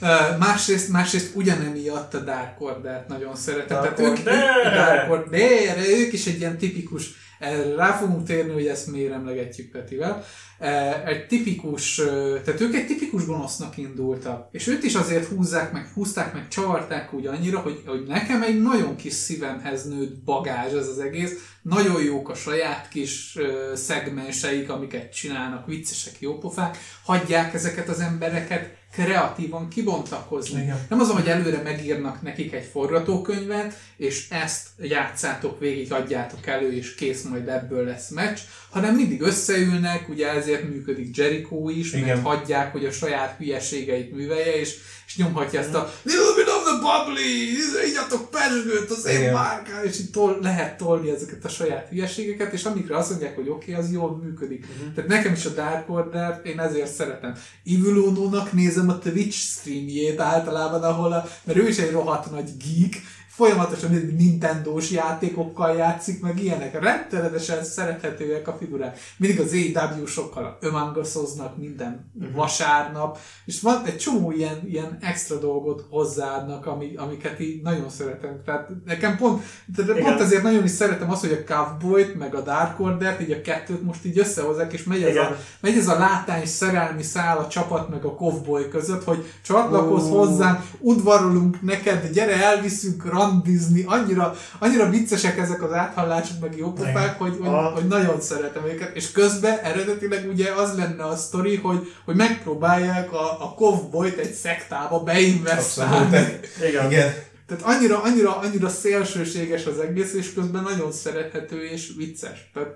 Uh, másrészt, másrészt ugyanemiatt a Dark Order-t nagyon szeretem. Dark Tehát ők, ők, Order! Dark Order, ők is egy ilyen tipikus, erre rá fogunk térni, hogy ezt miért emlegetjük Petivel. Uh, egy tipikus, uh, tehát ők egy tipikus gonosznak indultak. És őt is azért húzzák meg, húzták meg, csavarták úgy annyira, hogy, hogy nekem egy nagyon kis szívemhez nőtt bagázs ez az egész. Nagyon jók a saját kis uh, szegmenseik, amiket csinálnak, viccesek, jópofák. Hagyják ezeket az embereket kreatívan kibontakozni. Igen. Nem azon, hogy előre megírnak nekik egy forgatókönyvet, és ezt játszátok végig, adjátok elő, és kész, majd ebből lesz meccs, hanem mindig összeülnek, ugye ezért működik Jericho is, Igen. mert hagyják, hogy a saját hülyeségeit művelje, és, és nyomhatja ezt a little bit of the bubbly, igyatok pesgőt, az én márkám, és így tol, lehet tolni ezeket a saját hülyeségeket, és amikre azt mondják, hogy oké, okay, az jól működik. Mhm. Tehát nekem is a Dark Order, én ezért szeretem. Evil Uno-nak nézem a Twitch streamjét általában, ahol a, mert ő is egy rohadt nagy geek, folyamatosan Nintendo-s játékokkal játszik, meg ilyenek. Rettenetesen szerethetőek a figurák. Mindig az AEW sokkal ömangaszoznak minden Mhm. vasárnap, és van egy csomó ilyen, ilyen extra dolgot hozzáadnak, ami, amiket így nagyon szeretem. Tehát nekem pont, tehát pont ezért nagyon is szeretem azt, hogy a Cowboy-t, meg a Dark Order-t, így a kettőt most így összehozzák, és megy ez, Igen. a, megy ez a látány szerelmi szál a csapat meg a Cowboy között, hogy csatlakozz Ó. hozzánk, udvarolunk neked, gyere elviszünk randizni, annyira, annyira viccesek ezek az áthallások, meg jó pofák, hogy, hogy, hogy, nagyon szeretem őket, és közben eredetileg ugye az lenne a sztori, hogy, hogy megpróbálják a, a Cowboy-t egy szektába beinvestálni. Igen. Igen. Tehát annyira, annyira, annyira szélsőséges az egész, és közben nagyon szerethető és vicces. Tehát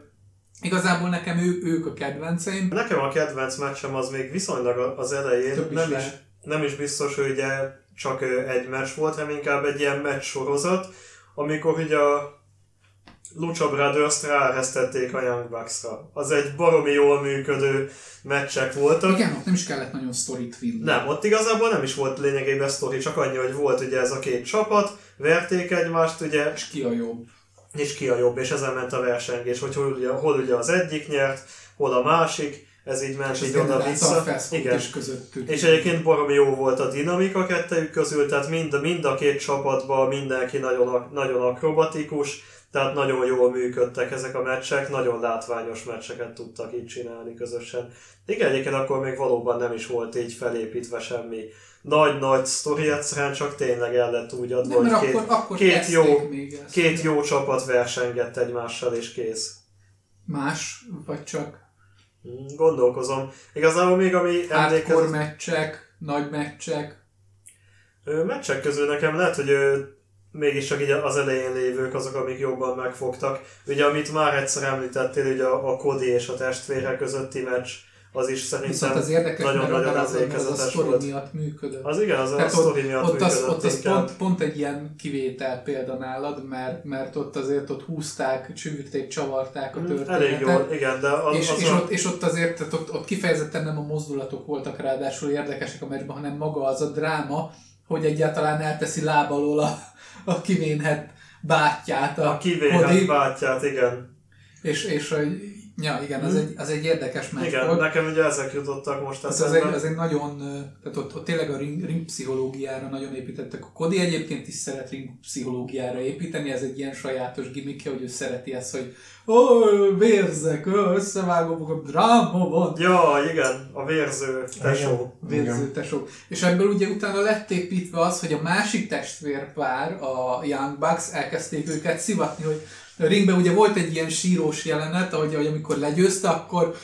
igazából nekem ő, ők a kedvenceim. Nekem a kedvenc meccsem az még viszonylag az elején, Több is nem is, nem is biztos, hogy ugye csak egy meccs volt, hanem inkább egy ilyen meccs sorozat, amikor ugye a Lucha Brothers-t ráeresztették a Young Bucks-ra. Az egy baromi jól működő meccsek voltak. Igen, ott nem is kellett nagyon sztorit vinni. Nem, ott igazából nem is volt lényegében sztori, csak annyi, hogy volt ugye ez a két csapat, verték egymást, ugye, És ki a jobb? és ki a jobb, és ezen ment a versengés, hogy hol ugye, hol ugye az egyik nyert, hol a másik, ez így ment így oda-vissza. Igen. is közöttük. És egyébként baromi jó volt a dinamika kettejük közül, tehát mind, mind a két csapatban mindenki nagyon, nagyon akrobatikus, tehát nagyon jól működtek ezek a meccsek, nagyon látványos meccseket tudtak így csinálni közösen. Igen, egyébként akkor még valóban nem is volt így felépítve semmi nagy-nagy sztori, egyszerűen csak tényleg el lett úgy adva, hogy két, akkor, akkor két, jó, még ezt. két jó csapat versengett egymással, és kész. Más, vagy csak Gondolkozom. Igazából még ami hardcore emlékezett, meccsek, nagy meccsek. Ö, meccsek közül nekem lehet, hogy ö, mégis csak így az elején lévők azok, amik jobban megfogtak. Ugye, amit már egyszer említettél, ugye a, a Cody és a testvére közötti meccs, az is szerintem Viszont az érdekes, mert nagyon-nagyon abban az, a emlékezetes sztori miatt működött. Az igen, az a Tehát sztori miatt ott az, működött ott az pont, pont, egy ilyen kivétel példa nálad, mert, mert ott azért ott húzták, csüvürték, csavarták a Mm, történetet. Elég jól, igen, de az, és, az és, a... ott, és ott azért, tehát ott, ott kifejezetten nem a mozdulatok voltak ráadásul érdekesek a meccsben, hanem maga az a dráma, hogy egyáltalán elteszi láb alól a, a kivénhet bátyját a, a kivéhet Cody, bátyát, igen. és, és hogy, ja igen, az egy, az egy érdekes meccs Igen, volt. nekem ugye ezek jutottak most Tehát az egy, eszembe. az egy nagyon, tehát ott, ott tényleg a ring, ring pszichológiára nagyon építettek. A Kodi egyébként is szeret ring pszichológiára építeni, ez egy ilyen sajátos gimmickje, hogy ő szereti ezt, hogy ó, vérzek, ó, összevágom magam, dráma van, Ja, igen, a vérző tesó. vérző tesók. És ebből ugye utána lett építve az, hogy a másik testvérpár, a Young Bucks, elkezdték őket szivatni, hogy ringben ugye volt egy ilyen sírós jelenet, ahogy, ahogy amikor legyőzte, akkor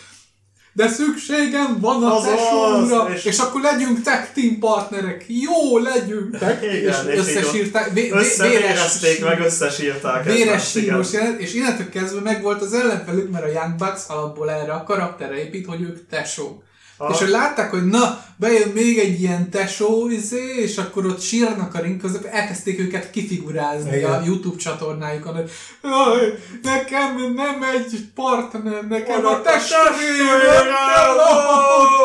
de szükségem van a Azaz, tesómra, és, és- akkor legyünk tag team partnerek, jó, legyünk. Tag, Igen, és, összesírták, vé, vé, Összevérezték, meg összesírták Véres síros jelenet, és innentől kezdve meg volt az ellenfelük, mert a Young Bucks alapból erre a karakterre épít, hogy ők tesók. Ah. És hogy látták, hogy na, bejön még egy ilyen tesó, izé, és akkor ott sírnak a ring között, elkezdték őket kifigurázni Igen. a YouTube csatornájukon, hogy Jaj, nekem nem egy partner, nekem a a testvérem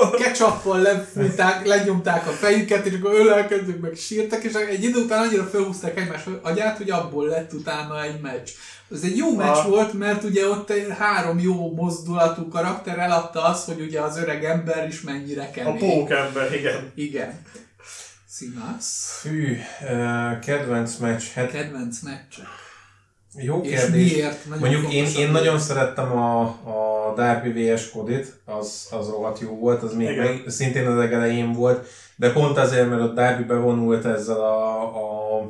a ketchuppal lefújták, lenyomták a fejüket, és akkor ölelkezők meg sírtak, és egy idő után annyira felhúzták egymás agyát, hogy abból lett utána egy meccs. Ez egy jó meccs volt, mert ugye ott egy három jó mozdulatú karakter eladta azt, hogy ugye az öreg ember is mennyire A kemény. pókember, igen. Igen. Színász. Fű, eh, kedvenc meccs, hát Kedvenc meccs. jó És kérdés. miért? Nagyon Mondjuk én, én a- nagyon szerettem a, a Darby vs. Kodit, az, az rohadt jó volt, az még meg, szintén az legelején volt, de pont azért, mert ott Darby bevonult ezzel a, a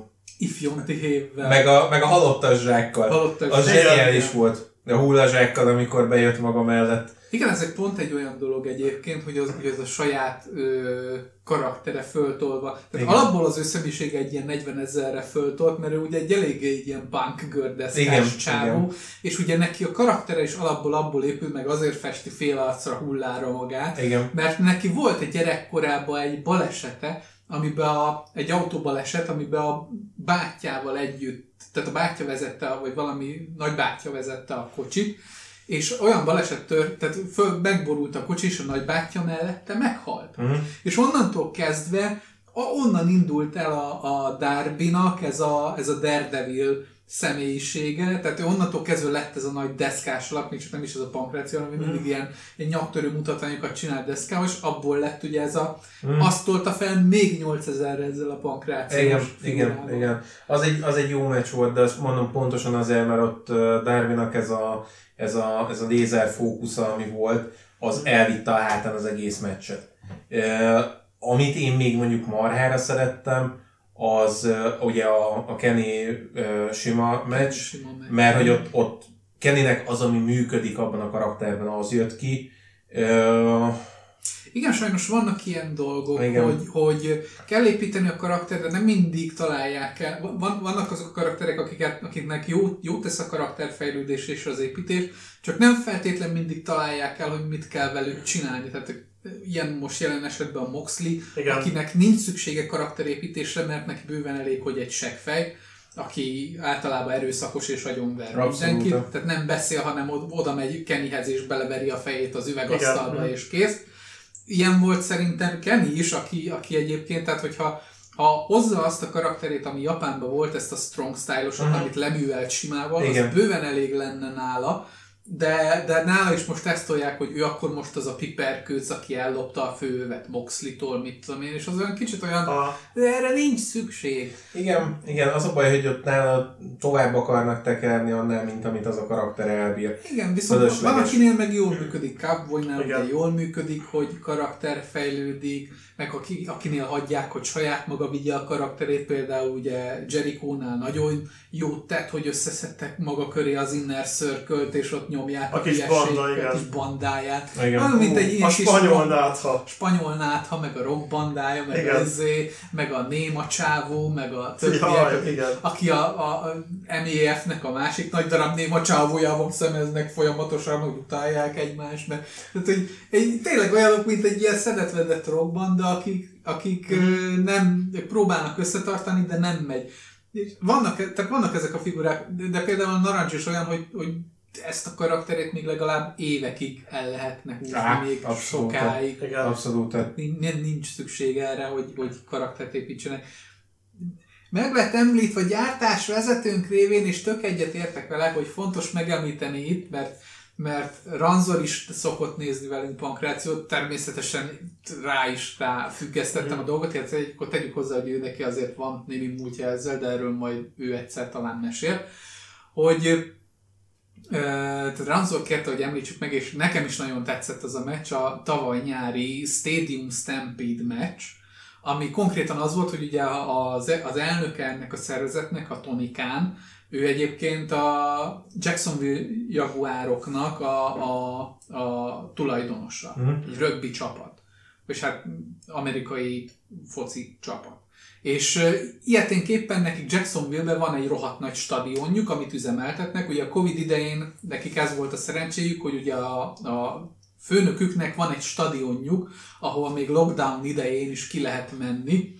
Ifjonti hévvel. meg, a, meg a halottas zsákkal. Halottas Az zseniális volt. A hullazsákkal, amikor bejött maga mellett. Igen, ez egy pont egy olyan dolog egyébként, hogy az, hogy az a saját ö, karaktere föltolva. Tehát Igen. alapból az ő személyisége egy ilyen 40 ezerre föltolt, mert ő ugye egy eléggé egy ilyen punk gördeszkás csávó, igen. és ugye neki a karaktere is alapból abból épül, meg azért festi fél arcra hullára magát, Igen. mert neki volt egy gyerekkorában egy balesete, amiben a, egy autóbaleset, amiben a bátyjával együtt, tehát a bátyja vezette, vagy valami nagybátyja vezette a kocsit, és olyan baleset tört, tehát föl, megborult a kocsi, és a nagybátyja mellette meghalt. Uh-huh. És onnantól kezdve, a, onnan indult el a, a Darbynak ez a, ez a Daredevil személyisége, tehát ő onnantól kezdve lett ez a nagy deszkás alak, még csak nem is ez a pankráció, hanem mindig ilyen, ilyen nyaktörő mutatványokat csinált deszkával, és abból lett ugye ez a, Mm. azt tolta fel még 8000 ezzel a pankrációs Igen, igen, figurával. igen. Az egy, az egy jó meccs volt, de azt mondom pontosan azért, mert ott Darbynak ez a, ez a, ez a lézer fókusza, ami volt, az elvitte a hátán az egész meccset. Uh, amit én még mondjuk marhára szerettem, az ugye a, a Kenny uh, sima meccs, Sima meccs. mert hogy ott, ott Kennynek az, ami működik abban a karakterben, az jött ki. Uh, Igen, sajnos vannak ilyen dolgok, Igen. hogy, hogy kell építeni a karaktert, de nem mindig találják el. Van, vannak azok a karakterek, akiket, akiknek jó, jó tesz a karakterfejlődés és az építés, csak nem feltétlen mindig találják el, hogy mit kell velük csinálni. Tehát ilyen most jelen esetben a Moxley, Igen. akinek nincs szüksége karakterépítésre, mert neki bőven elég, hogy egy seggfej, aki általában erőszakos és agyonver mindenkit, tehát nem beszél, hanem od- oda megy Kennyhez és beleveri a fejét az üvegasztalba Igen. és kész. Ilyen volt szerintem Kenny is, aki, aki egyébként, tehát hogyha ha hozza azt a karakterét, ami Japánban volt, ezt a strong style-osat, Mhm. amit leművelt simával, Igen. az bőven elég lenne nála, de, de nála is most tesztolják, hogy ő akkor most az a piperkőc, aki ellopta a fővet Moxley-tól, mit tudom én, és az olyan kicsit olyan, A, de erre nincs szükség. Igen, igen, az a baj, hogy ott nála tovább akarnak tekerni annál, mint amit az a karakter elbír. Igen, viszont Fölösleges. van, akinél meg jól működik, Cowboynál ugye jól működik, hogy karakter fejlődik, meg aki, akinél hagyják, hogy saját maga vigye a karakterét, például ugye Jericho-nál nagyon jót tett, hogy összeszedtek maga köré az Inner Circle-t, és ott nyomják A kis hülyeségeket, banda, igen. kis bandáját. Igen. Olyan, mint egy ilyen a kis spanyol nátha. spanyol nátha, meg a rock bandája, meg Igen. a izé, meg a néma csávó, meg a többiek, Jaj, igen. aki a, a, a MEF-nek a másik nagy darab néma csávójával szemeznek folyamatosan, hogy utálják egymást, mert tehát, hogy egy, tényleg olyanok, mint egy ilyen szedetvedett rockbanda, akik, akik ö, nem próbálnak összetartani, de nem megy. Vannak, tehát vannak ezek a figurák, de, de például a Narancs is olyan, hogy, hogy ezt a karakterét még legalább évekig el lehetne húzni, Á, még abszolút. sokáig. Igen. Abszolút. Nincs, nincs szükség erre, hogy, hogy karaktert építsenek. Meg lett említve a gyártás vezetőnk révén, és tök egyet értek vele, hogy fontos megemlíteni itt, mert mert Ranzor is szokott nézni velünk pankrációt, természetesen rá is rá függesztettem a dolgot, illetve akkor tegyük hozzá, hogy ő neki azért van némi múltja ezzel, de erről majd ő egyszer talán mesél, hogy tehát Ranzor kérte, hogy említsük meg, és nekem is nagyon tetszett az a meccs, a tavaly nyári Stadium Stampede meccs, ami konkrétan az volt, hogy ugye az, az elnöke ennek a szervezetnek, a Tony Khan, ő egyébként a Jacksonville Jaguároknak a, a, a tulajdonosa, Mhm. egy rögbi csapat, és hát amerikai foci csapat. És ilyeténképpen nekik Jacksonville-ben van egy rohadt nagy stadionjuk, amit üzemeltetnek. Ugye a Covid idején nekik ez volt a szerencséjük, hogy ugye a, a főnöküknek van egy stadionjuk, ahol még lockdown idején is ki lehet menni,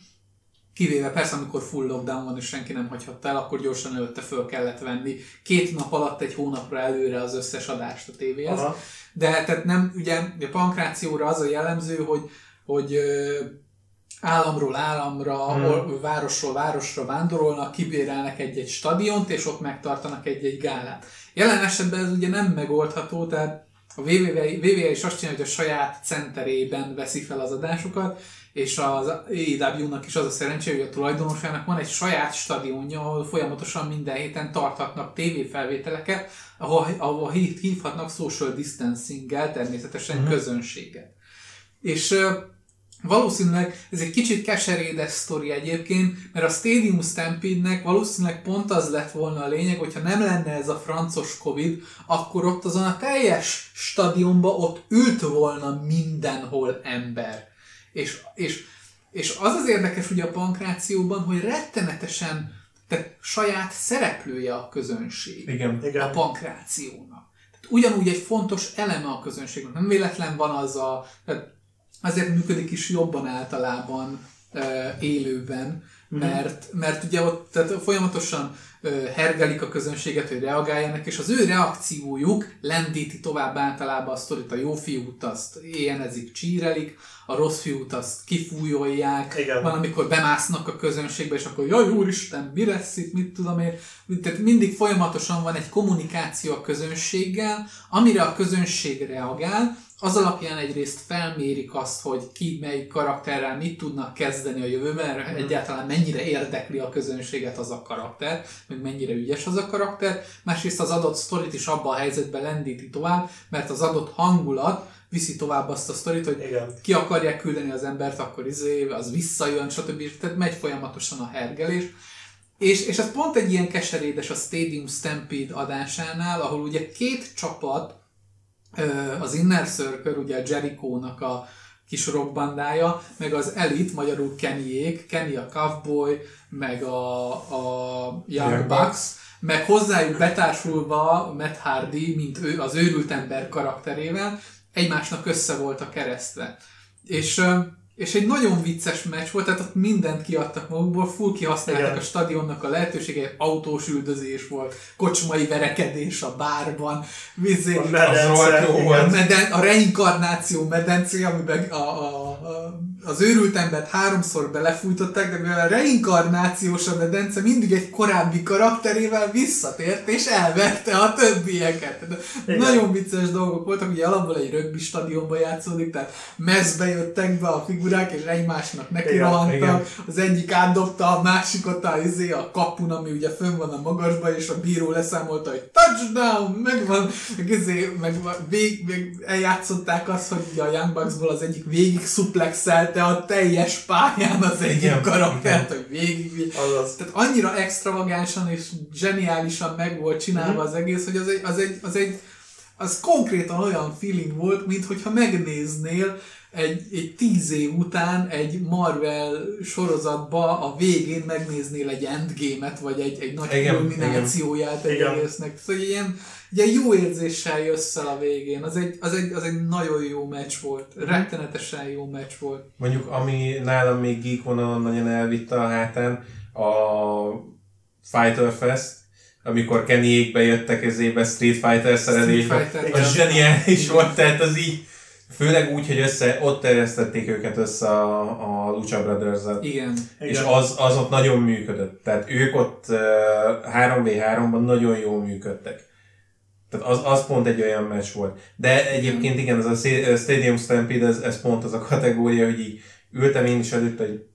Kivéve persze, amikor full lockdown van és senki nem hagyhatta el, akkor gyorsan előtte föl kellett venni két nap alatt egy hónapra előre az összes adást a tévéhez. Aha. De tehát nem, ugye a pankrációra az a jellemző, hogy, hogy ö, államról államra, Hmm. hmm. városról városra vándorolnak, kibérelnek egy-egy stadiont, és ott megtartanak egy-egy gálát. Jelen esetben ez ugye nem megoldható, tehát a WWE, WWE is azt csinálja, hogy a saját centerében veszi fel az adásokat, és az AEW-nak is az a szerencsé, hogy a tulajdonosának van egy saját stadionja, ahol folyamatosan minden héten tarthatnak tévéfelvételeket, ahol, ahol hív- hívhatnak social distancing-gel természetesen Mhm. közönséget. És valószínűleg ez egy kicsit keserédes sztori egyébként, mert a Stadium Stampede-nek valószínűleg pont az lett volna a lényeg, hogyha nem lenne ez a francos Covid, akkor ott azon a teljes stadionban ott ült volna mindenhol ember. És, és, és az az érdekes ugye a pankrációban, hogy rettenetesen tehát saját szereplője a közönség Igen. Igen. a pankrációnak. Tehát ugyanúgy egy fontos eleme a közönségnek. Nem véletlen van az a... Tehát azért működik is jobban általában ö, élőben, mert, mert ugye ott tehát folyamatosan hergelik a közönséget, hogy reagáljanak, és az ő reakciójuk lendíti tovább általában a sztorit. A jó fiút azt éjjenezik, csírelik, a rossz fiút azt kifújolják, Igen. van, amikor bemásznak a közönségbe, és akkor jaj, úristen, mi lesz itt, mit tudom én. Tehát mindig folyamatosan van egy kommunikáció a közönséggel, amire a közönség reagál, az alapján egyrészt felmérik azt, hogy ki melyik karakterrel mit tudnak kezdeni a jövőben, Mhm. egyáltalán mennyire érdekli a közönséget az a karakter, meg mennyire ügyes az a karakter, másrészt az adott sztorit is abba a helyzetbe lendíti tovább, mert az adott hangulat viszi tovább azt a sztorit, hogy Igen. ki akarják küldeni az embert, akkor izé, az visszajön, stb. Tehát megy folyamatosan a hergelés. És, és ez pont egy ilyen keserédes a Stadium Stampede adásánál, ahol ugye két csapat, az Inner Circle, ugye a Jericho-nak a kis rockbandája, meg az Elite, magyarul Kennyék, Kenny a Cowboy, meg a, a Young Young Bucks, meg hozzájuk betársulva Matt Hardy, mint ő, az őrült ember karakterével, egymásnak össze voltak keresztve. És, és egy nagyon vicces meccs volt, tehát ott mindent kiadtak magukból, full kihasználták Igen. a stadionnak a lehetőségeit, autós üldözés volt, kocsmai verekedés a bárban, vizé, A medence, meden, a reinkarnáció medencé, amiben a, a, a, az őrült embert háromszor belefújtották, de mivel a reinkarnációs a medence mindig egy korábbi karakterével visszatért, és elvette a többieket. De Igen. nagyon vicces dolgok voltak, ugye alapból egy rögbi stadionban játszódik, tehát mezbe jöttek be a figurák, és egymásnak neki Igen, rohantak, igen. az egyik átdobta a másikot a, izé, a kapun, ami ugye fönn van a magasba, és a bíró leszámolta, hogy touchdown, megvan, meg, izé, meg vég, meg eljátszották azt, hogy ugye a Young Bucksból az egyik végig szuplexelte a teljes pályán az egyik Igen, karaktert, hogy végig, Azaz. tehát annyira extravagánsan és zseniálisan meg volt csinálva az egész, hogy az egy, az egy, az egy az konkrétan olyan feeling volt, mint hogyha megnéznél egy, egy tíz év után egy Marvel sorozatba a végén megnéznél egy endgame-et, vagy egy, egy nagy Igen, kulminációját egy Igen. egésznek. Szóval ilyen, ilyen jó érzéssel jössz el a végén. Az egy, az egy, az egy nagyon jó meccs volt. Rettenetesen jó meccs volt. Mondjuk, ami nálam még geek vonalon nagyon elvitte a hátán, a Fighter Fest, amikor Kennyék bejöttek ezébe Street Fighter szerelésbe. Street Fighter. Az zseniális volt, tehát az így, főleg úgy, hogy össze, ott terjesztették őket össze a, a Lucha brothers Igen. és Igen. az, az ott nagyon működött. Tehát ők ott uh, 3v3-ban nagyon jól működtek. Tehát az, az pont egy olyan meccs volt. De egyébként igen, ez a Sta- Stadium Stampede, ez, ez pont az a kategória, hogy így ültem én is előtt, hogy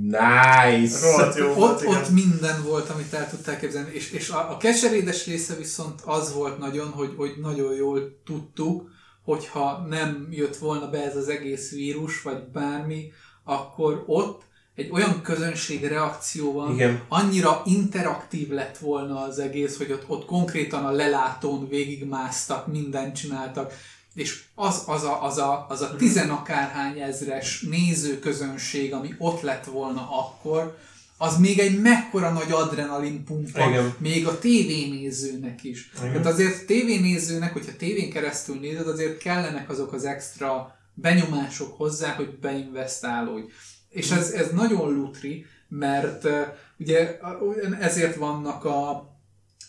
nice! Rohadt jó volt, ott, igen. ott minden volt, amit el tudták képzelni, és, és a, a keserédes része viszont az volt nagyon, hogy, hogy nagyon jól tudtuk, hogyha nem jött volna be ez az egész vírus, vagy bármi, akkor ott egy olyan közönség reakció van, Igen. annyira interaktív lett volna az egész, hogy ott, ott konkrétan a lelátón végigmásztak, mindent csináltak, és az, az a, az a, az a tizenakárhány ezres nézőközönség, ami ott lett volna akkor, az még egy mekkora nagy adrenalin pumpa, Igen. még a tévénézőnek is. Igen. Tehát azért tévénézőnek, hogyha tévén keresztül nézed, azért kellenek azok az extra benyomások hozzá, hogy beinvestálódj. És ez, ez nagyon lutri, mert uh, ugye a- ezért vannak a,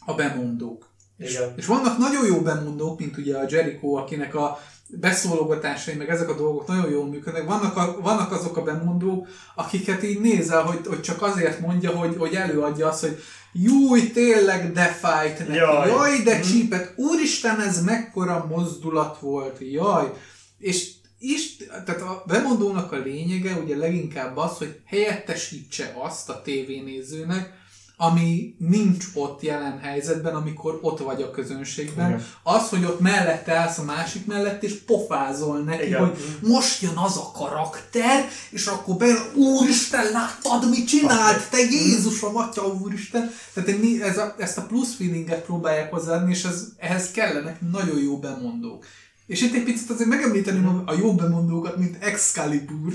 a bemondók. És, Igen. és vannak nagyon jó bemondók, mint ugye a Jericho, akinek a beszólogatásai, meg ezek a dolgok nagyon jól működnek. Vannak, a, vannak azok a bemondók, akiket így nézel, hogy, hogy csak azért mondja, hogy, hogy előadja azt, hogy júj, tényleg de fájt neki, jaj, Jaj. de Mhm. csípet, úristen, ez mekkora mozdulat volt, jaj. És is, tehát a bemondónak a lényege ugye leginkább az, hogy helyettesítse azt a tévénézőnek, ami nincs ott jelen helyzetben, amikor ott vagy a közönségben. Igen. Az, hogy ott mellette állsz a másik mellett, és pofázol neki, Igen. hogy most jön az a karakter, és akkor be, úristen, láttad, mit csinált, te Jézusom, atya, úristen. Tehát ez a, ezt a plusz feelinget próbálják hozzáadni, és ez, ehhez kellenek nagyon jó bemondók. És itt egy picit azért megemlíteném a jó bemondókat, mint Excalibur,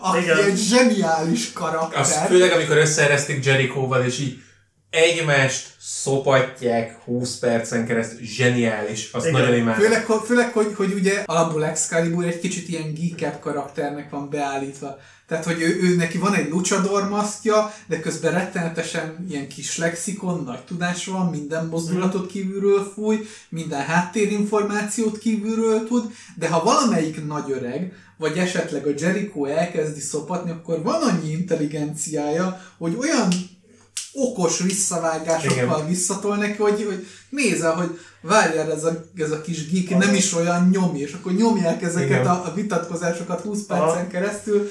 aki Igen. egy zseniális karakter. Az főleg, amikor összeeresztik Jericho-val, és így egymást szopatják 20 percen keresztül, zseniális, azt Igen. nagyon imádom. Főleg, hogy- főleg hogy, hogy ugye alapból Excalibur egy kicsit ilyen geekebb karakternek van beállítva. Tehát, hogy ő, ő neki van egy luchador maszkja, de közben rettenetesen ilyen kis lexikon, nagy tudás van, minden mozdulatot kívülről fúj, minden háttérinformációt kívülről tud, de ha valamelyik nagy öreg, vagy esetleg a Jericho elkezdi szopatni, akkor van annyi intelligenciája, hogy olyan okos visszavágásokkal Igen. visszatol neki, hogy, hogy nézel, hogy várjál ez a, ez a kis geek, nem is olyan nyomi, és akkor nyomják ezeket Igen. a, a vitatkozásokat 20 percen Aha. keresztül.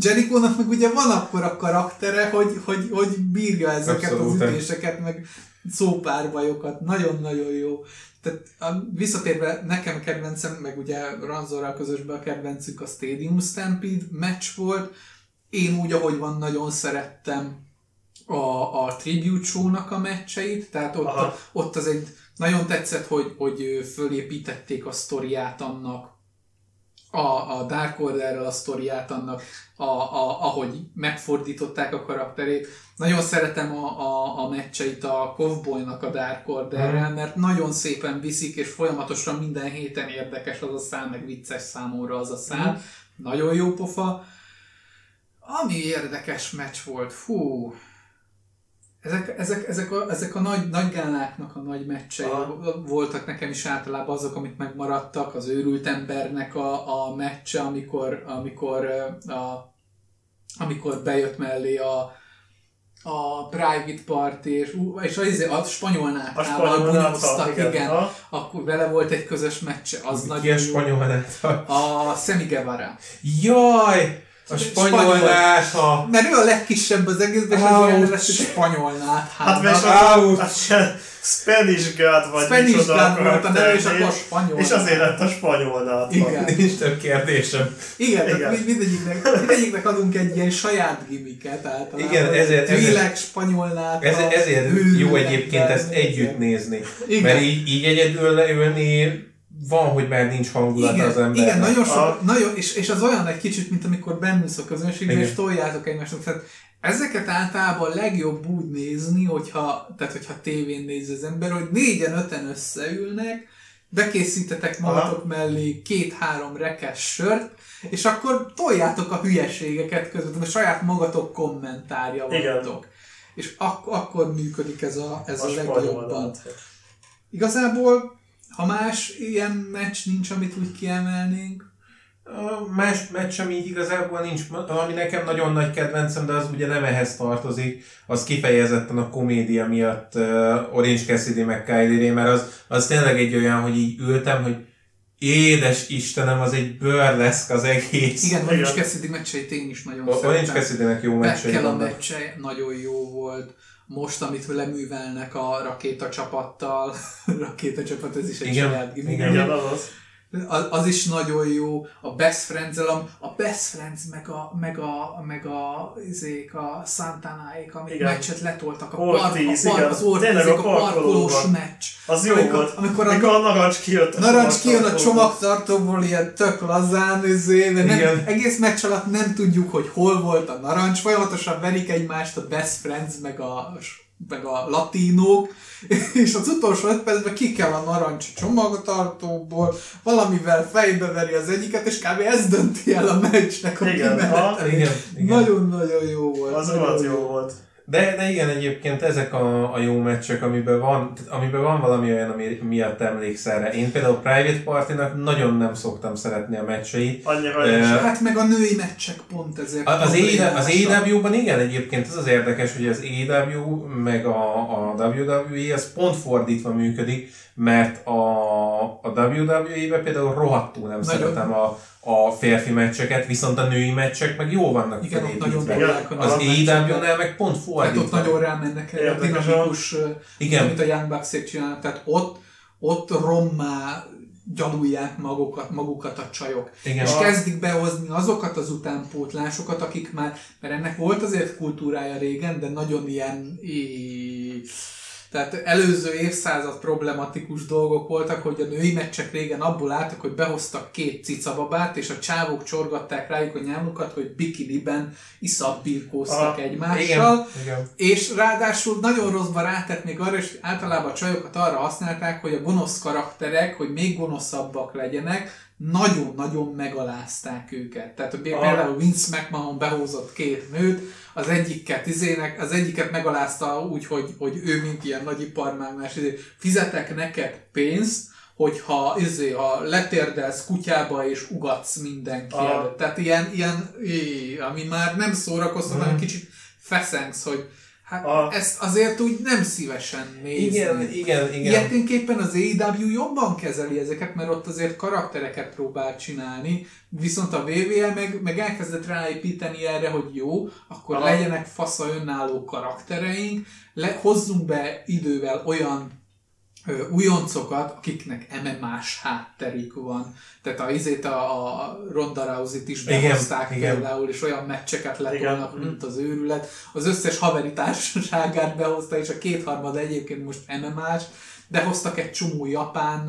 Jericho-nak meg ugye van akkor a karaktere, hogy, hogy, hogy bírja ezeket Abszolút. az ütéseket, meg szópárbajokat. Nagyon-nagyon jó. Tehát a, visszatérve nekem kedvencem, meg ugye Ranzorral közösben a kedvencük a Stadium Stampede meccs volt. Én úgy, ahogy van, nagyon szerettem a, a Tribute Show-nak a meccseit, tehát ott, Aha. ott az egy nagyon tetszett, hogy, hogy fölépítették a sztoriát annak, a, a Dark Orderrel a sztoriát annak, a, a, ahogy megfordították a karakterét. Nagyon szeretem a, a, a meccseit a Cowboynak a Dark Orderrel, mert nagyon szépen viszik, és folyamatosan minden héten érdekes az a szám, meg vicces számomra az a szám. nagyon jó pofa. Ami érdekes meccs volt, fú, ezek, ezek, ezek, a, ezek a nagy, nagy gáláknak a nagy meccsei Aha. voltak nekem is általában azok, amik megmaradtak, az őrült embernek a, a meccse, amikor, amikor, a, amikor bejött mellé a, a private party, és, és az, izé, a spanyolnál A spanyol igen, igen. Ha? akkor vele volt egy közös meccse, az Ki nagyon a jó. A Semi Guevara. Jaj! A spanyol Spanyol. nátha! Mert ő a legkisebb az egészben, és Ouch. azért lesz egy spanyol náthán. Hát mert Ouch. az, az se Spanish God vagy Spanish micsoda God volt a neve, és akkor spanyol. És azért lett a spanyol nátha. Igen. Nincs több kérdésem. Igen, Igen. Mind, mindegyiknek, mindegyiknek adunk egy ilyen saját gimmiket általában. Igen, ezért- ezért- Twi'lek, spanyol náta, Ez, ezért jó egyébként ezt együtt nézni. Igen. Mert így, így egyedül leülni van, hogy már nincs hangulata igen, az embernek. igen, nagyon sok, A- nagyon, és, és az olyan egy kicsit, mint amikor bennülsz a közönségben, Igen. és toljátok egymásnak. Tehát ezeket általában legjobb úgy nézni, hogyha, tehát hogyha tévén néz az ember, hogy négyen, öten összeülnek, bekészítetek magatok mellé két-három rekes sört, és akkor toljátok a hülyeségeket között, a saját magatok kommentárja vagytok. És ak- akkor működik ez a, ez A a, legjobban. nátha. Igazából, ha más ilyen meccs nincs, amit úgy kiemelnénk, A más meccs, ami így igazából nincs, ami nekem nagyon nagy kedvencem, de az ugye nem ehhez tartozik, az kifejezetten a komédia miatt uh, Orange Cassidy meg Kylie Ray, mert az, az tényleg egy olyan, hogy így ültem, hogy édes Istenem, az egy burleszk az egész. Igen. Orange Cassidy meccseit én is nagyon O- Orange szeretem. Cassidy-nek jó meccsei Bekkel a meccse nagyon jó volt. Most, amit leművelnek a rakéta csapattal, <laughs> rakéta csapat, ez is egy Igen, saját gimmick. igen. Igen, az az. Is nagyon jó. A Best friends a, a Best Friends meg a, meg a, meg a, izék, a Santanaék, amik Igen. meccset letoltak. A, Ortiz, park, a, park, igen. az Ortiz, a, a parkolós meccs. Az jó amikor, volt. Amikor a, Amikor a narancs kijött a Narancs kijön a csomagtartóból. ilyen tök lazán, izé, nem, Igen. egész meccs alatt nem tudjuk, hogy hol volt a narancs, folyamatosan verik egymást a best friends, meg a, meg a latinók, <laughs> és az utolsó öt percben ki kell a narancs csomagtartóból, valamivel fejbe veri az egyiket, és kb. ez dönti el a meccsnek a Igen, ha. Igen, igen. Nagyon-nagyon jó volt. az nagyon rohadt jó volt. De, de igen, egyébként ezek a, a jó meccsek, amiben van, amiben van valami olyan, ami miatt emlékszel rá. Én például Private Party-nak nagyon nem szoktam szeretni a meccseit. Annyira is. Hát meg a női meccsek pont ezek. Az, az problémásak. AEW-ban igen, egyébként ez az érdekes, hogy az AEW meg a, a WWE az pont fordítva működik, mert a, a WWE-ben például rohadtul nem Nagyon. szeretem a, a férfi meccseket, viszont a női meccsek meg jó vannak Igen, ott nagyon Az. AEW-nál meg pont Tehát fordítva. ott nagyon rámennek erre a dinamikus, Igen. amit a Young bucks csinálnak, tehát ott, ott rommá gyalulják magukat, magukat a csajok. Igen. És A- kezdik behozni azokat az utánpótlásokat, akik már, mert ennek volt azért kultúrája régen, de nagyon ilyen, í- tehát előző évszázad problematikus dolgok voltak, hogy a női meccsek régen abból álltak, hogy behoztak két cicababát, és a csávók csorgatták rájuk a nyámukat, hogy bikiniben iszabbirkóztak egymással. Igen. Igen. És ráadásul nagyon rosszba rátett még arra, és általában a csajokat arra használták, hogy a gonosz karakterek, hogy még gonoszabbak legyenek, nagyon-nagyon megalázták őket. Tehát Aha. például Vince McMahon behúzott két nőt, az egyiket izének, az egyiket megalázta úgy, hogy, hogy ő mint ilyen nagyiparmágnás, izé, fizetek neked pénzt, hogyha izé, ha letérdelsz kutyába és ugatsz mindenki előtt. Tehát ilyen, ilyen é, ami már nem szórakoztat, hanem kicsit feszengsz, hogy hát Aha. ezt azért úgy nem szívesen nézni. Igen, igen, igen. Ilyeténképpen az AEW jobban kezeli ezeket, mert ott azért karaktereket próbál csinálni, viszont a WWE meg, meg elkezdett ráépíteni erre, hogy jó, akkor Aha. legyenek fasza önálló karaktereink, le, hozzunk be idővel olyan újoncokat, akiknek MMA-s hátterük van. Tehát a izét a, a Ronda Rousey-t is Igen, behozták igen. például, és olyan meccseket letolnak, Igen. mint az őrület. Az összes haveri társaságát behozta, és a kétharmad egyébként most MMA-s, de hoztak egy csomó japán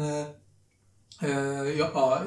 a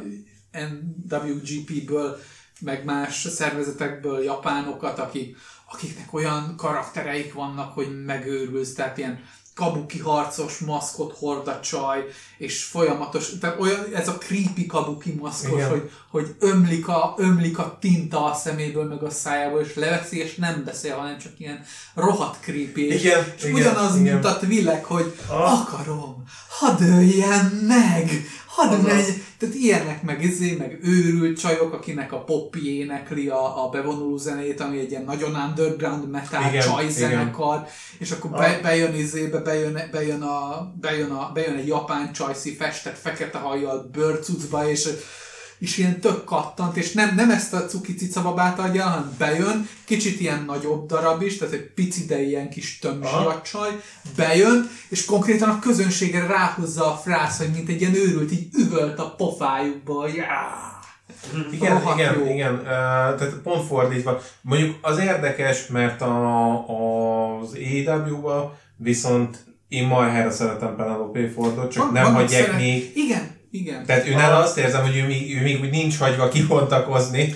NWGP-ből, meg más szervezetekből japánokat, akik, akiknek olyan karaktereik vannak, hogy megőrülsz, tehát ilyen kabuki harcos maszkot hord a csaj, és folyamatos, tehát olyan, ez a creepy kabuki maszkos, Igen. hogy, hogy ömlik a, ömlik a tinta a szeméből, meg a szájából, és leveszi, és nem beszél, hanem csak ilyen rohadt creepy. És, Igen, és igen, ugyanaz, igen. mint a Tvilek, hogy Ah. akarom, hadd öljen meg, hadd megy. Tehát ilyenek meg izé, meg őrült csajok, akinek a Poppy énekli a, a bevonuló zenét, ami egy ilyen nagyon underground metal Igen, csaj igen. zenekar, és akkor be, bejön izébe, bejön, bejön, a, bejön, a, bejön egy japán csajszi festett fekete hajjal bőrcucba, és és ilyen tök kattant, és nem, nem ezt a cuki cica babát adja, hanem bejön, kicsit ilyen nagyobb darab is, tehát egy pici, de ilyen kis Aha. csaj, bejön, és konkrétan a közönségre ráhozza a frász, hogy mint egy ilyen őrült, így üvölt a pofájukba, já! Igen, Rohadt igen, jó. igen. Uh, tehát pont fordítva. Mondjuk az érdekes, mert a, az AEW-ba viszont én marhára szeretem Penelope Fordot, csak Van- nem hagyják szeret- még. Igen, igen. Tehát ő nála azt érzem, hogy ő még, ő még úgy nincs hagyva kibontakozni.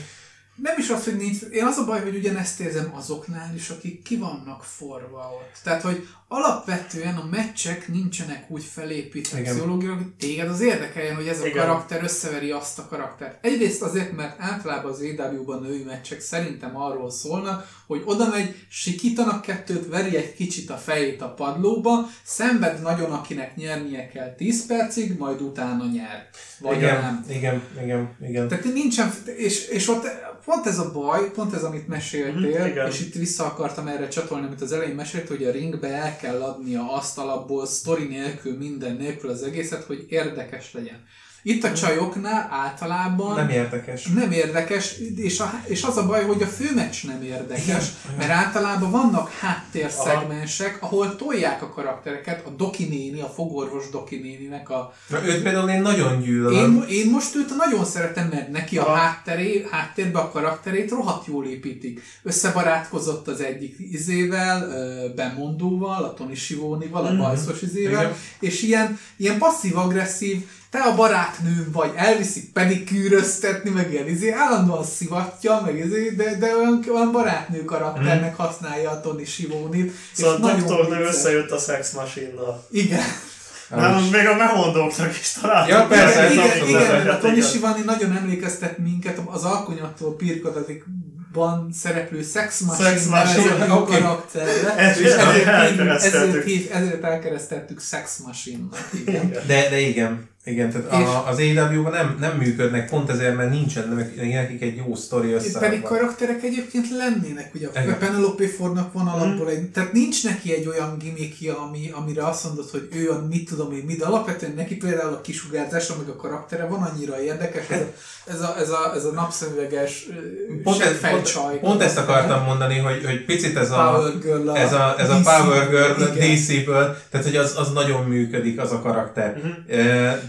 Nem is az, hogy nincs. Én az a baj, hogy ugyanezt érzem azoknál is, akik ki vannak forva ott. Tehát, hogy alapvetően a meccsek nincsenek úgy felépítve Igen. pszichológiailag, hogy téged az érdekeljen, hogy ez a Igen. karakter összeveri azt a karaktert. Egyrészt azért, mert általában az AW-ban női meccsek szerintem arról szólnak, hogy oda megy, sikítanak kettőt, veri egy kicsit a fejét a padlóba, szenved nagyon, akinek nyernie kell 10 percig, majd utána nyer. Vagy igen, nem. igen, igen, igen. Tehát nincsen, és, és ott pont ez a baj, pont ez, amit meséltél, igen. és itt vissza akartam erre csatolni, amit az elején mesélt, hogy a ringbe el kell adnia azt alapból, sztori nélkül, minden nélkül az egészet, hogy érdekes legyen. Itt a csajoknál általában Nem érdekes. nem érdekes, és, a, és az a baj, hogy a főmeccs nem érdekes, mert általában vannak háttérszegmensek, ahol tolják a karaktereket, a Doki néni, a fogorvos Doki néninek a Na, őt például én nagyon gyűlölöm. én, én most őt nagyon szeretem, mert neki a Aha. hátteré, háttérbe a karakterét rohadt jól építik. Összebarátkozott az egyik izével, bemondóval, a Tony Sivónival, a Mhm. bajszos izével, Igen. és ilyen, ilyen passzív-agresszív, te a barátnőm vagy, elviszik pedikűröztetni, meg ilyen izé, állandóan szivatja, meg izé, de, de olyan, olyan barátnő karakternek használja a Tony Sivónit. Szóval a doktornő vicces. összejött a Sex Machine-nal. Igen. Nálunk még a memondóknak is találtuk. Ja, persze, ez igen, igen, ezeket, a Tony igen. Sivani nagyon emlékeztet minket az alkonyattól Pirkadatikban szereplő Sex Machine, Sex Machine, oké. karakterre, és ezért, elkereszteltük. ezért, ezért elkeresztettük Sex Machine-nak. Igen. De, de igen, igen, tehát És- a, az AEW-ban nem, nem működnek, pont ezért, mert nincsen nekik egy jó sztori Pedig összerakva. karakterek egyébként lennének, ugye Igen. a Penelope Fordnak van alapból egy, tehát nincs neki egy olyan gimmickje, ami, amire azt mondod, hogy ő a mit tudom én, mi, de alapvetően neki például a kisugárzása, meg a karaktere van annyira érdekes, ez a, ez a, ez a, ez a napszemüveges Pont, ez, pont, pont ezt akartam mondani, hogy, hogy picit ez a, Power Girl a, ez a, ez a DC Power Girl. DC-ből, tehát hogy az, az nagyon működik, az a karakter. Mhm. E,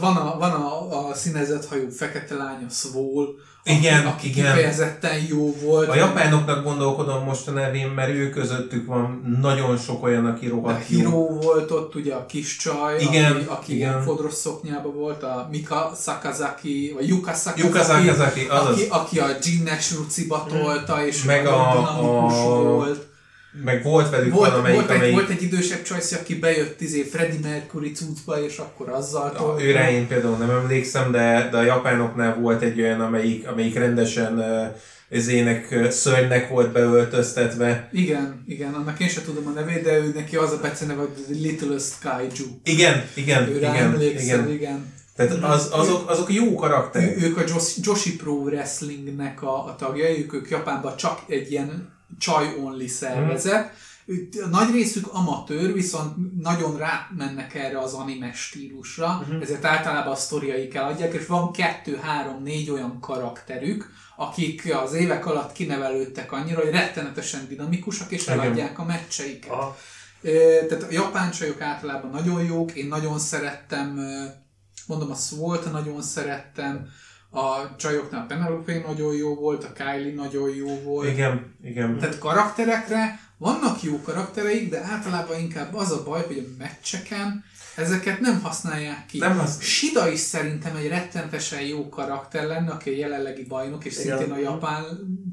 Van a, van a, a színezett hajú fekete lány, a Svól, Igen, aki, aki igen. kifejezetten jó volt. a japánoknak gondolkodom most a nevén, mert ő közöttük van nagyon sok olyan, aki A rohadt jó. Hiro volt ott, ugye a kis csaj, Igen, aki, aki igen. fodros szoknyában volt, a Mika Sakazaki, vagy Yuka Sakazaki, Yuka Sakazaki, azaz. aki, aki a Ginnes ruciba tolta, és Meg a- dinamikus a- volt. Meg volt velük Volt, valamelyik, volt, egy, amelyik volt egy idősebb csajszi, aki bejött izé Freddie Mercury cuccba, és akkor azzal tolta. őre én például nem emlékszem, de, de a japánoknál volt egy olyan, amelyik, amelyik rendesen ezének szörnynek volt beöltöztetve. Igen, igen, annak én sem tudom a nevét, de ő neki az a beceneve, hogy Littlest Kaiju. Igen, igen, Őre igen, emlékszem, igen. igen. Tehát az, azok, azok jó karakterek. Ő, ők a Josh, Joshi Pro Wrestlingnek a, a tagjai, ők, ők Japánban csak egy ilyen csaj-only szervezet. Ők- Nagy részük amatőr, viszont nagyon rámennek erre az anime stílusra, ezért általában a sztoriaik eladják, és van kettő, három, négy olyan karakterük, akik az évek alatt kinevelődtek annyira, hogy rettenetesen dinamikusak, és eladják a meccseiket. Aha. Tehát a japán csajok általában nagyon jók, én nagyon szerettem, mondom a Swolt nagyon szerettem, a csajoknál Penelope nagyon jó volt, a Kylie nagyon jó volt. Igen, igen. Tehát karakterekre vannak jó karaktereik, de általában inkább az a baj, hogy a meccseken ezeket nem használják ki. Nem használják. Shida is szerintem egy rettentesen jó karakter lenne, aki a jelenlegi bajnok, és Igen. szintén a japán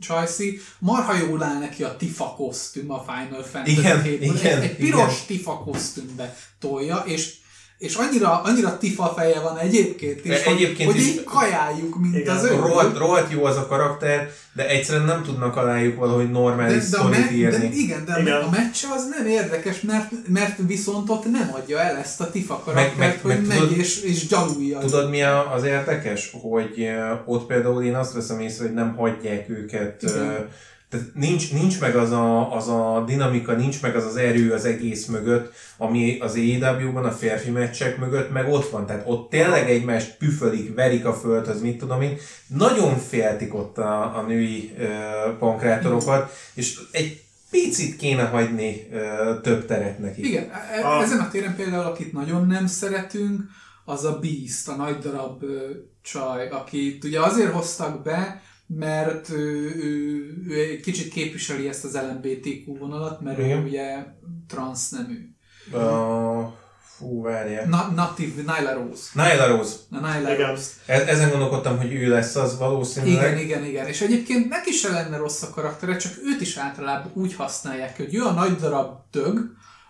csajszi. Marha jól áll neki a Tifa kosztüm a Final Fantasy Igen, 7-ből. igen, egy, egy piros igen. Tifa kosztümbe tolja, és és annyira, annyira tifa feje van egyébként is, E- egyébként hogy, is- hogy így kajáljuk, mint Igen. az ő. Rohadt, rohadt jó az a karakter, de egyszerűen nem tudnak alájuk valahogy normális de, de, sztorit me- de, írni. igen, de a, Igen. a meccse az nem érdekes, mert, mert viszont ott nem adja el ezt a tifa karaktert, meg- hogy meg megy tudod- és, és gyalulja. Tudod mi a- az érdekes? Hogy ott például én azt veszem észre, hogy nem hagyják őket, Igen. Eh, tehát nincs, nincs meg az a, az a dinamika, nincs meg az az erő az egész mögött, ami az AEW-ban a férfi meccsek mögött meg ott van. Tehát ott tényleg egymást püfölik, verik a földhöz, mit tudom én. Nagyon féltik ott a, a női uh, pankrátorokat, és egy picit kéne hagyni uh, több teret nekik. Igen, e- A- ezen a téren például, akit nagyon nem szeretünk, az a Beast, a nagy darab ö, csaj, akit ugye azért hoztak be, mert ő, ő, ő egy kicsit képviseli ezt az LMBTQ vonalat, mert Igen. ő ugye transznemű. Uh, fú, várjál. Na, natív Nyla Rose. Nyla Rose. A Nyla Igen. Rose. E- Ezen gondolkodtam, hogy ő lesz az valószínűleg. Igen, igen, igen. És egyébként neki se lenne rossz a karaktere, csak őt is általában úgy használják, hogy ő a nagy darab dög,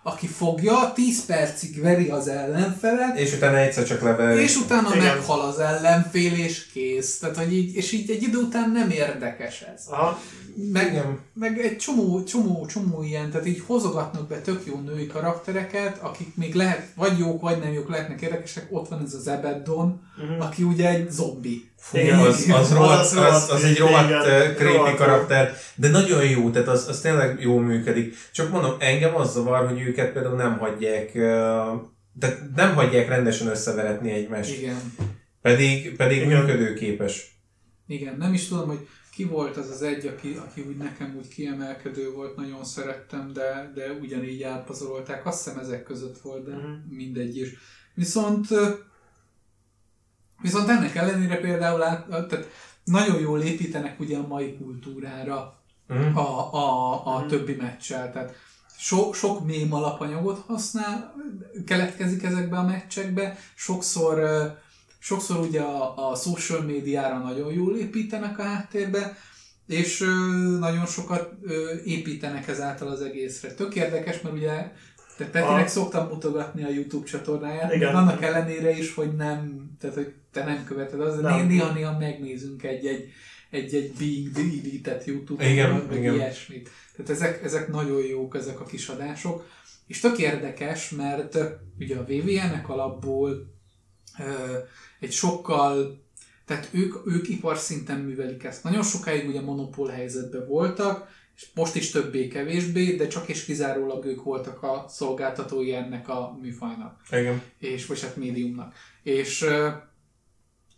aki fogja, 10 percig veri az ellenfelet, És utána egyszer csak level. és utána Igen. meghal az ellenfél, és kész. Tehát, hogy így, és így egy idő után nem érdekes ez. Aha. Meg, Igen. meg egy csomó, csomó, csomó ilyen, tehát így hozogatnak be tök jó női karaktereket, akik még lehet, vagy jók, vagy nem jók, lehetnek érdekesek. Ott van ez az Abaddon, Mhm. aki ugye egy zombi. Fú, Igen, az, az, rohadt, az az, az, egy rohadt igen. uh, creepy Rohadt jó. karakter, de nagyon jó, tehát az, az tényleg jól működik. Csak mondom, engem az zavar, hogy őket például nem hagyják, uh, tehát nem hagyják rendesen összeveretni egymást. Igen. Pedig, pedig Igen. működőképes. Igen, nem is tudom, hogy ki volt az az egy, aki, aki úgy nekem úgy kiemelkedő volt, nagyon szerettem, de, de ugyanígy elpazarolták. Azt hiszem ezek között volt, de Mhm. mindegy is. Viszont ö, viszont ennek ellenére például át, tehát nagyon jól építenek ugye a mai kultúrára Mm. a, a, a Mhm. többi meccsel. Tehát so, sok mém alapanyagot használ, keletkezik ezekbe a meccsekbe, sokszor, sokszor ugye a, a social médiára nagyon jól építenek a háttérbe, és nagyon sokat építenek ezáltal az egészre. Tök érdekes, mert ugye te Petinek A- szoktam mutogatni a YouTube csatornáját, Igen. annak ellenére is, hogy nem, tehát hogy te nem követed, az néha-néha megnézünk egy-egy egy-egy Being Deleted YouTube-on, Igen, vagy igen. ilyesmit. Tehát ezek, ezek nagyon jók, ezek a kis adások. És tök érdekes, mert ugye a VVN-nek alapból ö, egy sokkal, tehát ők, ők iparszinten művelik ezt. Nagyon sokáig ugye monopól helyzetben voltak, és most is többé-kevésbé, de csak és kizárólag ők voltak a szolgáltatói ennek a műfajnak Igen. és vagy hát médiumnak. És,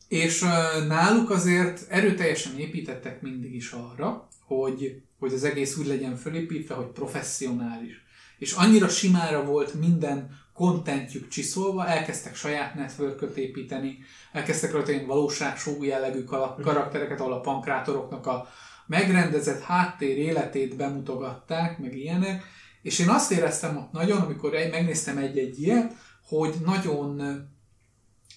és náluk azért erőteljesen építettek mindig is arra, hogy, hogy az egész úgy legyen fölépítve, hogy professzionális. És annyira simára volt minden kontentjük csiszolva, elkezdtek saját networköt építeni, elkezdtek rajta ilyen valóságshow jellegű kala- karaktereket, ahol a pankrátoroknak a megrendezett háttér életét bemutogatták, meg ilyenek, és én azt éreztem ott nagyon, amikor megnéztem egy-egy ilyet, hogy nagyon,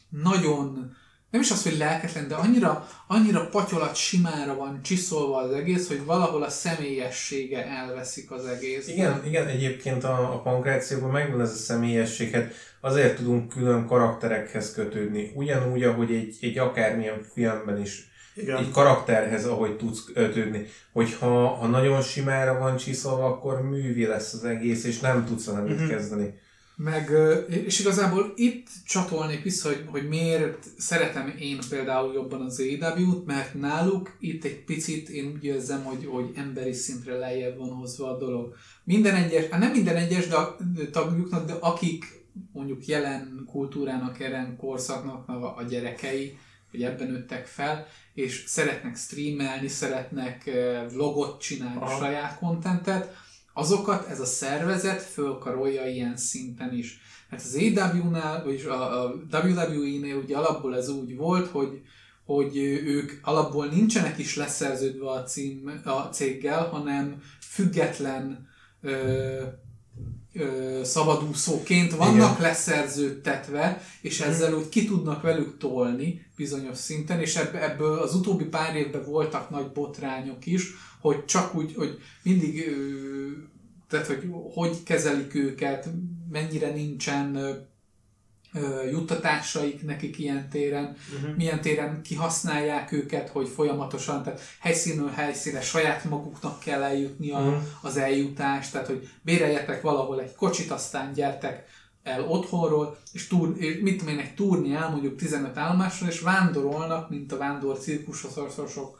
nagyon, nem is az, hogy lelketlen, de annyira, annyira patyolat simára van csiszolva az egész, hogy valahol a személyessége elveszik az egész. Igen, igen, egyébként a, a pankrációban megvan ez a személyesség, hát azért tudunk külön karakterekhez kötődni. Ugyanúgy, ahogy egy, egy akármilyen filmben is Igen. egy karakterhez, ahogy tudsz kötődni. Hogyha ha nagyon simára van csiszolva, akkor művi lesz az egész, és nem tudsz vele mit Mhm. kezdeni. Meg, és igazából itt csatolnék vissza, hogy, hogy miért szeretem én például jobban az AEW-t, mert náluk itt egy picit én úgy érzem, hogy, hogy emberi szintre lejjebb van hozva a dolog. Minden egyes, hát nem minden egyes de a tagjuknak, de akik mondjuk jelen kultúrának, jelen korszaknak a, a gyerekei, hogy ebben nőttek fel, és szeretnek streamelni, szeretnek vlogot csinálni, Aha. saját kontentet, azokat ez a szervezet fölkarolja ilyen szinten is. Hát az AW-nál, vagyis a, a WWE-nél ugye alapból ez úgy volt, hogy, hogy ők alapból nincsenek is leszerződve a, cím, a céggel, hanem független ö, ö, szabadúszóként vannak Igen. leszerződtetve, és ezzel úgy ki tudnak velük tolni bizonyos szinten, és ebb, ebből az utóbbi pár évben voltak nagy botrányok is, hogy csak úgy, hogy mindig, ö, tehát hogy hogy kezelik őket, mennyire nincsen juttatásaik nekik ilyen téren, Mhm. milyen téren kihasználják őket, hogy folyamatosan, tehát helyszínről helyszínre saját maguknak kell eljutni a, Mhm. az eljutás, tehát hogy béreljetek valahol egy kocsit, aztán gyertek el otthonról, és, túr, mit tudom én, egy turni el mondjuk 15 állomásról, és vándorolnak, mint a vándor cirkusoszorosok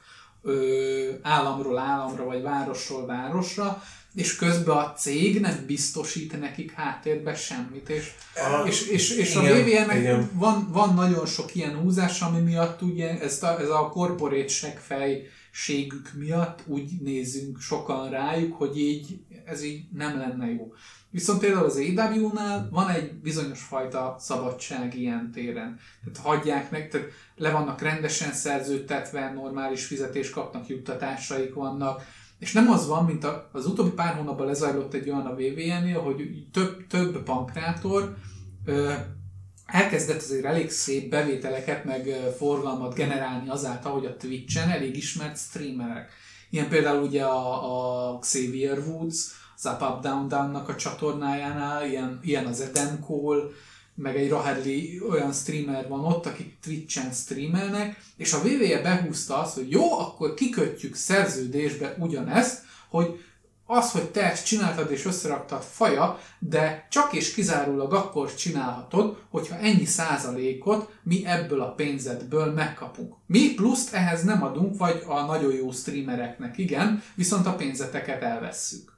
államról államra, vagy városról városra, és közben a cég nem biztosít nekik háttérbe semmit, és Aha. és, és, és a Igen, VVN-nek igen. van, van nagyon sok ilyen húzás, ami miatt ugye ez a, ez a corporate segfejségük miatt úgy nézünk sokan rájuk, hogy így ez így nem lenne jó. Viszont például az AW-nál van egy bizonyos fajta szabadság ilyen téren. Tehát hagyják meg, tehát le vannak rendesen szerződtetve, normális fizetést kapnak, juttatásaik vannak, és nem az van, mint az utóbbi pár hónapban lezajlott egy olyan a VVN-nél, hogy több, több pankrátor ö, elkezdett azért elég szép bevételeket, meg forgalmat generálni azáltal, hogy a Twitch-en elég ismert streamerek. Ilyen például ugye a, a Xavier Woods, az Up Up Down Down-nak a csatornájánál, ilyen, ilyen az Eden Cole, meg egy Rahedli olyan streamer van ott, akik Twitch-en streamelnek, és a WWE behúzta azt, hogy jó, akkor kikötjük szerződésbe ugyanezt, hogy az, hogy te ezt csináltad és összeraktad faja, de csak és kizárólag akkor csinálhatod, hogyha ennyi százalékot mi ebből a pénzedből megkapunk. Mi pluszt ehhez nem adunk, vagy a nagyon jó streamereknek igen, viszont a pénzeteket elvesszük.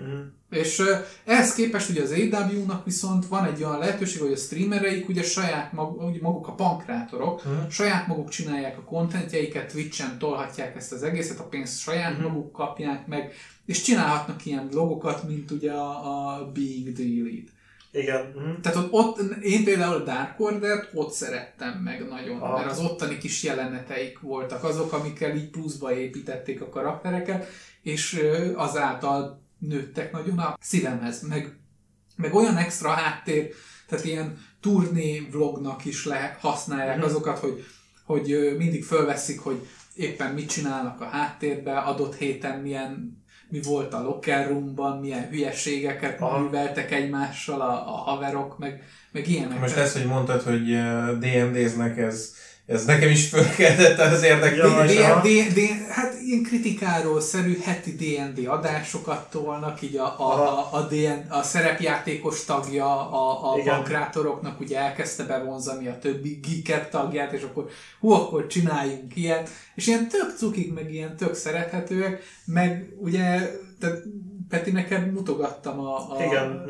Mhm. És ehhez képest ugye az AW-nak viszont van egy olyan lehetőség, hogy a streamereik ugye saját mag, ugye maguk a pankrátorok, Mhm. saját maguk csinálják a kontentjeiket, Twitch-en tolhatják ezt az egészet, a pénzt saját Mhm. maguk kapják meg, és csinálhatnak ilyen vlogokat, mint ugye a, a Being the Elite. Igen. Mhm. Tehát ott, ott, én például a Dark Order-t ott szerettem meg nagyon, Aha. mert az ottani kis jeleneteik voltak azok, amikkel így pluszba építették a karaktereket, és azáltal nőttek nagyon a szívemhez, meg, meg olyan extra háttér, tehát ilyen turné vlognak is le, használják Mhm. azokat, hogy, hogy mindig fölveszik, hogy éppen mit csinálnak a háttérbe, adott héten milyen mi volt a locker roomban, milyen hülyeségeket Aha. műveltek egymással a, a haverok, meg, meg ilyenek. Most ezt, hogy mondtad, hogy DMD-znek ez, ez nekem is fölkeltett az érdekli. Ja, D- és D- a- D- D- hát ilyen kritikáról szerű heti D&D adásokat tolnak, így a, a, a, a, DN, a szerepjátékos tagja a, a bankrátoroknak ugye elkezdte bevonzani a többi geeket tagját, és akkor hú, akkor csináljunk ilyet, és ilyen tök cukik, meg ilyen tök szerethetőek, meg ugye, tehát Peti, neked mutogattam a, a Igen.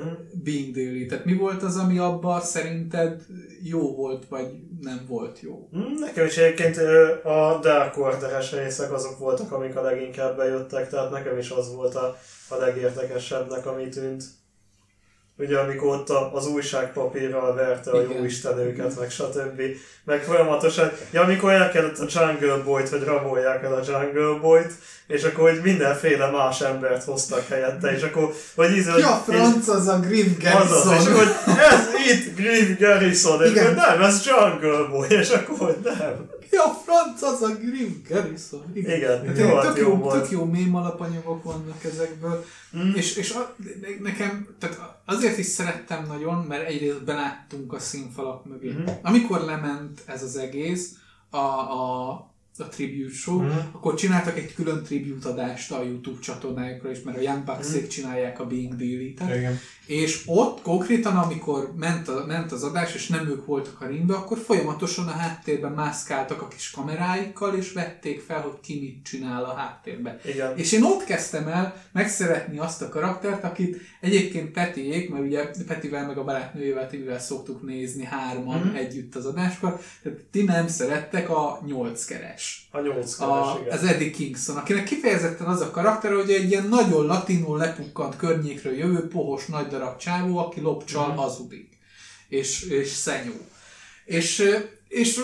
Being Daily, tehát mi volt az, ami abban szerinted jó volt, vagy nem volt jó? Mm, Nekem is egyébként a Dark Order-es részek azok voltak, amik a leginkább bejöttek, tehát nekem is az volt a, a legérdekesebbnek, ami tűnt. Ugye amikor ott az újságpapírral verte a jó istenőket, meg stb. Meg folyamatosan, ja amikor el kellett a Jungle Boy-t, hogy rabolják el a Jungle Boy-t, és akkor hogy mindenféle más embert hoztak helyette, és akkor, hogy íz, Ki a franc az a Griff Azaz, és Garrison? hogy ez itt Griff Garrison, és Igen. akkor nem, ez Jungle Boy, és akkor hogy nem. Ki a franc az a Griff Garrison? Igen, Hát jó, tök, jó jó, tök jó mém alapanyagok vannak ezekből, Mm. és, és a, ne- nekem, tehát azért is szerettem nagyon, mert egyrészt beláttunk a színfalak mögé. Mhm. Amikor lement ez az egész, a, a, a tribute show, Mhm. akkor csináltak egy külön tribute adást a YouTube csatornájukra is, mert a Young bucks Mhm. csinálják a Being Elite-et. Igen. És ott konkrétan, amikor ment, a, ment az adás, és nem ők voltak a ringbe, akkor folyamatosan a háttérben mászkáltak a kis kameráikkal, és vették fel, hogy ki mit csinál a háttérben. Igen. És én ott kezdtem el megszeretni azt a karaktert, akit egyébként Petiék, mert ugye Petivel meg a barátnőjével, Tibivel szoktuk nézni hárman Mhm. együtt az adáskor, tehát ti nem szerettek a nyolckeres A nyolc a, keres, az igen. Eddie Kingston, akinek kifejezetten az a karakter, hogy egy ilyen nagyon latinul lepukkant környékről jövő pohos nagy darab csávó, aki lopcsal, Mhm. hazudik. És, és szenyó. És, és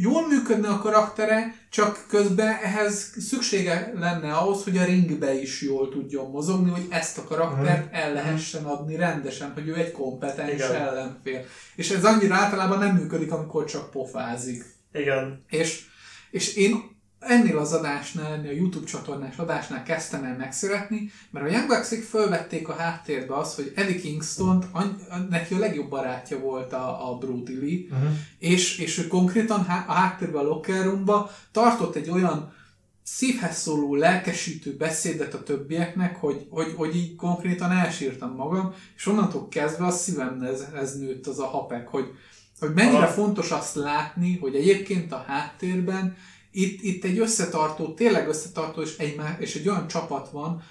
jól működne a karaktere, csak közben ehhez szüksége lenne ahhoz, hogy a ringbe is jól tudjon mozogni, hogy ezt a karaktert Mhm. el lehessen adni rendesen, hogy ő egy kompetens Igen. ellenfél. És ez annyira általában nem működik, amikor csak pofázik. Igen. És, és én ennél az adásnál, ennél a YouTube csatornás adásnál kezdtem el megszeretni, mert a Young bucks fölvették a háttérbe azt, hogy Eddie Kingston, neki a legjobb barátja volt a, a Brody Lee, Uh-huh. és, és ő konkrétan há- a háttérben a locker roomba tartott egy olyan szívhez szóló, lelkesítő beszédet a többieknek, hogy, hogy, hogy így konkrétan elsírtam magam, és onnantól kezdve a szívemhez nőtt az a hapek, hogy, hogy mennyire Aha. fontos azt látni, hogy egyébként a háttérben itt, itt egy összetartó, tényleg összetartó, és egy, és egy olyan csapat van,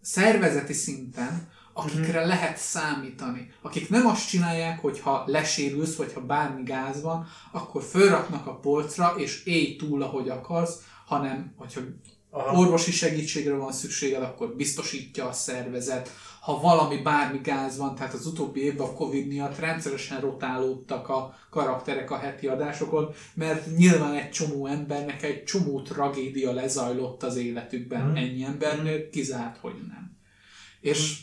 szervezeti szinten, akikre Mhm. lehet számítani. Akik nem azt csinálják, hogy ha lesérülsz, vagy ha bármi gáz van, akkor fölraknak a polcra, és élj túl, ahogy akarsz, hanem, hogyha Aha. orvosi segítségre van szükséged, akkor biztosítja a szervezet. Ha valami, bármi gáz van, tehát az utóbbi évben a Covid miatt rendszeresen rotálódtak a karakterek a heti adásokon, mert nyilván egy csomó embernek egy csomó tragédia lezajlott az életükben. Mhm. Ennyi embernél kizárt, hogy nem. És,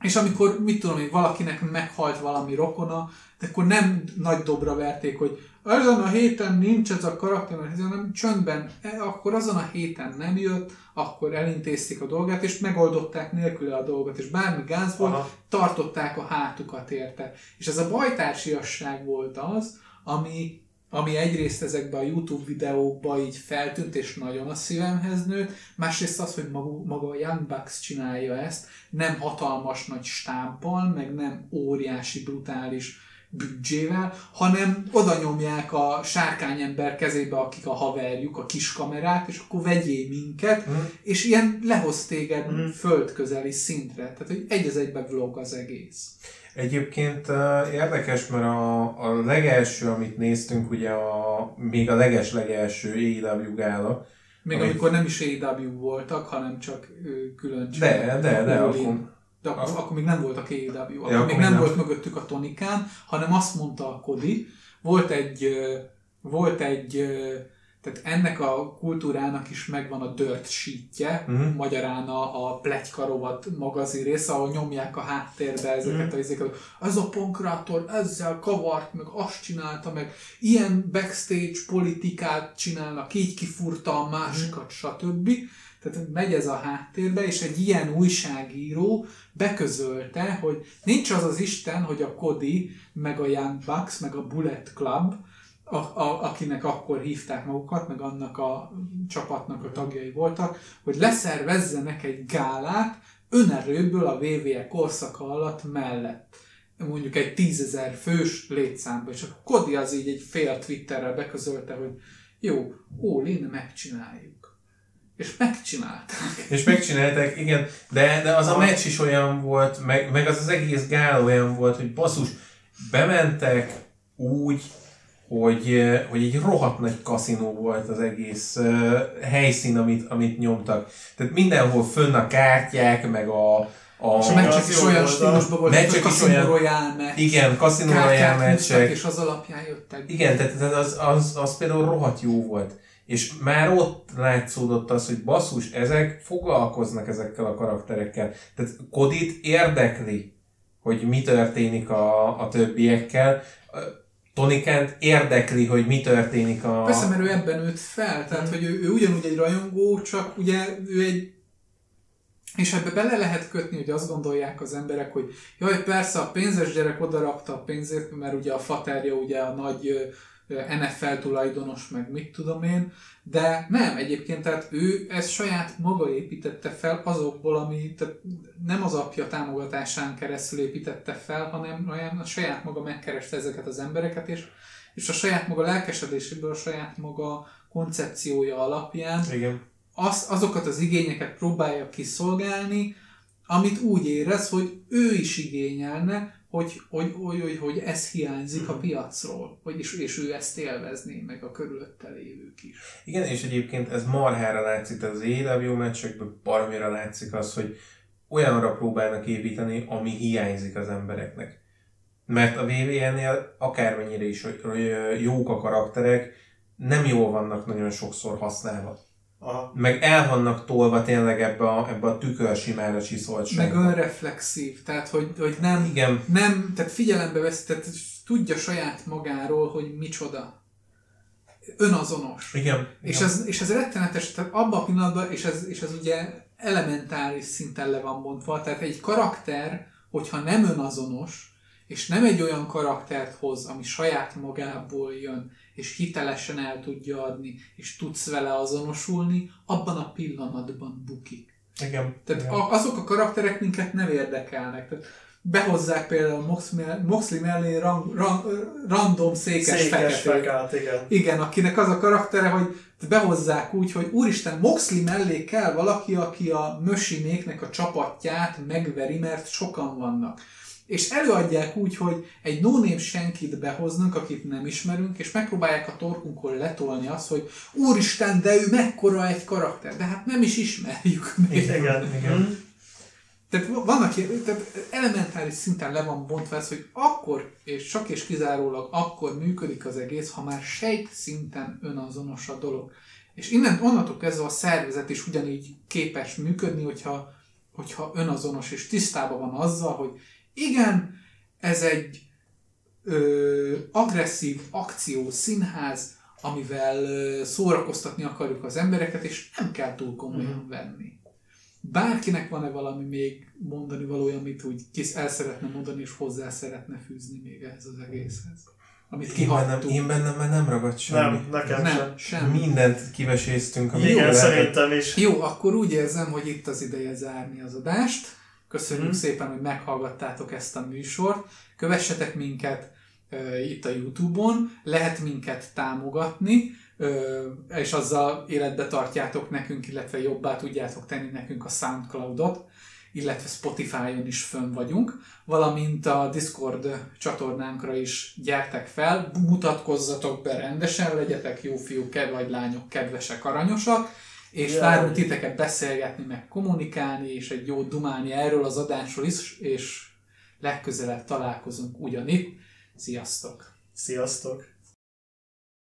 és amikor, mit tudom én, valakinek meghalt valami rokona, akkor nem nagy dobra verték, hogy azon a héten nincs ez a karakter, hanem csöndben, e, akkor azon a héten nem jött, akkor elintézték a dolgát, és megoldották nélküle a dolgot, és bármi gáz volt, Aha. tartották a hátukat érte. És ez a bajtársiasság volt az, ami, ami egyrészt ezekben a YouTube videókban így feltűnt, és nagyon a szívemhez nőtt, másrészt az, hogy maga, maga a Young Bucks csinálja ezt, nem hatalmas nagy stábbal, meg nem óriási, brutális büdzsével, hanem oda nyomják a sárkányember kezébe, akik a haverjuk, a kis kamerát, és akkor vegyél minket, Mhm. és ilyen lehoz téged Mhm. földközeli szintre. Tehát, hogy egy az egybe vlog az egész. Egyébként uh, érdekes, mert a, a legelső, amit néztünk, ugye a, még a leges-legelső AEW gála, Még Ami- amikor nem is AEW voltak, hanem csak külön de, de, de, a De akkor, Az- akkor még nem voltak AEW, akkor, Ja, még akkor nem, még nem. volt mögöttük a Tonikán, hanem azt mondta a Cody, volt egy, volt egy, tehát ennek a kultúrának is megvan a dirt sheetje, Mhm. magyarán a, a pletyka rovat magazin része, ahol nyomják a háttérbe ezeket Mhm. a izéket. Ez a pankrátor ezzel kavart, meg azt csinálta, meg ilyen backstage politikát csinálnak, így kifurta a másikat, stb. Tehát megy ez a háttérbe, és egy ilyen újságíró beközölte, hogy nincs az az Isten, hogy a Cody, meg a Young Bucks, meg a Bullet Club, a, a, akinek akkor hívták magukat, meg annak a csapatnak a tagjai voltak, hogy leszervezzenek egy gálát önerőből a WWE korszaka alatt mellett mondjuk egy tízezer fős létszámba, és a Cody az így egy fél Twitterrel beközölte, hogy jó, all in, megcsináljuk. És megcsinálták. <laughs> és megcsinálták, igen, de, de az a meccs is olyan volt, meg, meg az az egész gál olyan volt, hogy basszus, bementek úgy, hogy, hogy egy rohadt nagy kaszinó volt az egész uh, helyszín, amit, amit nyomtak. Tehát mindenhol fönn a kártyák, meg a, a És a meccsek az is olyan stílusban volt, hogy olyan- Royale meccs, igen, kaszinó húztak, meccsek, és az alapján jöttek. Igen, tehát tehát az, az, az például rohadt jó volt. És már ott látszódott az, hogy basszus, ezek foglalkoznak ezekkel a karakterekkel. Tehát Kodit érdekli, hogy mi történik a, a többiekkel. Tonikent érdekli, hogy mi történik a... Persze, mert ő ebben nőtt fel, tehát hogy ő, ő ugyanúgy egy rajongó, csak ugye ő egy és ebbe bele lehet kötni, hogy azt gondolják az emberek, hogy jaj, persze a pénzes gyerek odarakta a pénzét, mert ugye a faterja ugye a nagy NFL tulajdonos, meg mit tudom én, de nem, egyébként, tehát ő ezt saját maga építette fel azokból, ami tehát nem az apja támogatásán keresztül építette fel, hanem olyan a saját maga megkereste ezeket az embereket, és, és a saját maga lelkesedéséből, a saját maga koncepciója alapján Igen. az, azokat az igényeket próbálja kiszolgálni, amit úgy érez, hogy ő is igényelne, hogy, hogy, hogy, hogy, hogy ez hiányzik a piacról, hogy és, és ő ezt élvezné, meg a körülötte lévők is. Igen, és egyébként ez marhára látszik, tehát az AEW meccsekből baromira látszik az, hogy olyanra próbálnak építeni, ami hiányzik az embereknek. Mert a VVN-nél akármennyire is hogy jók a karakterek, nem jól vannak nagyon sokszor használva. Aha. Meg el vannak tolva tényleg ebbe a, ebbe a tükörsimára Meg csiszoltságba. önreflexív, tehát hogy, hogy nem, Igen, nem, tehát figyelembe veszi, tehát tudja saját magáról, hogy micsoda. Önazonos. igen. És igen. ez, és ez rettenetes, tehát abban a pillanatban, és ez, és ez ugye elementáris szinten le van mondva, tehát egy karakter, hogyha nem önazonos, és nem egy olyan karaktert hoz, ami saját magából jön, és hitelesen el tudja adni, és tudsz vele azonosulni, abban a pillanatban bukik. igen. Tehát igen. a, azok a karakterek minket nem érdekelnek. Tehát behozzák például Moxley, Moxley mellé ran, ran, random székes, Székes feketét. fekát, igen. Igen, akinek az a karaktere, hogy behozzák úgy, hogy úristen, Moxley mellé kell valaki, aki a mösinéknek a csapatját megveri, mert sokan vannak. És előadják úgy, hogy egy no senkit behoznak, akit nem ismerünk, és megpróbálják a torkunkon letolni azt, hogy úristen, de ő mekkora egy karakter, de hát nem is ismerjük <laughs> még. Igen. Igen. igen. Tehát vannak ilyen, tehát elementáris szinten le van bontva ez, hogy akkor, és csak és kizárólag akkor működik az egész, ha már sejt szinten önazonos a dolog. És innen, onnantól kezdve a szervezet is ugyanígy képes működni, hogyha, hogyha önazonos és tisztában van azzal, hogy igen, ez egy ö, agresszív akció színház, amivel ö, szórakoztatni akarjuk az embereket, és nem kell túl komolyan venni. Bárkinek van-e valami még mondani valója, amit úgy kis el szeretne mondani, és hozzá szeretne fűzni még ehhez az egészhez? Amit Én bennem, én bennem már nem ragadt semmi. Nem, nekem sem. Nem, sem. Mindent kiveséztünk, amit Igen, lehetett. szerintem is. Jó, akkor úgy érzem, hogy itt az ideje zárni az adást. Köszönjük Mhm. szépen, hogy meghallgattátok ezt a műsort. Kövessetek minket uh, itt a Youtube-on, lehet minket támogatni, uh, és azzal életbe tartjátok nekünk, illetve jobbá tudjátok tenni nekünk a Soundcloud-ot, illetve Spotify-on is fönn vagyunk, valamint a Discord csatornánkra is gyertek fel, mutatkozzatok be rendesen, legyetek jó fiúk vagy lányok, kedvesek, aranyosak, és Jaj. várunk titeket beszélgetni, meg kommunikálni, és egy jó dumálni erről az adásról is, és legközelebb találkozunk ugyanitt. Sziasztok! Sziasztok!